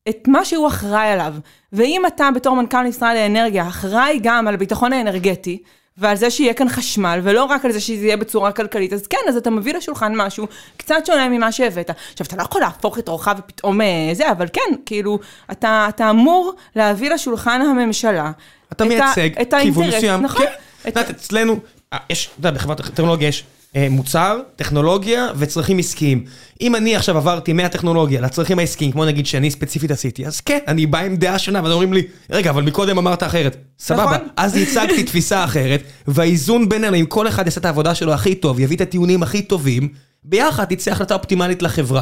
את מה שהוא אחראי עליו. ואם אתה בתור מנכ"ל משרד האנרגיה אחראי גם על הביטחון האנרגטי, ועל זה שיהיה כאן חשמל, ולא רק על זה שזה יהיה בצורה כלכלית, אז כן, אז אתה מביא לשולחן משהו קצת שונה ממה שהבאת. עכשיו, אתה לא יכול להפוך את אורך ופתאום אה, זה, אבל כן, כאילו, אתה, אתה אמור להביא לשולחן הממשלה אתה מייצג כיוון מסוים. נכון. כן. את יודעת, אצלנו, אה, יש, אתה יודע, בחברת הטכנולוגיה יש מוצר, טכנולוגיה וצרכים עסקיים. אם אני עכשיו עברתי מהטכנולוגיה לצרכים העסקיים, כמו נגיד שאני ספציפית עשיתי, אז כן, אני בא עם דעה שונה, ואז אומרים לי, רגע, אבל מקודם אמרת אחרת. סבבה, נכון. אז הצגתי [laughs] תפיסה אחרת, והאיזון בינינו, אם כל אחד יעשה את העבודה שלו הכי טוב, יביא את הטיעונים הכי טובים, ביחד תצא החלטה אופטימלית לחברה.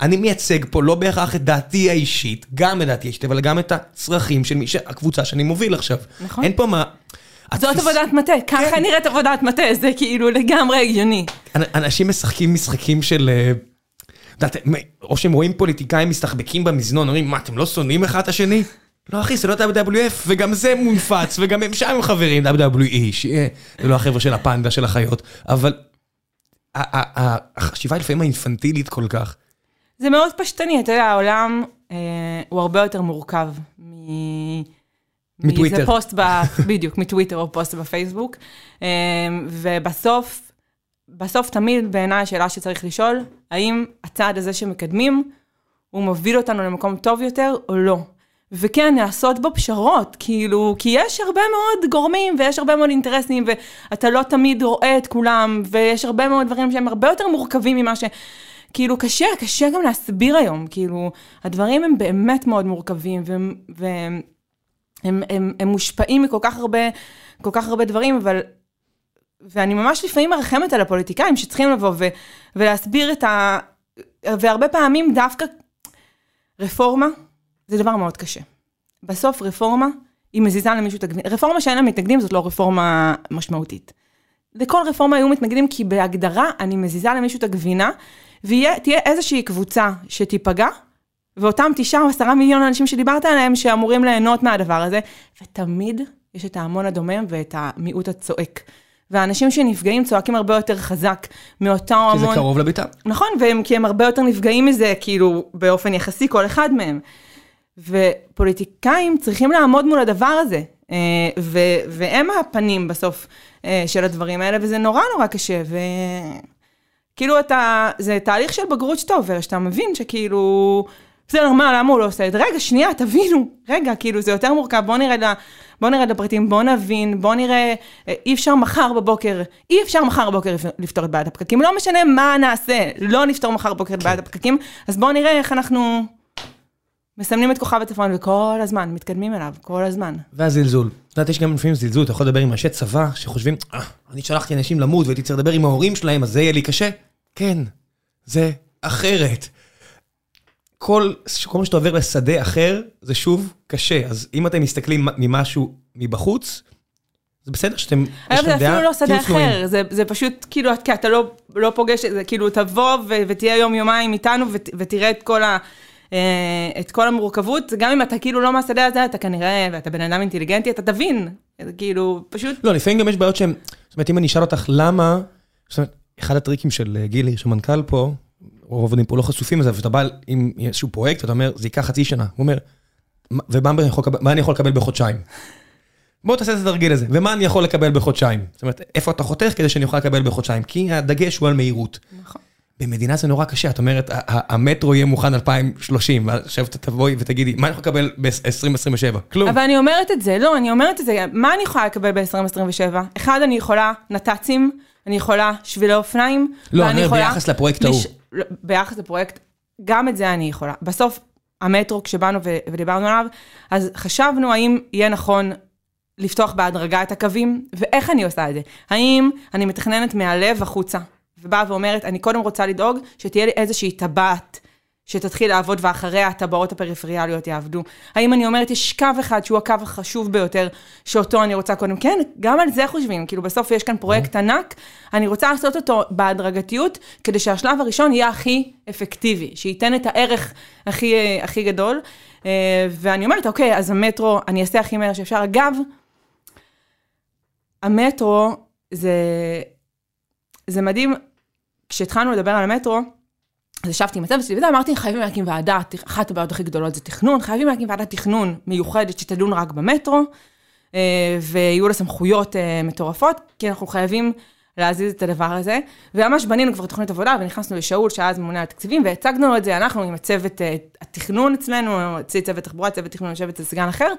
אני מייצג פה לא בהכרח את דעתי האישית, גם את דעתי האישית, אבל גם את הצרכים של מי, הקבוצה שאני מוביל עכשיו. נכון. אין פה מה... זאת עבודת מטה, ככה כן. נראית עבודת מטה, זה כאילו לגמרי הגיוני. אנשים משחקים משחקים של... אה, או שהם רואים פוליטיקאים מסתחבקים במזנון, אומרים, מה, אתם לא שונאים אחד את השני? לא אחי, זה לא WWF, וגם זה מונפץ, וגם הם שם חברים, WWE, שיהיה, זה לא החבר'ה של הפנדה של החיות, אבל החשיבה היא לפעמים האינפנטילית כל כך. זה מאוד פשטני, אתה יודע, העולם אה, הוא הרבה יותר מורכב מטוויטר. מאיזה פוסט, ב, [laughs] בדיוק, מטוויטר או פוסט בפייסבוק. אמ, ובסוף, בסוף תמיד בעיניי השאלה שצריך לשאול, האם הצעד הזה שמקדמים, הוא מוביל אותנו למקום טוב יותר או לא. וכן, לעשות בו פשרות, כאילו, כי יש הרבה מאוד גורמים ויש הרבה מאוד אינטרסים, ואתה לא תמיד רואה את כולם, ויש הרבה מאוד דברים שהם הרבה יותר מורכבים ממה ש... כאילו, קשה, קשה גם להסביר היום, כאילו, הדברים הם באמת מאוד מורכבים, והם, והם הם, הם, הם מושפעים מכל כך הרבה, כל כך הרבה דברים, אבל... ואני ממש לפעמים מרחמת על הפוליטיקאים שצריכים לבוא ו, ולהסביר את ה... והרבה פעמים דווקא רפורמה זה דבר מאוד קשה. בסוף רפורמה היא מזיזה למישהו את הגבינה. רפורמה שאין לה מתנגדים זאת לא רפורמה משמעותית. לכל רפורמה היו מתנגדים כי בהגדרה אני מזיזה למישהו את הגבינה, ותהיה איזושהי קבוצה שתיפגע, ואותם תשעה או עשרה מיליון אנשים שדיברת עליהם שאמורים ליהנות מהדבר הזה, ותמיד יש את ההמון הדומם ואת המיעוט הצועק. והאנשים שנפגעים צועקים הרבה יותר חזק מאותו המון... כי זה קרוב לביתם. נכון, והם, כי הם הרבה יותר נפגעים מזה, כאילו, באופן יחסי, כל אחד מהם. ופוליטיקאים צריכים לעמוד מול הדבר הזה, אה, ו- והם הפנים בסוף אה, של הדברים האלה, וזה נורא נורא קשה, וכאילו אתה, זה תהליך של בגרות שאתה עובר, שאתה מבין שכאילו, בסדר, מה, למה הוא לא עושה את זה? רגע, שנייה, תבינו, רגע, כאילו, זה יותר מורכב, בוא נרד, בוא נרד לפרטים, בוא נבין, בוא נראה, אה, אי אפשר מחר בבוקר, אי אפשר מחר בבוקר לפתור את בעיית הפקקים, לא משנה מה נעשה, לא נפתור מחר בבוקר את בעיית הפקקים, אז בואו נראה איך אנחנו... מסמנים את כוכב הצפון וכל הזמן, מתקדמים אליו, כל הזמן. והזלזול. את יודעת, יש גם לפעמים זלזול, אתה יכול לדבר עם אנשי צבא שחושבים, אה, אני שלחתי אנשים למות והייתי צריך לדבר עם ההורים שלהם, אז זה יהיה לי קשה. כן, זה אחרת. כל, כל מה שאתה עובר לשדה אחר, זה שוב קשה. אז אם אתם מסתכלים ממשהו מבחוץ, זה בסדר שאתם, יש לכם דעה, זה אפילו לא שדה אחר, זה, זה פשוט כאילו, כי אתה לא, לא פוגש, זה כאילו תבוא ו, ותהיה יום יומיים איתנו ות, ותראה את כל ה... אה, את כל המורכבות, גם אם אתה כאילו לא מהשדה הזה, אתה כנראה, ואתה בן אדם אינטליגנטי, אתה תבין, כאילו, פשוט... לא, לפעמים גם יש בעיות שהן, זאת אומרת, אם אני אשאל אותך למה, זאת אומרת, אחד הטריקים של אה, גילי, שמנכ"ל פה, רוב העובדים פה לא חשופים לזה, ואתה בא עם איזשהו פרויקט, ואתה אומר, זה ייקח חצי שנה. הוא אומר, ומה אני יכול לקבל בחודשיים? בוא תעשה את התרגיל הזה, ומה אני יכול לקבל בחודשיים? זאת אומרת, איפה אתה חותך כדי שאני אוכל לקבל בחודשיים? כי הדגש הוא על מהירות. נכון. במדינה זה נורא קשה, את אומרת, המטרו יהיה מוכן 2030, ועכשיו תבואי ותגידי, מה אני יכול לקבל ב-2027? כלום. אבל אני אומרת את זה, לא, אני אומרת את זה, מה אני יכולה לקבל ב-2027? אחד, אני יכולה נת"צים, אני יכולה שבילי אופניים, לא, אני אומר ביחס לפרויקט ההוא. ביחס לפרויקט, גם את זה אני יכולה. בסוף, המטרו, כשבאנו ודיברנו עליו, אז חשבנו האם יהיה נכון לפתוח בהדרגה את הקווים, ואיך אני עושה את זה? האם אני מתכננת מהלב החוצה? ובאה ואומרת, אני קודם רוצה לדאוג שתהיה לי איזושהי טבעת שתתחיל לעבוד ואחריה הטבעות הפריפריאליות יעבדו. האם אני אומרת, יש קו אחד שהוא הקו החשוב ביותר, שאותו אני רוצה קודם, כן, גם על זה חושבים, כאילו בסוף יש כאן פרויקט ענק, אני רוצה לעשות אותו בהדרגתיות, כדי שהשלב הראשון יהיה הכי אפקטיבי, שייתן את הערך הכי, הכי גדול. אה, ואני אומרת, אוקיי, אז המטרו, אני אעשה הכי מהר שאפשר. אגב, המטרו זה, זה מדהים, כשהתחלנו לדבר על המטרו, אז ישבתי עם הצוות שלי ואמרתי, חייבים להקים ועדה, אחת הבעיות הכי גדולות זה תכנון, חייבים להקים ועדת תכנון מיוחדת שתדון רק במטרו, אה, ויהיו לה סמכויות אה, מטורפות, כי אנחנו חייבים להזיז את הדבר הזה. וממש בנינו כבר תוכנית עבודה, ונכנסנו לשאול, שאז ממונה על תקציבים, והצגנו לו את זה, אנחנו עם הצוות אה, התכנון אצלנו, אצלי צוות תחבורה, צוות תכנון יושב אצל סגן אחר,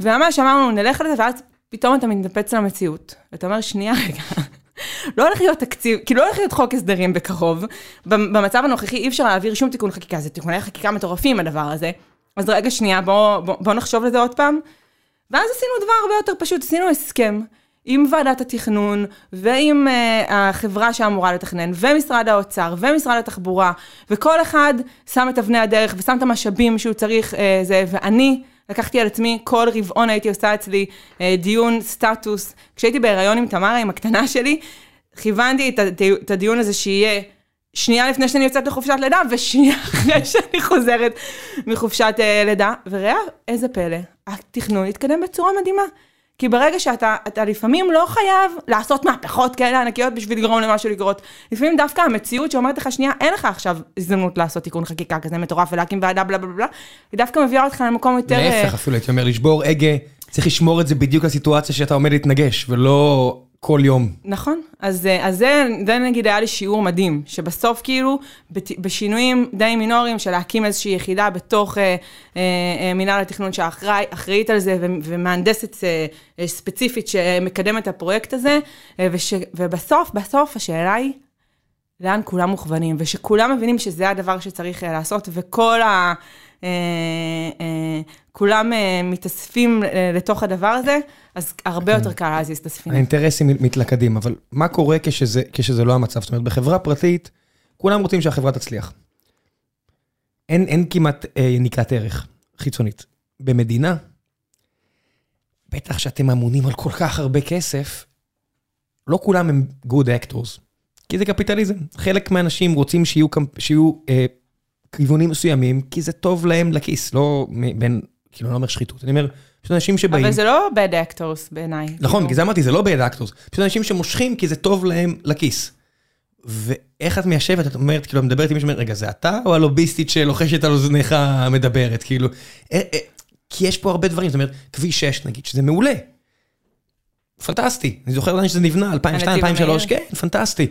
וממש אמרנו, נלך על זה, ואז פתאום אתה מתנפץ למציאות, ואתה אומר, שנייה רגע. לא הולך להיות תקציב, כאילו לא הולך להיות חוק הסדרים בקרוב. במצב הנוכחי אי אפשר להעביר שום תיקון חקיקה, זה תיקוני חקיקה מטורפים הדבר הזה. אז רגע שנייה, בואו בוא, בוא נחשוב לזה עוד פעם. ואז עשינו דבר הרבה יותר פשוט, עשינו הסכם עם ועדת התכנון ועם uh, החברה שאמורה לתכנן ומשרד האוצר ומשרד התחבורה וכל אחד שם את אבני הדרך ושם את המשאבים שהוא צריך uh, זה ואני לקחתי על עצמי, כל רבעון הייתי עושה אצלי אה, דיון סטטוס. כשהייתי בהיריון עם תמרה, עם הקטנה שלי, כיוונתי את, הדיון הזה שיהיה שנייה לפני שאני יוצאת לחופשת לידה, ושנייה [laughs] אחרי שאני חוזרת מחופשת אה, לידה. וראה, איזה פלא, התכנון התקדם בצורה מדהימה. כי ברגע שאתה אתה לפעמים לא חייב לעשות מהפכות כאלה ענקיות בשביל לגרום למשהו לקרות. לפעמים דווקא המציאות שאומרת לך, שנייה, אין לך עכשיו הזדמנות לעשות תיקון חקיקה כזה מטורף ולהקים ועדה בלה בלה בלה, היא דווקא מביאה אותך למקום יותר... להפך אפילו, הייתי אומר, לשבור הגה צריך לשמור את זה בדיוק לסיטואציה שאתה עומד להתנגש, ולא כל יום. נכון, אז, אז זה, זה נגיד היה לי שיעור מדהים, שבסוף כאילו, בשינויים די מינוריים של להקים איזושהי יחידה בתוך אה, אה, אה, מנהל התכנון שאחראית על זה ומהנדסת אה, ספציפית שמקדמת את הפרויקט הזה, אה, וש, ובסוף, בסוף השאלה היא, לאן כולם מוכוונים, ושכולם מבינים שזה הדבר שצריך אה, לעשות, וכל ה... אה, אה, כולם מתאספים לתוך הדבר הזה, אז הרבה יותר קל להזיז את הספינה. האינטרסים מתלכדים, אבל מה קורה כשזה, לא המצב? זאת אומרת, בחברה פרטית, כולם רוצים שהחברה תצליח. אין, אין כמעט אה, יניקת ערך חיצונית. במדינה, בטח שאתם אמונים על כל כך הרבה כסף, לא כולם הם good actors. כי זה קפיטליזם. חלק מהאנשים רוצים שיהיו, שיהיו אה, כיוונים מסוימים, כי זה טוב להם לכיס, לא בין, כאילו, אני לא אומר שחיתות, אני אומר, יש אנשים שבאים... אבל זה לא bad actors בעיניי. נכון, כאילו. כי זה אמרתי, זה לא bad actors. פשוט אנשים שמושכים כי זה טוב להם לכיס. ואיך את מיישבת, את אומרת, כאילו, מדברת עם מישהו, רגע, זה אתה או הלוביסטית שלוחשת על אוזניך מדברת? כאילו, אה, אה, כי יש פה הרבה דברים, זאת אומרת, כביש 6 נגיד, שזה מעולה. פנטסטי. אני זוכר עדיין שזה נבנה, 2002, 2003, כן, פנטסטי.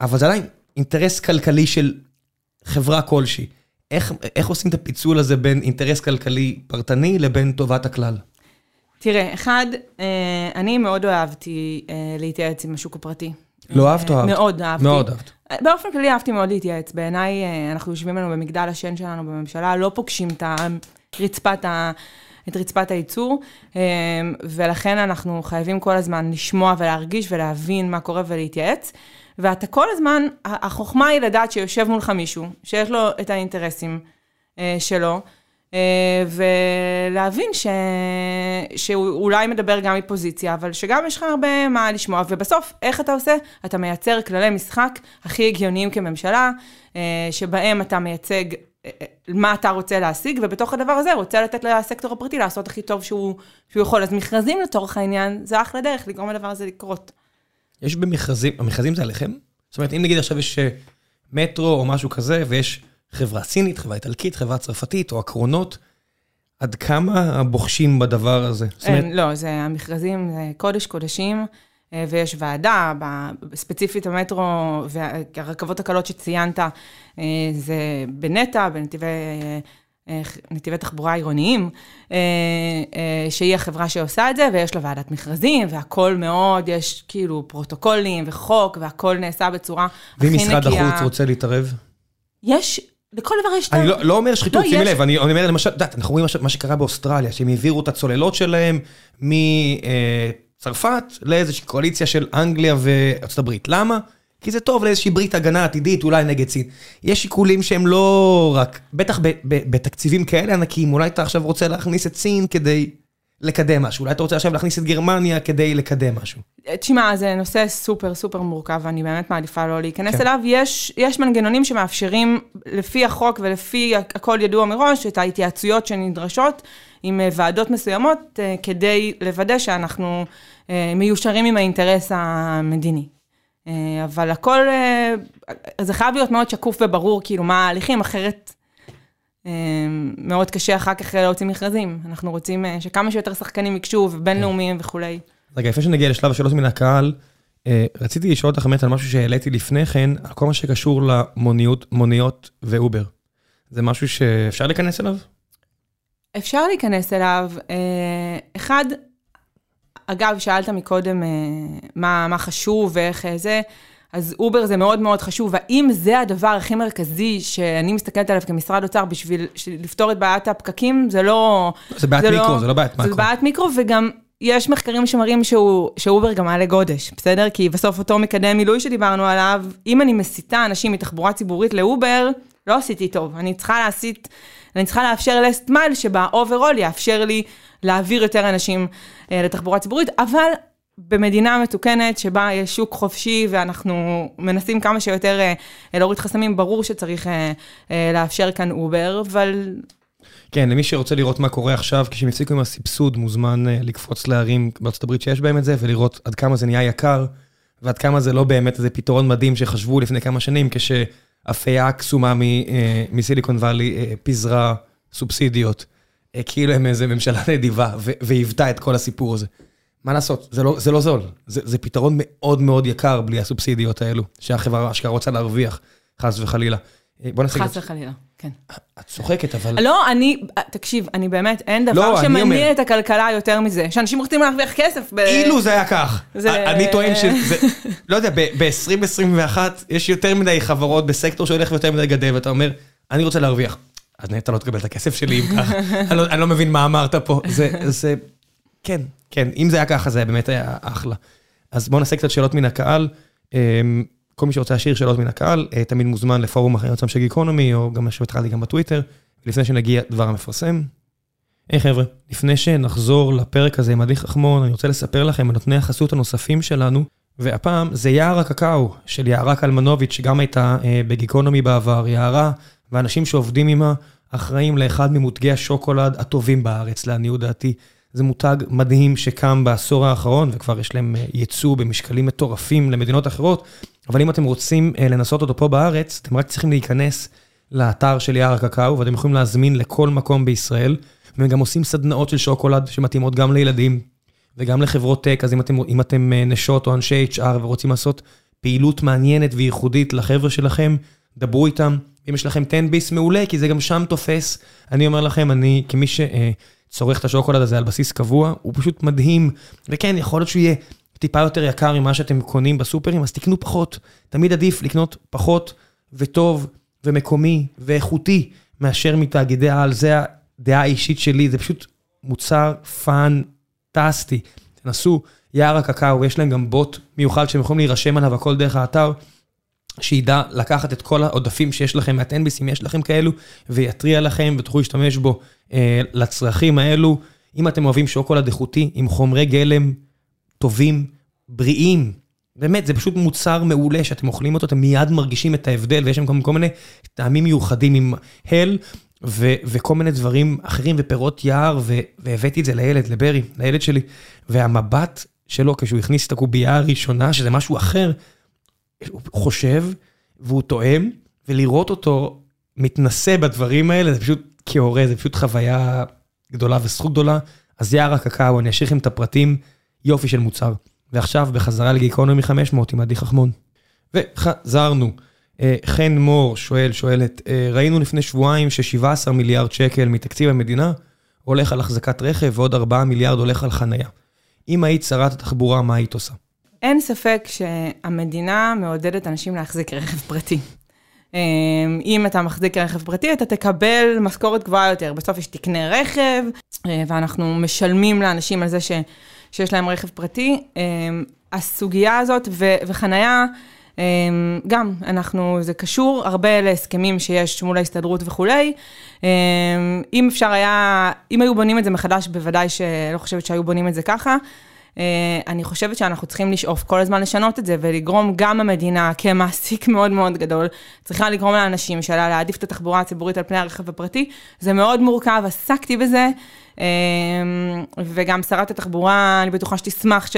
אבל זה עדיין אינטרס כלכלי של חברה כלשהי. איך, איך עושים את הפיצול הזה בין אינטרס כלכלי פרטני לבין טובת הכלל? תראה, אחד, אה, אני מאוד אהבתי אה, להתייעץ עם השוק הפרטי. לא אהבת או אהבת? מאוד אהבתי. מאוד אהבת. באופן כללי אהבתי מאוד להתייעץ. בעיניי, אה, אנחנו יושבים לנו במגדל השן שלנו בממשלה, לא פוגשים את רצפת ה... את רצפת הייצור, ולכן אנחנו חייבים כל הזמן לשמוע ולהרגיש ולהבין מה קורה ולהתייעץ. ואתה כל הזמן, החוכמה היא לדעת שיושב מולך מישהו, שיש לו את האינטרסים אה, שלו, אה, ולהבין ש... שהוא אולי מדבר גם מפוזיציה, אבל שגם יש לך הרבה מה לשמוע, ובסוף, איך אתה עושה? אתה מייצר כללי משחק הכי הגיוניים כממשלה, אה, שבהם אתה מייצג אה, אה, מה אתה רוצה להשיג, ובתוך הדבר הזה רוצה לתת לסקטור הפרטי לעשות הכי טוב שהוא, שהוא יכול. אז מכרזים לצורך העניין, זה אחלה דרך לגרום לדבר הזה לקרות. יש במכרזים, המכרזים זה עליכם? זאת אומרת, אם נגיד עכשיו יש אה, מטרו או משהו כזה, ויש חברה סינית, חברה איטלקית, חברה צרפתית או עקרונות, עד כמה בוחשים בדבר הזה? אין, אומרת... לא, זה המכרזים, זה קודש קודשים, אה, ויש ועדה, ספציפית המטרו והרכבות הקלות שציינת, אה, זה בנטע, בנתיבי נתיבי תחבורה עירוניים, אה, אה, שהיא החברה שעושה את זה, ויש לה ועדת מכרזים, והכול מאוד, יש כאילו פרוטוקולים וחוק, והכול נעשה בצורה הכי נקייה. ואם משרד החוץ רוצה להתערב? יש, לכל דבר יש... אני לא, לא אומר שחיתות, לא, שימי לב, אני אומר למשל, את יודעת, אנחנו רואים מה שקרה באוסטרליה, שהם העבירו את הצוללות שלהם מצרפת לאיזושהי קואליציה של אנגליה וארצות הברית. למה? כי זה טוב לאיזושהי ברית הגנה עתידית, אולי נגד סין. יש שיקולים שהם לא רק, בטח בתקציבים כאלה ענקיים, אולי אתה עכשיו רוצה להכניס את סין כדי לקדם משהו, אולי אתה רוצה עכשיו להכניס את גרמניה כדי לקדם משהו. תשמע, זה נושא סופר סופר מורכב, ואני באמת מעדיפה לא להיכנס כן. אליו. יש, יש מנגנונים שמאפשרים, לפי החוק ולפי הכל ידוע מראש, את ההתייעצויות שנדרשות עם אה, ועדות מסוימות, אה, כדי לוודא שאנחנו אה, מיושרים עם האינטרס המדיני. אה, אבל הכל, אה, זה חייב להיות מאוד שקוף וברור, כאילו, מה ההליכים, אחרת אה, מאוד קשה אחר כך להוציא מכרזים. אנחנו רוצים שכמה שיותר שחקנים ייגשו, ובינלאומיים וכולי. רגע, לפני שנגיע לשלב השאלות מן הקהל, רציתי לשאול אותך באמת על משהו שהעליתי לפני כן, על כל מה שקשור למוניות ואובר. זה משהו שאפשר להיכנס אליו? אפשר להיכנס אליו. אחד, אגב, שאלת מקודם אה, מה, מה חשוב ואיך אה, זה, אז אובר זה מאוד מאוד חשוב. והאם זה הדבר הכי מרכזי שאני מסתכלת עליו כמשרד אוצר בשביל לפתור את בעיית הפקקים? זה לא... זה בעיית מיקרו, לא, זה לא בעיית מקרו. זה בעיית מיקרו, וגם יש מחקרים שמראים שהוא, שאובר גם מעלה גודש, בסדר? כי בסוף אותו מקדם מילוי שדיברנו עליו, אם אני מסיטה אנשים מתחבורה ציבורית לאובר, לא עשיתי טוב. אני צריכה להסיט, אני צריכה לאפשר last mile שבה overall יאפשר לי להעביר יותר אנשים אה, לתחבורה ציבורית, אבל במדינה מתוקנת שבה יש שוק חופשי ואנחנו מנסים כמה שיותר אה, להוריד חסמים, ברור שצריך אה, אה, לאפשר כאן אובר, אבל... כן, למי שרוצה לראות מה קורה עכשיו, כשהם הפסיקו עם הסבסוד, מוזמן אה, לקפוץ לערים בארצות הברית שיש בהם את זה, ולראות עד כמה זה נהיה יקר, ועד כמה זה לא באמת איזה פתרון מדהים שחשבו לפני כמה שנים, כשאפייה קסומה אה, מסיליקון וואלי אה, פיזרה סובסידיות. כאילו הם איזה ממשלה נדיבה, והיוותה את כל הסיפור הזה. מה לעשות, זה לא, זה לא זול, זה, זה פתרון מאוד מאוד יקר בלי הסובסידיות האלו, שהחברה אשכרה רוצה להרוויח, חס וחלילה. אה, בוא נעשה... חס וחלילה, כן. את צוחקת, אבל... לא, אני, תקשיב, אני באמת, אין דבר לא, שמניע את הכלכלה יותר מזה, שאנשים רוצים להרוויח כסף. ב... אילו זה היה כך. זה... אני טוען שזה, [laughs] לא יודע, ב-2021 יש יותר מדי חברות בסקטור שהולך ויותר מדי גדל, ואתה אומר, אני רוצה להרוויח. אז נטע לא תקבל את הכסף שלי אם ככה. [laughs] אני, לא, אני לא מבין מה אמרת פה. זה, זה, כן, כן, אם זה היה ככה, זה באמת היה אחלה. אז בואו נעשה קצת שאלות מן הקהל. אמ, כל מי שרוצה להשאיר שאלות מן הקהל, אה, תמיד מוזמן לפורום אחרי יוצאם של גיקונומי, או גם מה שהתחלתי גם בטוויטר, לפני שנגיע דבר המפרסם. היי hey, חבר'ה, לפני שנחזור לפרק הזה עם עדי חכמון, אני רוצה לספר לכם על נותני החסות הנוספים שלנו, והפעם זה יער הקקאו של יערה קלמנוביץ', שגם הייתה אה, בגיקונומי בעבר. יערה ואנשים שעובדים עימה אחראים לאחד ממותגי השוקולד הטובים בארץ, לעניות דעתי. זה מותג מדהים שקם בעשור האחרון, וכבר יש להם אה, ייצוא במשקלים מטורפים למדינות אחרות, אבל אם אתם רוצים אה, לנסות אותו פה בארץ, אתם רק צריכים להיכנס לאתר של יער הקקאו, ואתם יכולים להזמין לכל מקום בישראל, והם גם עושים סדנאות של שוקולד שמתאימות גם לילדים וגם לחברות טק, אז אם אתם, אם אתם אה, נשות או אנשי HR ורוצים לעשות פעילות מעניינת וייחודית לחבר'ה שלכם, דברו איתם. אם יש לכם 10 ביס מעולה, כי זה גם שם תופס. אני אומר לכם, אני כמי שצורך את השוקולד הזה על בסיס קבוע, הוא פשוט מדהים. וכן, יכול להיות שהוא יהיה טיפה יותר יקר ממה שאתם קונים בסופרים, אז תקנו פחות. תמיד עדיף לקנות פחות וטוב ומקומי ואיכותי מאשר מתאגידי העל. זה הדעה האישית שלי, זה פשוט מוצר פנטסטי. תנסו, יער הקקאו, יש להם גם בוט מיוחד שהם יכולים להירשם עליו, הכל דרך האתר. שידע לקחת את כל העודפים שיש לכם מהטנביס, אם יש לכם כאלו, ויתריע לכם ותוכלו להשתמש בו אה, לצרכים האלו. אם אתם אוהבים שוקולד איכותי עם חומרי גלם טובים, בריאים, באמת, זה פשוט מוצר מעולה שאתם אוכלים אותו, אתם מיד מרגישים את ההבדל, ויש שם גם כל מיני טעמים מיוחדים עם הל, ו- וכל מיני דברים אחרים, ופירות יער, ו- והבאתי את זה לילד, לברי, לילד שלי, והמבט שלו כשהוא הכניס את הקובייה הראשונה, שזה משהו אחר, הוא חושב, והוא תואם, ולראות אותו מתנסה בדברים האלה, זה פשוט כהורה, זה פשוט חוויה גדולה וזכות גדולה. אז יער הקקאו, אני אשאיר לכם את הפרטים, יופי של מוצר. ועכשיו בחזרה לגיקונומי 500 עם עדי חכמון. וחזרנו. אה, חן מור שואל, שואלת, אה, ראינו לפני שבועיים ש-17 מיליארד שקל מתקציב המדינה הולך על החזקת רכב ועוד 4 מיליארד הולך על חנייה. אם היית שרת התחבורה, מה היית עושה? אין ספק שהמדינה מעודדת אנשים להחזיק רכב פרטי. אמ, אם אתה מחזיק רכב פרטי, אתה תקבל משכורת גבוהה יותר. בסוף יש תקנה רכב, אה, ואנחנו משלמים לאנשים על זה ש, שיש להם רכב פרטי. אמ, הסוגיה הזאת ו, וחנייה, אמ, גם, אנחנו, זה קשור הרבה להסכמים שיש מול ההסתדרות וכולי. אם אפשר היה, אם היו בונים את זה מחדש, בוודאי שלא חושבת שהיו בונים את זה ככה. אה, אני חושבת שאנחנו צריכים לשאוף כל הזמן לשנות את זה ולגרום גם המדינה כמעסיק [laughs] מאוד מאוד גדול, צריכה לגרום לאנשים שלה להעדיף את התחבורה הציבורית על פני הרכב הפרטי. זה מאוד מורכב, עסקתי בזה, אה, וגם שרת התחבורה, אני בטוחה שתשמח ש...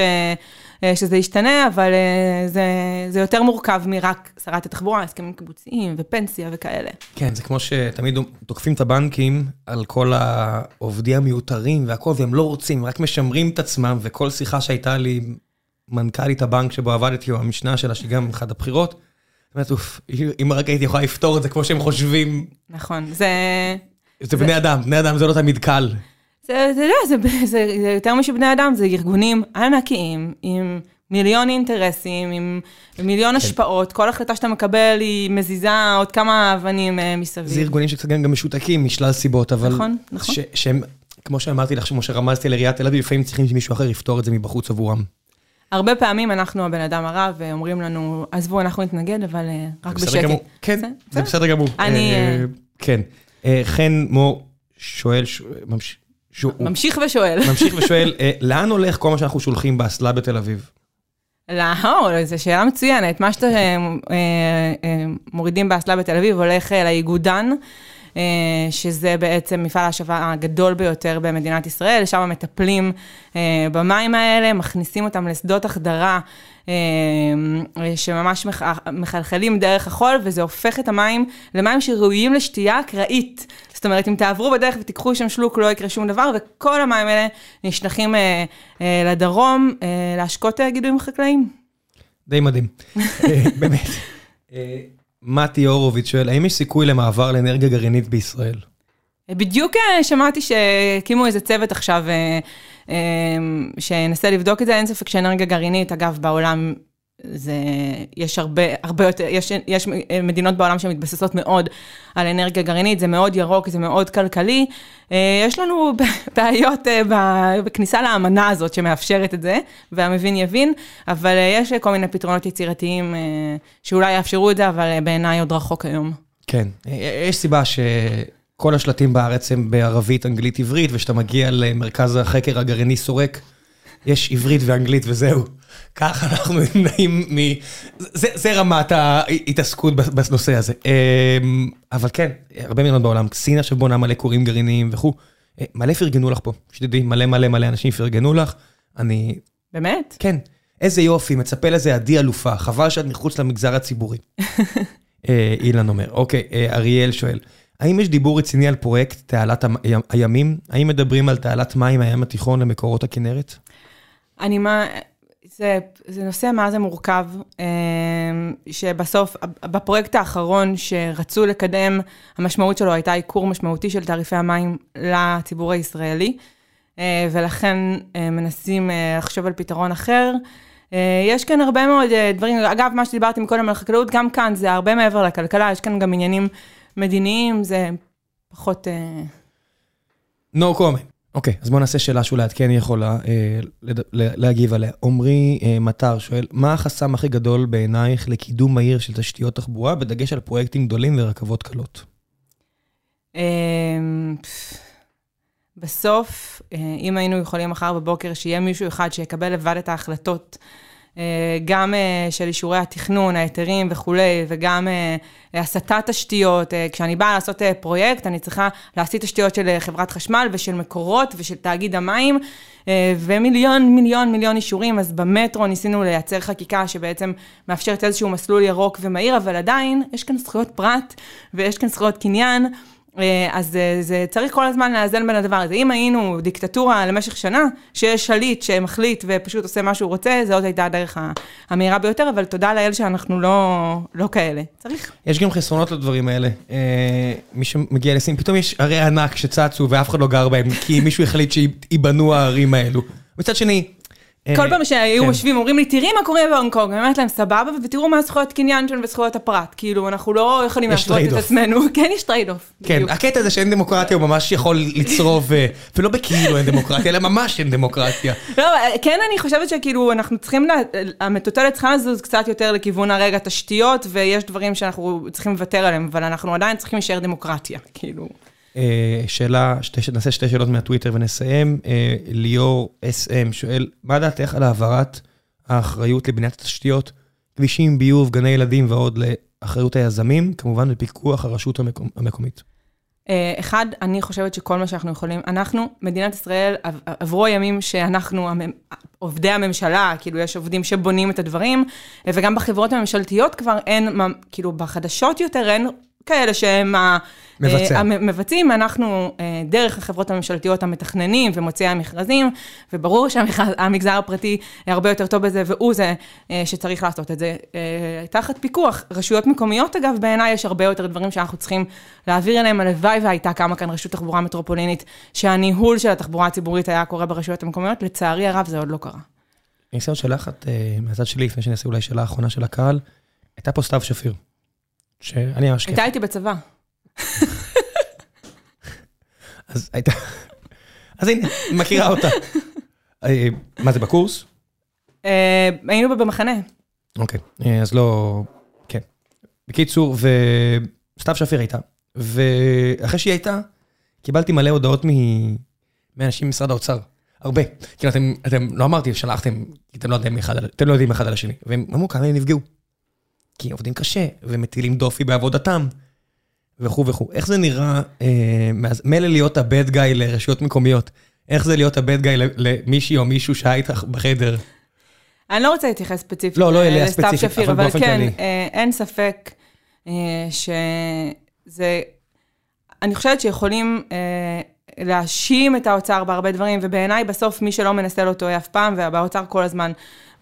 אה, שזה ישתנה, אבל אה, זה, זה יותר מורכב מרק שרת התחבורה, הסכמים קיבוציים ופנסיה וכאלה. כן, זה כמו שתמיד תוקפים את הבנקים על כל העובדים המיותרים והכל, והם לא רוצים, רק משמרים את עצמם, וכל שיחה שהייתה לי, מנכ"לית הבנק שבו עבדתי, או המשנה שלה, שהיא גם אחת הבחירות, באמת, אוף, אם רק הייתי יכולה לפתור את זה כמו שהם חושבים. נכון, זה... זה, זה בני אדם, בני אדם זה לא תמיד קל. זה, זה, זה, זה, זה, זה יותר משבני אדם, זה ארגונים ענקיים עם מיליון אינטרסים, עם מיליון כן. השפעות, כל החלטה שאתה מקבל היא מזיזה עוד כמה אבנים uh, מסביב. זה ארגונים שקצת גם משותקים משלל סיבות, אבל... נכון, נכון. ש, שהם, כמו שאמרתי לך, כמו שרמזתי לעיריית תל אביב, לפעמים צריכים שמישהו אחר יפתור את זה מבחוץ עבורם. הרבה פעמים אנחנו הבן אדם הרע, ואומרים לנו, עזבו, אנחנו נתנגד, אבל uh, רק בשקט. גמור. כן, זה, זה בסדר גמור. אני... Uh, כן. חן מור שואל, ממש... ממשיך ושואל. ממשיך ושואל, אה, לאן הולך כל מה שאנחנו שולחים באסלה בתל אביב? לא, זו שאלה מצוינת. מה שאתם אה, אה, מורידים באסלה בתל אביב הולך לאיגודן. שזה בעצם מפעל ההשבה הגדול ביותר במדינת ישראל, שם מטפלים במים האלה, מכניסים אותם לשדות החדרה. שממש מחלחלים דרך החול, וזה הופך את המים למים שראויים לשתייה אקראית. זאת אומרת, אם תעברו בדרך ותיקחו שם שלוק, לא יקרה שום דבר, וכל המים האלה נשלחים אה, אה, לדרום אה, להשקות אה, גידולים חקלאיים. די מדהים, אה, באמת. אה, מתי הורוביץ שואל, האם יש סיכוי למעבר לאנרגיה גרעינית בישראל? בדיוק שמעתי שהקימו איזה צוות עכשיו שינסה לבדוק את זה, אין ספק שאנרגיה גרעינית, אגב, בעולם זה, יש הרבה, הרבה יותר, יש, יש מדינות בעולם שמתבססות מאוד על אנרגיה גרעינית, זה מאוד ירוק, זה מאוד כלכלי. אה, יש לנו [laughs] בעיות אה, בכניסה לאמנה הזאת שמאפשרת את זה, והמבין יבין, אבל אה, יש כל מיני פתרונות יצירתיים שאולי יאפשרו את זה, אבל בעיניי עוד רחוק היום. כן, יש סיבה ש... כל השלטים בארץ הם בערבית, אנגלית, עברית, וכשאתה מגיע למרכז החקר הגרעיני סורק, יש עברית ואנגלית וזהו. ככה אנחנו נמנעים מ... זה, זה רמת ההתעסקות בנושא הזה. אמ, אבל כן, הרבה מדינות בעולם, סין עכשיו בונה מלא כורים גרעיניים וכו'. אה, מלא פרגנו לך פה, שתדעי, מלא מלא מלא אנשים פרגנו לך. אני... באמת? כן. איזה יופי, מצפה לזה עדי אלופה, חבל שאת מחוץ למגזר הציבורי. [laughs] אה, אילן אומר, אוקיי, אה, אריאל שואל, האם יש דיבור רציני על פרויקט תעלת הימים? האם מדברים על תעלת מים מהים התיכון למקורות הכנרת? אני מה... זה, זה נושא מה זה מורכב, אמ, שבסוף, בפרויקט האחרון שרצו לקדם, המשמעות שלו הייתה עיקור משמעותי של תעריפי המים לציבור הישראלי, אה, ולכן אה, מנסים אה, לחשוב על פתרון אחר. יש כאן הרבה מאוד דברים, אגב, מה שדיברתי מקודם על חקלאות, גם כאן זה הרבה מעבר לכלכלה, יש כאן גם עניינים מדיניים, זה פחות... No comment. אוקיי, אז בואו נעשה שאלה שאולי את כן יכולה אה, להגיב עליה. עמרי אה, מטר שואל, מה החסם הכי גדול בעינייך לקידום מהיר של תשתיות תחבורה, בדגש על פרויקטים גדולים ורכבות קלות? אה, בסוף, אה, אם היינו יכולים מחר בבוקר שיהיה מישהו אחד שיקבל לבד את ההחלטות, אה, גם אה, של אישורי התכנון, ההיתרים וכולי, וגם אה, הסטת תשתיות. כשאני באה לעשות פרויקט, אני צריכה להסיט תשתיות של חברת חשמל ושל מקורות ושל תאגיד המים, ומיליון, מיליון, מיליון אישורים. אז במטרו ניסינו לייצר חקיקה שבעצם מאפשרת איזשהו מסלול ירוק ומהיר, אבל עדיין יש כאן זכויות פרט ויש כאן זכויות קניין. אה, אז אה, זה צריך כל הזמן לאזן בין הדבר הזה. אם היינו דיקטטורה למשך שנה, שיש שליט שמחליט ופשוט עושה מה שהוא רוצה, זאת הייתה הדרך המהירה ביותר, אבל תודה לאל שאנחנו לא, לא כאלה. צריך. יש גם חסרונות לדברים האלה. אה, מי שמגיע לסין, פתאום יש ערי ענק שצצו ואף אחד לא גר בהם, כי מישהו החליט שייבנו הערים האלו. מצד שני, כל אה, פעם שהיו כן. משווים, אומרים לי, תראי מה קורה בהונג קונג, אני אומרת להם, סבבה, ותראו מה הזכויות קניין שלנו וזכויות הפרט. כאילו, אנחנו לא יכולים להשוות את עצמנו. [laughs] כן, יש trade-off. כן, הקטע הזה שאין דמוקרטיה הוא ממש יכול לצרוב, אה, ולא בכאילו אין דמוקרטיה, אלא ממש אין דמוקרטיה. לא, כן, אני חושבת שכאילו, אנחנו צריכים, המטוטלת צריכה לזוז קצת יותר לכיוון הרגע תשתיות, ויש דברים שאנחנו צריכים לוותר עליהם, אבל אנחנו עדיין צריכים להישאר דמוקרטיה, כאילו. אה, שאלה, נעשה שתי שאלות מהטוויטר ונסיים. אה, ליאור SM שואל, מה דעתך על העברת האחריות לבניית התשתיות, כבישים, ביוב, גני ילדים ועוד לאחריות היזמים, כמובן בפיקוח הרשות המקומית? אה, אחד, אני חושבת שכל מה שאנחנו יכולים, אנחנו, מדינת ישראל, עברו ימים שאנחנו, עובדי הממשלה, כאילו יש עובדים שבונים את הדברים, וגם בחברות הממשלתיות כבר אין, כאילו בחדשות יותר אין כאלה שהם מבצע. המבצעים, אנחנו אה, דרך החברות הממשלתיות המתכננים ומוציאי המכרזים, וברור שהמגזר הפרטי הרבה יותר טוב בזה, והוא זה אה, שצריך לעשות את זה. אה, תחת פיקוח, רשויות מקומיות אגב, בעיניי יש הרבה יותר דברים שאנחנו צריכים להעביר אליהם. הלוואי והייתה קמה כאן רשות תחבורה מטרופולינית, שהניהול של התחבורה הציבורית היה קורה ברשויות המקומיות, לצערי הרב זה עוד לא קרה. אני אעשה עוד שאלה אחת מהצד שלי, לפני שאני אעשה אולי שאלה אחרונה של הקהל. הייתה פה סתיו שפיר. שאני ממש כיף. הייתה איתי בצבא. [laughs] אז הייתה... אז הנה, מכירה אותה. אה, מה זה, בקורס? אה, היינו במחנה. אוקיי, אה, אז לא... כן. בקיצור, וסתיו שפיר הייתה. ואחרי שהיא הייתה, קיבלתי מלא הודעות מאנשים ממשרד האוצר. הרבה. כאילו, אתם, אתם, לא אמרתי, שלחתם, אתם לא יודעים אחד, אתם לא יודעים אחד על השני. והם אמרו, כמה הם נפגעו. כי עובדים קשה, ומטילים דופי בעבודתם. וכו' וכו'. איך זה נראה, אה, מילא להיות הבד גאי לרשויות מקומיות, איך זה להיות הבד גאי למישהי או מישהו שהיה איתך בחדר? אני לא רוצה להתייחס ספציפית לא, לא אליה ספציפית, שפיר, אבל, אבל כן, אה, אין ספק אה, שזה... אני חושבת שיכולים אה, להאשים את האוצר בהרבה דברים, ובעיניי בסוף מי שלא מנסה לא טועה אף פעם, ובאוצר כל הזמן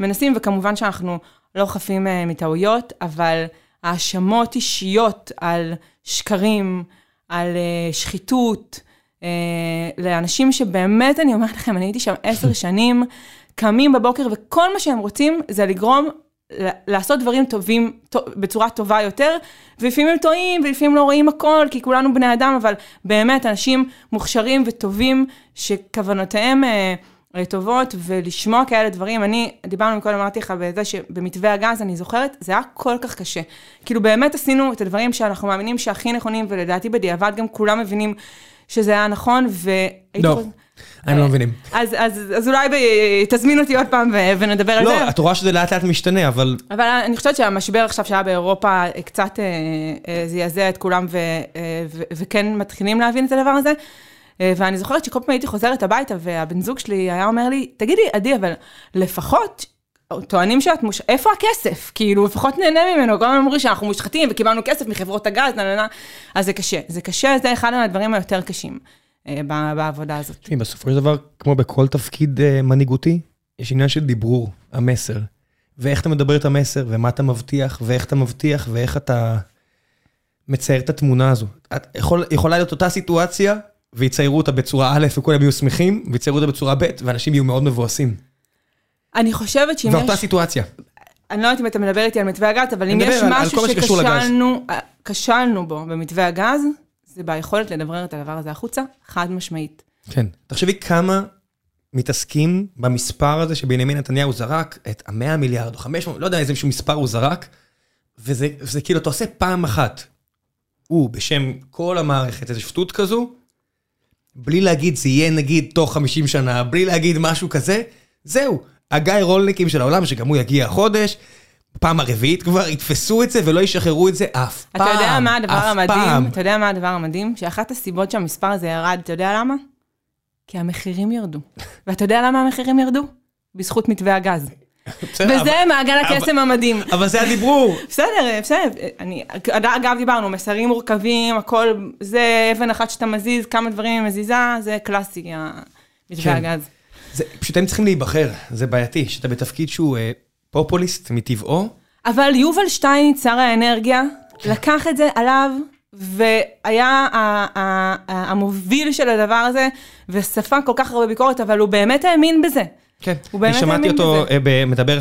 מנסים, וכמובן שאנחנו לא חפים אה, מטעויות, אבל האשמות אישיות על שקרים, על אה, שחיתות, אה, לאנשים שבאמת, אני אומרת לכם, אני הייתי שם עשר [laughs] שנים, קמים בבוקר וכל מה שהם רוצים זה לגרום לעשות דברים טובים בצורה טובה יותר, ולפעמים הם טועים ולפעמים לא רואים הכל, כי כולנו בני אדם, אבל באמת אנשים מוכשרים וטובים שכוונותיהם אה, אה, טובות, ולשמוע כאלה דברים, אני, דיברנו קודם, אמרתי לך בזה שבמתווה הגז, אני זוכרת, זה היה כל כך קשה. כאילו באמת עשינו את הדברים שאנחנו מאמינים שהכי נכונים, ולדעתי בדיעבד גם כולם מבינים שזה היה נכון, והייתי... לא. הם לא מבינים. אז, אז, אז אולי ב, תזמין אותי עוד פעם ונדבר על לא, זה. לא, את רואה שזה לאט לאט משתנה, אבל... אבל אני חושבת שהמשבר עכשיו שהיה באירופה קצת אה, אה, זעזע את כולם, ו, אה, ו, וכן מתחילים להבין את הדבר הזה. ואני זוכרת שכל פעם הייתי חוזרת הביתה, והבן זוג שלי היה אומר לי, תגידי, עדי, אבל לפחות טוענים שאת מוש... איפה הכסף? כאילו, לפחות נהנה ממנו. כל הזמן אמרו שאנחנו מושחתים וקיבלנו כסף מחברות הגז, נהנה. אז זה קשה. זה קשה, זה אחד מהדברים היותר קשים. אה, בעבודה הזאת. תראי, בסופו של דבר, כמו בכל תפקיד אה, מנהיגותי, יש עניין של דיברור, המסר. ואיך אתה מדבר את המסר, ומה אתה מבטיח, ואיך אתה מבטיח, ואיך אתה מצייר את התמונה הזו. את יכול, יכולה להיות אותה סיטואציה, ויציירו אותה בצורה א', וכולם יהיו שמחים, ויציירו אותה בצורה ב', ואנשים יהיו מאוד מבואסים. אני חושבת שאם יש... ואותה סיטואציה. אני לא יודעת אם אתה מדבר איתי על מתווה הגז, אבל אם יש משהו שכשלנו בו במתווה הגז, זה ביכולת לדברר את הדבר הזה החוצה, חד משמעית. כן. תחשבי כמה מתעסקים במספר הזה שבנימין נתניהו זרק, את המאה מיליארד או 500, לא יודע איזה מספר הוא זרק, וזה, וזה כאילו, אתה עושה פעם אחת, הוא בשם כל המערכת, איזה שטות כזו, בלי להגיד זה יהיה נגיד תוך 50 שנה, בלי להגיד משהו כזה, זהו. הגיא רולניקים של העולם, שגם הוא יגיע החודש, פעם הרביעית כבר יתפסו את זה ולא ישחררו את זה אף פעם, אתה יודע מה הדבר המדהים? אתה יודע מה הדבר המדהים? שאחת הסיבות שהמספר הזה ירד, אתה יודע למה? כי המחירים ירדו. ואתה יודע למה המחירים ירדו? בזכות מתווה הגז. וזה מעגל הקסם המדהים. אבל זה הדיברור. בסדר, בסדר. אגב, דיברנו, מסרים מורכבים, הכל, זה אבן אחת שאתה מזיז, כמה דברים היא מזיזה, זה קלאסי, מתווה כן. הגז. פשוט הם צריכים להיבחר, זה בעייתי, שאתה בתפקיד שהוא אה, פופוליסט מטבעו. אבל יובל שטייניץ, שר האנרגיה, לקח את זה עליו, והיה המוביל של הדבר הזה, וספג כל כך הרבה ביקורת, אבל הוא באמת האמין בזה. כן, הוא באמת האמין בזה. אני שמעתי אותו אה, מדבר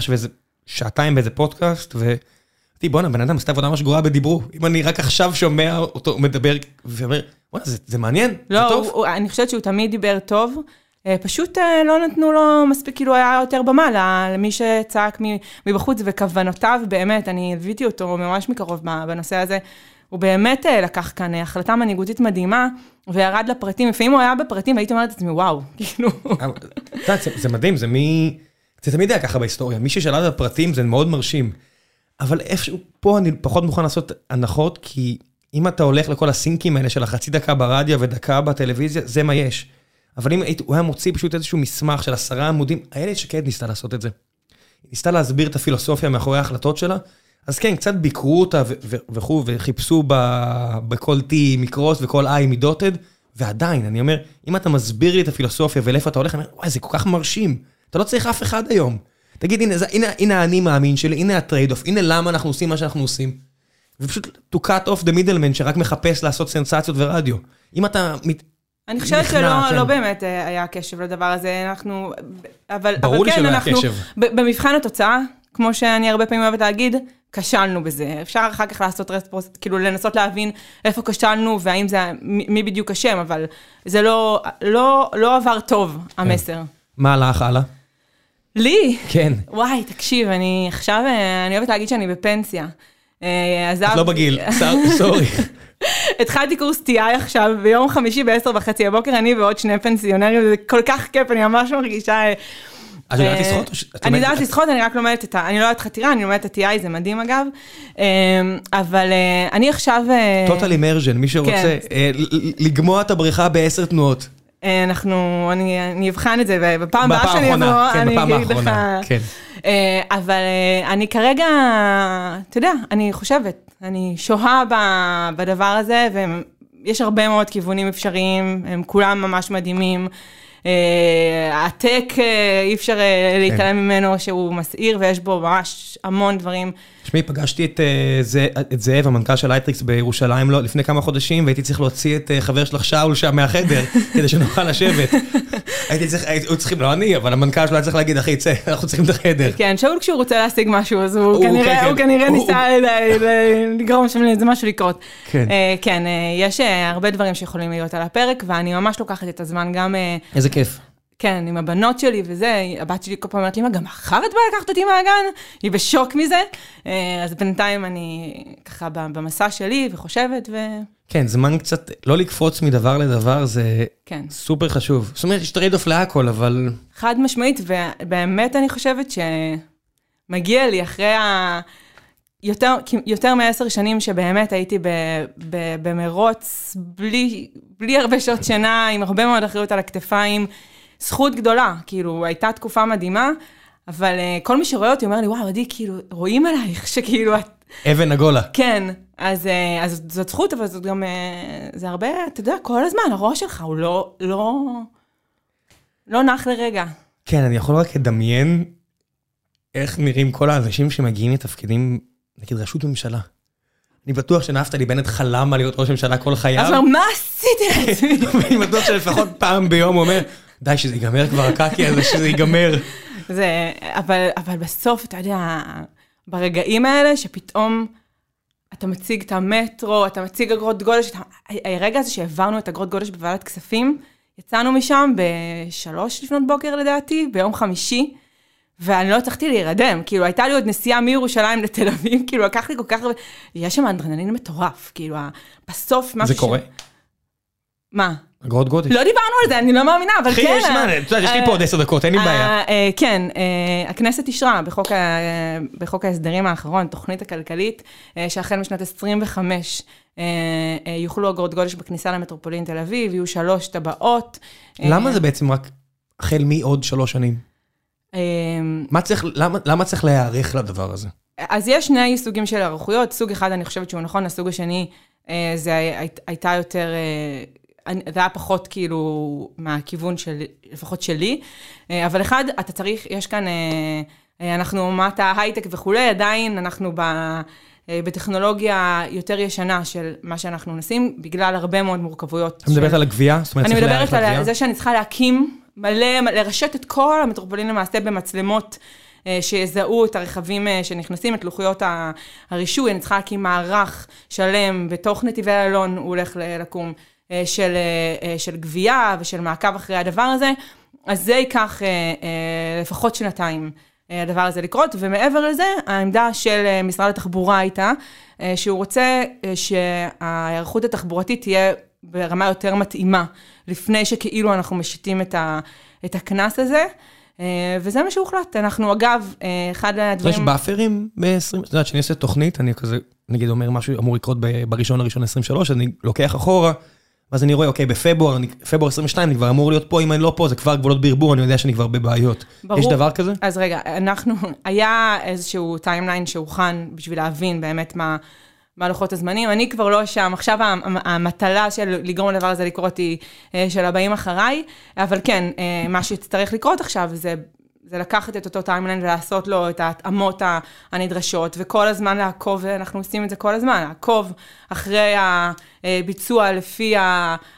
שעתיים באיזה פודקאסט, ואמרתי, בואנה, בן אדם עשתה עבודה ממש גרועה בדיברו. אם אני רק עכשיו שומע אותו מדבר, ואומר, וואלה, זה מעניין, זה טוב. לא, אני חושבת שהוא תמיד דיבר טוב. אה, פשוט אה, לא נתנו לו מספיק, כאילו היה יותר במה למי שצעק מבחוץ, וכוונותיו, באמת, אני ליוויתי אותו ממש מקרוב בנושא הזה. הוא באמת אה, לקח כאן החלטה מנהיגותית מדהימה, וירד לפרטים. לפעמים הוא היה בפרטים, והייתי אומרת לעצמי, וואו, [laughs] כאילו... זה מדהים, זה מי... זה תמיד היה ככה בהיסטוריה. מי ששלט בפרטים זה מאוד מרשים. אבל איפשהו, פה אני פחות מוכן לעשות הנחות, כי אם אתה הולך לכל הסינקים האלה של החצי דקה ברדיו ודקה בטלוויזיה, זה מה יש. אבל אם היית, הוא היה מוציא פשוט איזשהו מסמך של עשרה עמודים, איילת שקד ניסתה לעשות את זה. היא ניסתה להסביר את הפילוסופיה מאחורי ההחלטות שלה, אז כן, קצת ביקרו אותה וכו', וחיפשו בכל T ma-crossed וכל I ma-dotted, ועדיין, אני אומר, אם אתה מסביר לי את הפילוסופיה ולאיפה אתה הולך, אני אומר, וואי, זה כל כך מרשים. אתה לא צריך אף אחד היום. תגיד, הנה, זה, הנה, הנה האני מאמין שלי, הנה ה trade-off, הנה למה אנחנו עושים מה שאנחנו עושים. ופשוט to cut off the middleman שרק מחפש לעשות סנסציות ורדיו. אם אתה אני חושבת שלא כן. לא באמת אה, היה קשב לדבר הזה, אנחנו... אבל, ברור אבל לי כן, שלא היה קשב. במבחן התוצאה, כמו שאני הרבה פעמים אוהבת להגיד, כשלנו בזה. אפשר אחר כך לעשות רספוסט, כאילו לנסות להבין איפה כשלנו והאם זה, מי בדיוק אשם, אבל זה לא, לא, לא עבר טוב, המסר. כן. מה הלך הלאה? לי? כן. וואי, תקשיב, אני עכשיו, אה, אני אוהבת להגיד שאני בפנסיה. אה, עזב... את לא בגיל, סורי. [laughs] התחלתי קורס TI עכשיו, ביום חמישי ב-10 וחצי בבוקר, אני ועוד שני פנסיונרים, זה כל כך כיף, אני ממש מרגישה... את יודעת לשחות? אני יודעת לשחות, אני רק לומדת את ה... אני לא יודעת חתירה, אני לומדת את ה-TI, זה מדהים אגב. אה, אבל אה, אני עכשיו... אה, total immersion, מי שרוצה, כן. אה, לגמוע את הבריכה בעשר תנועות. אנחנו, אני אני אבחן את זה, ובפעם הבאה בפעם שאני אבוא, כן, אני בפעם אגיד לך... כן. אבל אני כרגע, אתה יודע, אני חושבת, אני שוהה בדבר הזה, ויש הרבה מאוד כיוונים אפשריים, הם כולם ממש מדהימים. אה, ה tech, אה, אי אפשר אה, להתעלם ממנו, שהוא מסעיר, ויש בו ממש המון דברים. תשמעי, פגשתי את, אה, את זאב, המנכ"ל של אייטריקס בירושלים לא, לפני כמה חודשים, והייתי צריך להוציא את אה, חבר שלך שאול שם מהחדר, [laughs] כדי שנוכל לשבת. הייתי צריך, היינו צריכים, לא אני, אבל המנכ"ל שלו היה צריך להגיד, אחי, צא, אנחנו צריכים את החדר. כן, שאול כשהוא רוצה להשיג משהו, אז הוא הוא- כנראה כן, הוא כן. כנראה הוא- ניסה ל- לגרום שם לאיזה משהו לקרות. כן. אה, כן, אה, יש אה, הרבה דברים שיכולים להיות על הפרק, ואני ממש לוקחת את הזמן גם, אה, איזה כיף. כן, עם הבנות שלי וזה, הבת שלי כל פעם אומרת לי, אמא, גם מחר את באה לקחת אותי מהגן? היא בשוק מזה. אה, אז בינתיים אני ככה במסע שלי וחושבת, וכן. כן, זמן קצת, לא לקפוץ מדבר לדבר זה סופר חשוב. זאת אומרת, יש trade-off להכל, אבל... חד משמעית, ובאמת אני חושבת שמגיע לי אחרי ה... יותר, יותר מעשר שנים שבאמת הייתי ב, ב, במרוץ, בלי, בלי הרבה שעות שינה, עם הרבה מאוד אחריות על הכתפיים, זכות גדולה, כאילו, הייתה תקופה מדהימה, אבל אה, כל מי שרואה אותי אומר לי, וואו, עדי, כאילו, רואים עלייך [laughs] שכאילו את... אבן עגולה. כן, אז, uh, אז זאת זכות, אבל זאת גם, uh, זה הרבה, אתה יודע, כל הזמן, הראש שלך הוא לא, לא, לא נח לרגע. כן, אני יכול רק לדמיין איך נראים כל האנשים שמגיעים לתפקידים, נגיד ראשות ממשלה. אני בטוח שנפתלי בנט חלם על להיות ראש ממשלה כל חייו. אז מה עשיתי לעצמי? ואני [laughs] בטוח שלפחות פעם ביום הוא אומר, די, שזה ייגמר כבר הקקי הזה, שזה ייגמר. זה, אבל, אבל בסוף, אתה יודע, ברגעים האלה שפתאום אתה מציג את המטרו, אתה מציג אגרות גודש, אתה, הרגע הזה שהעברנו את אגרות גודש בוועדת כספים, יצאנו משם בשלוש לפנות בוקר לדעתי, ביום חמישי, ואני לא הצלחתי להירדם, כאילו הייתה לי עוד נסיעה מירושלים לתל אביב, [laughs] כאילו לקח לי כל כך הרבה, יש שם אדרנלין מטורף, כאילו בסוף משהו זה קורה? מה? אגרות גודש. לא דיברנו על זה, אני לא מאמינה, אבל אחי, כן. יש זמן, אה, את יודעת, יש לי פה עוד עשר דקות, אין לי בעיה. אה, אה, כן, אה, הכנסת אישרה בחוק ההסדרים האחרון, תוכנית הכלכלית, אה, שהחל משנת 25 אה, אה, יוכלו אגרות גודש בכניסה למטרופולין תל אביב, יהיו שלוש טבעות. אה, למה זה בעצם רק החל מעוד שלוש שנים? אה, למה- למה צריך להיערך לדבר הזה? אז יש שני סוגים של היערכויות, סוג אחד אני חושבת שהוא נכון, הסוג השני אה, זה הי- הייתה יותר, אה, זה היה פחות כאילו מהכיוון של, לפחות שלי, אה, אבל אחד, אתה צריך, יש כאן, אה, אה, אנחנו אומת ההייטק וכולי, עדיין אנחנו ב... בטכנולוגיה יותר ישנה של מה שאנחנו נשים, בגלל הרבה מאוד מורכבויות. את מדברת של- על הגבייה? זאת אומרת, אני מדברת על לגבייה? זה שאני צריכה להקים מלא, לרשת את כל המטרופולין למעשה במצלמות. שיזהו את הרכבים שנכנסים, את לוחיות הרישוי, אני צריכה להקים מערך שלם בתוך נתיבי איילון, הוא הולך לקום, של, אה, אה, של גבייה ושל מעקב אחרי הדבר הזה, אז זה ייקח אה, אה, לפחות שנתיים. אה, הדבר הזה לקרות, ומעבר לזה, העמדה של אה, משרד התחבורה הייתה אה, שהוא רוצה אה, שההיערכות התחבורתית תהיה ברמה יותר מתאימה, לפני שכאילו אנחנו משיתים את הקנס הזה. אה, וזה מה שהוחלט. אנחנו אגב, אה, אחד הדברים... יש באפרים ב-20, את יודעת, כשאני עושה תוכנית, אני כזה, נגיד אומר משהו אמור לקרות בראשון לראשון 23, אני לוקח אחורה, ואז אני רואה, אוקיי, בפברואר, פברואר 22, אני כבר אמור להיות פה, אם אני לא פה, זה כבר גבולות ברבור, אני יודע שאני כבר בבעיות. ברור. יש דבר כזה? אז רגע, אנחנו, היה איזשהו timeline שהוכן בשביל להבין באמת מה, מה לוחות הזמנים. אני כבר לא שם, עכשיו המ- המטלה של לגרום לדבר הזה לקרות היא אה, של הבאים אחריי, אבל כן, אה, מה שיצטרך לקרות עכשיו זה... זה לקחת את אותו timeline ולעשות לו את ההתאמות הנדרשות, וכל הזמן לעקוב, ואנחנו עושים את זה כל הזמן, לעקוב אחרי הביצוע לפי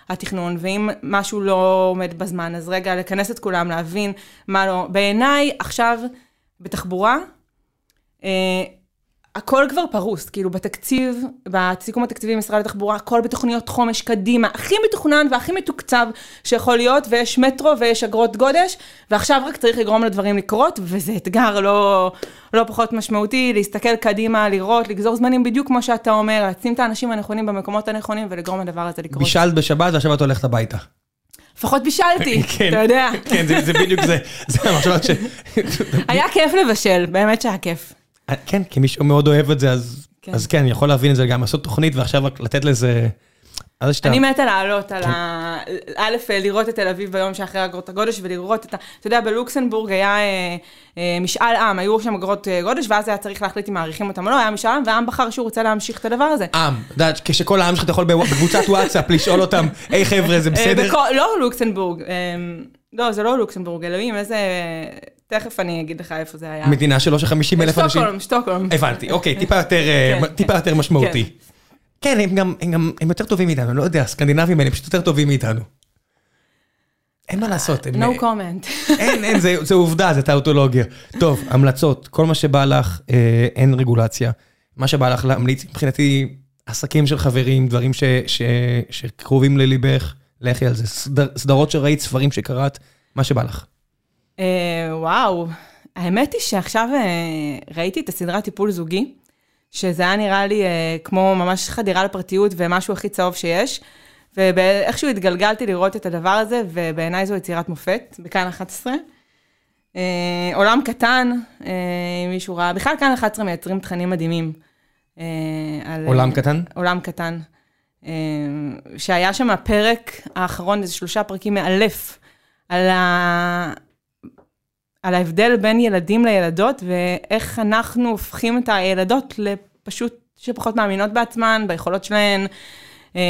התכנון, ואם משהו לא עומד בזמן, אז רגע, לכנס את כולם, להבין מה לא. בעיניי, עכשיו, בתחבורה, אה, הכל כבר פרוס, כאילו בתקציב, בסיכום התקציבי במשרד התחבורה, הכל בתוכניות חומש קדימה, הכי מתוכנן והכי מתוקצב שיכול להיות, ויש מטרו ויש אגרות גודש, ועכשיו רק צריך לגרום לדברים לקרות, וזה אתגר לא, לא פחות משמעותי, להסתכל קדימה, לראות, לגזור זמנים בדיוק כמו שאתה אומר, לשים את האנשים הנכונים במקומות הנכונים ולגרום לדבר הזה לקרות. בישלת בשבת ועכשיו את הולכת הביתה. לפחות בישלתי, [laughs] כן, אתה יודע. כן, זה- זה בדיוק זה. זה המחשבות ש... [laughs] היה כיף לבשל, באמת שהיה כיף. כן, כי מישהו מאוד אוהב את זה, אז כן. אז כן, אני יכול להבין את זה, גם לעשות תוכנית ועכשיו רק לתת לזה... שאתה... אני מתה לעלות כן. על ה... א', לראות את תל אביב ביום שאחרי אגרות הגודש ולראות את ה... אתה יודע, בלוקסנבורג היה אה, אה, משאל עם, היו שם אגרות אה, גודש, ואז היה צריך להחליט אם מעריכים אותם או לא, היה משאל עם, והעם בחר שהוא רוצה להמשיך את הדבר הזה. עם, את יודעת, כשכל העם שלך אתה יכול בקבוצת וואטסאפ לשאול אותם, היי חבר'ה, זה אה, בסדר? בכל- לא לוקסנבורג, אה, לא, זה לא לוקסנבורג, אלוהים, איזה... תכף אני אגיד לך איפה זה היה. מדינה שלו של 50 אלף אנשים? שטוקהולם, שטוקהולם. הבנתי, אוקיי, [laughs] טיפה יותר, אה, כן. טיפה יותר משמעותי. כן, הם גם, הם גם, הם יותר טובים מאיתנו, אני לא יודע, הסקנדינבים האלה פשוט יותר טובים מאיתנו. אין מה לעשות, הם, No comment. אין, אין, זה, זה עובדה, זה טאוטולוגיה. טוב, המלצות, כל מה שבא לך, אה, אין רגולציה. מה שבא לך להמליץ, מבחינתי, עסקים של חברים, דברים ש, ש, שקרובים לליבך, לכי על זה. סדר, סדרות שראית, ספרים שקראת, מה שבא לך. אה, וואו, האמת היא שעכשיו אה, ראיתי את הסדרה טיפול זוגי, שזה היה נראה לי אה, כמו ממש חדירה לפרטיות ומשהו הכי צהוב שיש, ואיכשהו התגלגלתי לראות את הדבר הזה, ובעיניי זו יצירת מופת, בכאן 11. אה, עולם קטן, אה, אם מישהו ראה, בכלל כאן 11 מייצרים תכנים מדהימים. אה, על, עולם קטן? עולם קטן. אה, שהיה שם הפרק האחרון, איזה שלושה פרקים מאלף, על, ה... על ההבדל בין ילדים לילדות, ואיך אנחנו הופכים את הילדות לפשוט שפחות מאמינות בעצמן, ביכולות שלהן, אה,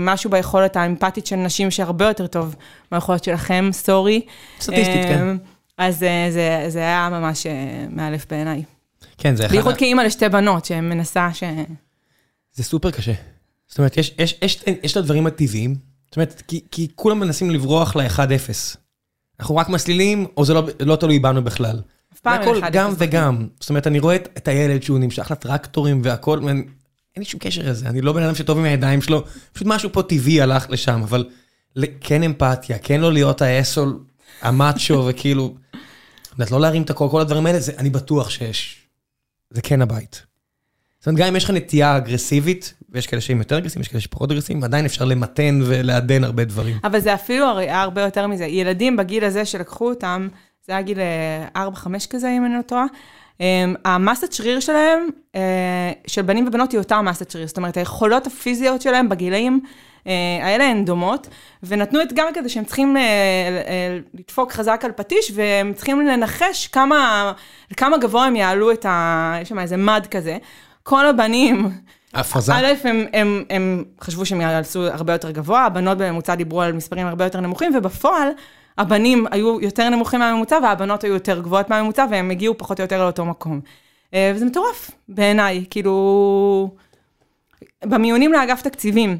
משהו ביכולת האמפתית של נשים שהרבה יותר טוב מהיכולת שלכם, סורי. סטטיסטית, כן. אה, אז אה, זה, זה היה ממש מאלף בעיניי. כן, זה אחד... בייחוד כאימא לשתי בנות, שמנסה ש... זה סופר קשה. זאת אומרת, יש, יש, יש, יש את הדברים הטבעיים, זאת אומרת, כי, כי כולם מנסים לברוח ל-1-0. אנחנו רק מסלילים, או זה לא, לא תלוי בנו בכלל. אף פעם אין אחד גם אפס וגם. זאת אומרת, אני רואה את, את הילד שהוא נמשך לטרקטורים והכל, ואני, אין לי שום קשר לזה, אני לא בן אדם שטוב עם הידיים שלו, פשוט משהו פה טבעי הלך לשם, אבל כן אמפתיה, כן לא להיות האסול, המאצ'ו, [laughs] וכאילו, את לא להרים את הקול, כל הדברים האלה, זה, אני בטוח שיש, זה כן הבית. זאת אומרת, גם אם יש לך נטייה אגרסיבית, ויש כאלה שהם יותר אגרסיביים, יש כאלה שפחות אגרסיביים, עדיין אפשר למתן ולעדן הרבה דברים. אבל זה אפילו הרי הרבה יותר מזה. ילדים בגיל הזה שלקחו אותם, זה היה גיל 4-5 כזה, אם אני לא טועה, אמ, המסת שריר שלהם, אה, של בנים ובנות, היא אותה מסת שריר. זאת אומרת, היכולות הפיזיות שלהם בגילאים אה, האלה הן דומות, ונתנו אתגר כזה שהם צריכים אה, אה, לדפוק חזק על פטיש, והם צריכים לנחש כמה, כמה גבוה הם יעלו את ה... יש שם איזה מד כזה. כל הבנים, הפרזה. א', הם, הם, הם חשבו שהם יעשו הרבה יותר גבוה, הבנות בממוצע דיברו על מספרים הרבה יותר נמוכים, ובפועל, הבנים היו יותר נמוכים מהממוצע, והבנות היו יותר גבוהות מהממוצע, והם הגיעו פחות או יותר לאותו מקום. אה, וזה מטורף בעיניי, כאילו... במיונים לאגף תקציבים,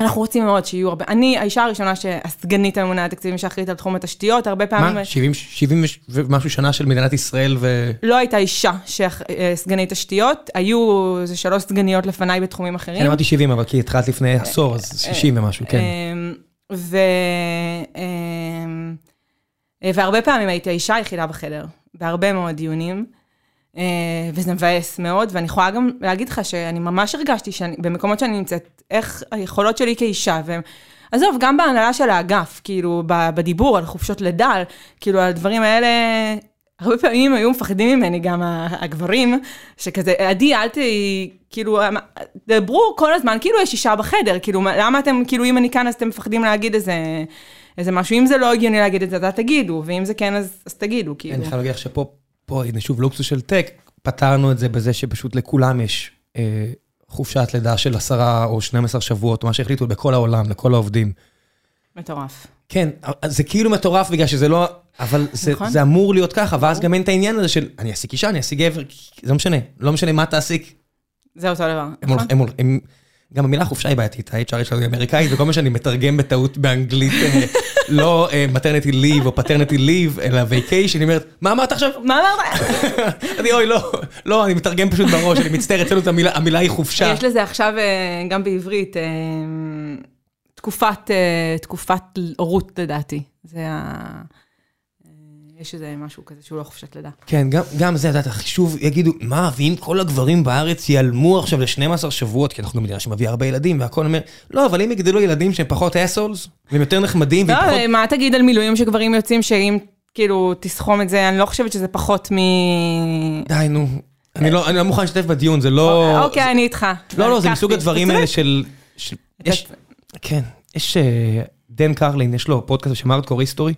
אנחנו רוצים מאוד שיהיו הרבה, אני האישה הראשונה שהסגנית הממונה על התקציבים שאחראית על תחום התשתיות, הרבה פעמים... מה? 70, 70 ומשהו שנה של מדינת ישראל ו... לא הייתה אישה שסגנית תשתיות, היו איזה שלוש סגניות לפניי בתחומים אחרים. כן, אמרתי 70, אבל כי התחלת לפני עשור, אז 60 ומשהו, כן. אמ, ו... אמ, והרבה פעמים הייתי האישה היחידה בחדר, בהרבה מאוד דיונים, אה, וזה מבאס מאוד, ואני יכולה גם להגיד לך שאני ממש הרגשתי שאני, במקומות שאני נמצאת, איך היכולות שלי כאישה, ו... עזוב, גם בהנהלה של האגף, כאילו, בדיבור על חופשות לידה, כאילו, על הדברים האלה, הרבה פעמים היו מפחדים ממני גם הגברים, שכזה, עדי, אל ת... כאילו, דברו כל הזמן, כאילו יש אישה בחדר, כאילו, מה- למה אתם, כאילו, אם אני כאן, אז אתם מפחדים להגיד איזה, איזה משהו, אם זה לא הגיוני להגיד את זה, אז תגידו, ואם זה כן, אז, אז תגידו, כאילו. אני חייב להגיד לך שפה, פה, הנה שוב לוקסוס של טק, פתרנו את זה בזה שפשוט לכולם יש אה, חופשת לידה של עשרה או 12 שבועות, או מה שהחליטו בכל העולם, לכל העובדים. מטורף. כן, זה כאילו מטורף בגלל שזה לא, אבל זה, נכון. זה אמור להיות ככה, ואז גם אין את העניין הזה של אני אעסיק אישה, אני אעסיק גבר, זה לא משנה, לא משנה מה תעסיק. זה אותו דבר, הם נכון? הם, הולכים- הם, גם המילה חופשה היא בעייתית, ה-HR שלנו היא אמריקאית, וכל מה שאני מתרגם בטעות באנגלית, אה, לא maternity leave או paternity leave, אלא vacation, אני אומרת, מה אמרת עכשיו? מה אמרת? [laughs] אני אוי, לא, לא, אני מתרגם פשוט בראש, אני מצטער, אצלנו המילה, היא חופשה. יש לזה עכשיו, אה, גם בעברית, אה, אה, תקופת הורות לדעתי. זה ה... יש איזה משהו כזה שהוא לא חופשת לידה. כן, גם, גם זה, את יודעת, החישוב יגידו, מה, ואם כל הגברים בארץ ייעלמו עכשיו ל-12 שבועות, כי אנחנו מדינה שמביאה הרבה ילדים, והכל אומר, לא, אבל אם יגדלו ילדים שהם פחות אסולס, והם יותר נחמדים, לא, פחות... מה תגיד על מילואים שגברים יוצאים, שאם כאילו תסכום את זה, אני לא חושבת שזה פחות מ... די, נו. אני לא, אני לא מוכן לשתף בדיון, זה לא... אוקיי, אני איתך. לא, לא, זה. מסוג הדברים האלה. של... של- יש, כן, יש... אה, דן קרלין, יש לו פודקאסט בשם ארטקור היסטורי,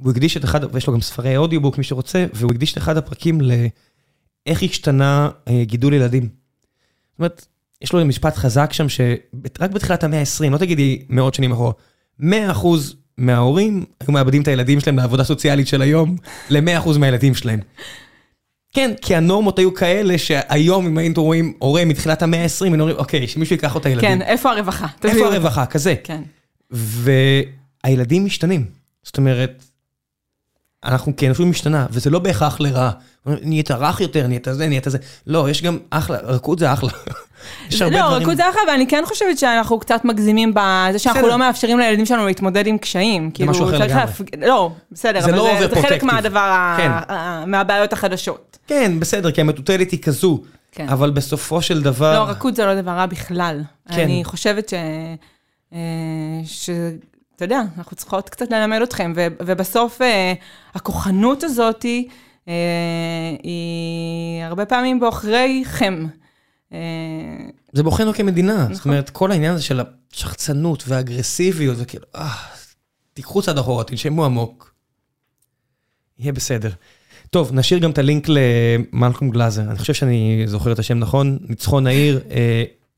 והוא הקדיש את אחד, ויש לו גם ספרי אודיובוק, מי שרוצה, והוא הקדיש את אחד הפרקים לאיך השתנה אה, גידול ילדים. זאת אומרת, יש לו משפט חזק שם, שרק בתחילת המאה ה-20, לא תגידי מאות שנים אחורה, 100% מההורים היו מאבדים את הילדים שלהם לעבודה סוציאלית של היום, ל-100% מהילדים שלהם. כן, כי הנורמות היו כאלה שהיום אם היינו רואים הורה מתחילת המאה ה-20, היינו אומרים, אוקיי, שמישהו ייקח לו את הילדים. כן, איפה הרווחה? איפה אותה. הרווחה? כזה. כן. והילדים משתנים. זאת אומרת, אנחנו כאנושות משתנה, וזה לא בהכרח לרעה. נהיית רך יותר, נהיית זה, נהיית זה. לא, יש גם אחלה, רכות זה אחלה. [laughs] יש הרבה לא, דברים... ריקוד זה אחלה, אבל אני כן חושבת שאנחנו קצת מגזימים בזה שאנחנו בסדר. לא מאפשרים לילדים שלנו להתמודד עם קשיים. כאילו, משהו אחר לגמרי. להפג- לא, בסדר, זה אבל לא זה- זה חלק. מהדבר, כן. ה- מהבעיות החדשות. כן, בסדר, כי המטוטלת היא כזו. כן. אבל בסופו של דבר... לא, רכות זה לא דבר רע בכלל. כן. אני חושבת ש... אה, ש... אתה יודע, אנחנו צריכות קצת ללמד אתכם, ו- ובסוף אה, הכוחנות הזאת אה, היא הרבה פעמים בעוכריכם. אה, זה בוחנו כמדינה. זאת נכון. אומרת, כל העניין הזה של השחצנות והאגרסיביות, וכאילו, אה, תיקחו צעד אחורה, תנשמו עמוק. יהיה בסדר. טוב, נשאיר גם את הלינק למלקום גלאזר, אני חושב שאני זוכר את השם נכון, ניצחון העיר,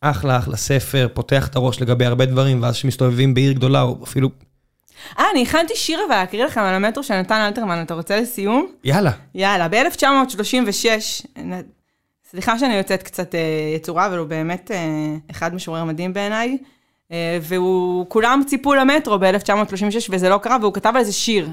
אחלה אחלה ספר, פותח את הראש לגבי הרבה דברים, ואז כשמסתובבים בעיר גדולה, או אפילו, אה, אני הכנתי שיר אבל להקריא לכם על המטרו של נתן אלתרמן, אתה רוצה לסיום? יאללה. יאללה, ב-1936, סליחה שאני יוצאת קצת אה, יצורה, אבל הוא באמת אה, אחד משורר מדהים בעיניי, אה, והוא, כולם ציפו למטרו ב-1936 וזה לא קרה, והוא כתב על זה שיר.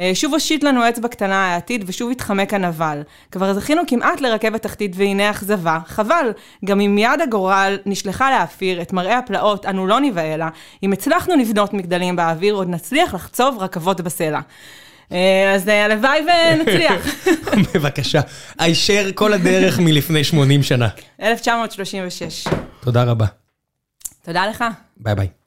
אה, שוב הושיט לנו אצבע קטנה העתיד, ושוב התחמק הנבל. כבר זכינו כמעט לרכבת תחתית, והנה אכזבה. חבל, גם אם יד הגורל נשלחה להפיר את מראה הפלאות, אנו לא ניבהלה. אם הצלחנו לבנות מגדלים באוויר, עוד נצליח לחצוב רכבות בסלע. אה, אז אה, הלוואי ונצליח. [laughs] בבקשה. הישר כל הדרך מלפני 80 שנה. 1936. תודה רבה. תודה לך. ביי. ביי.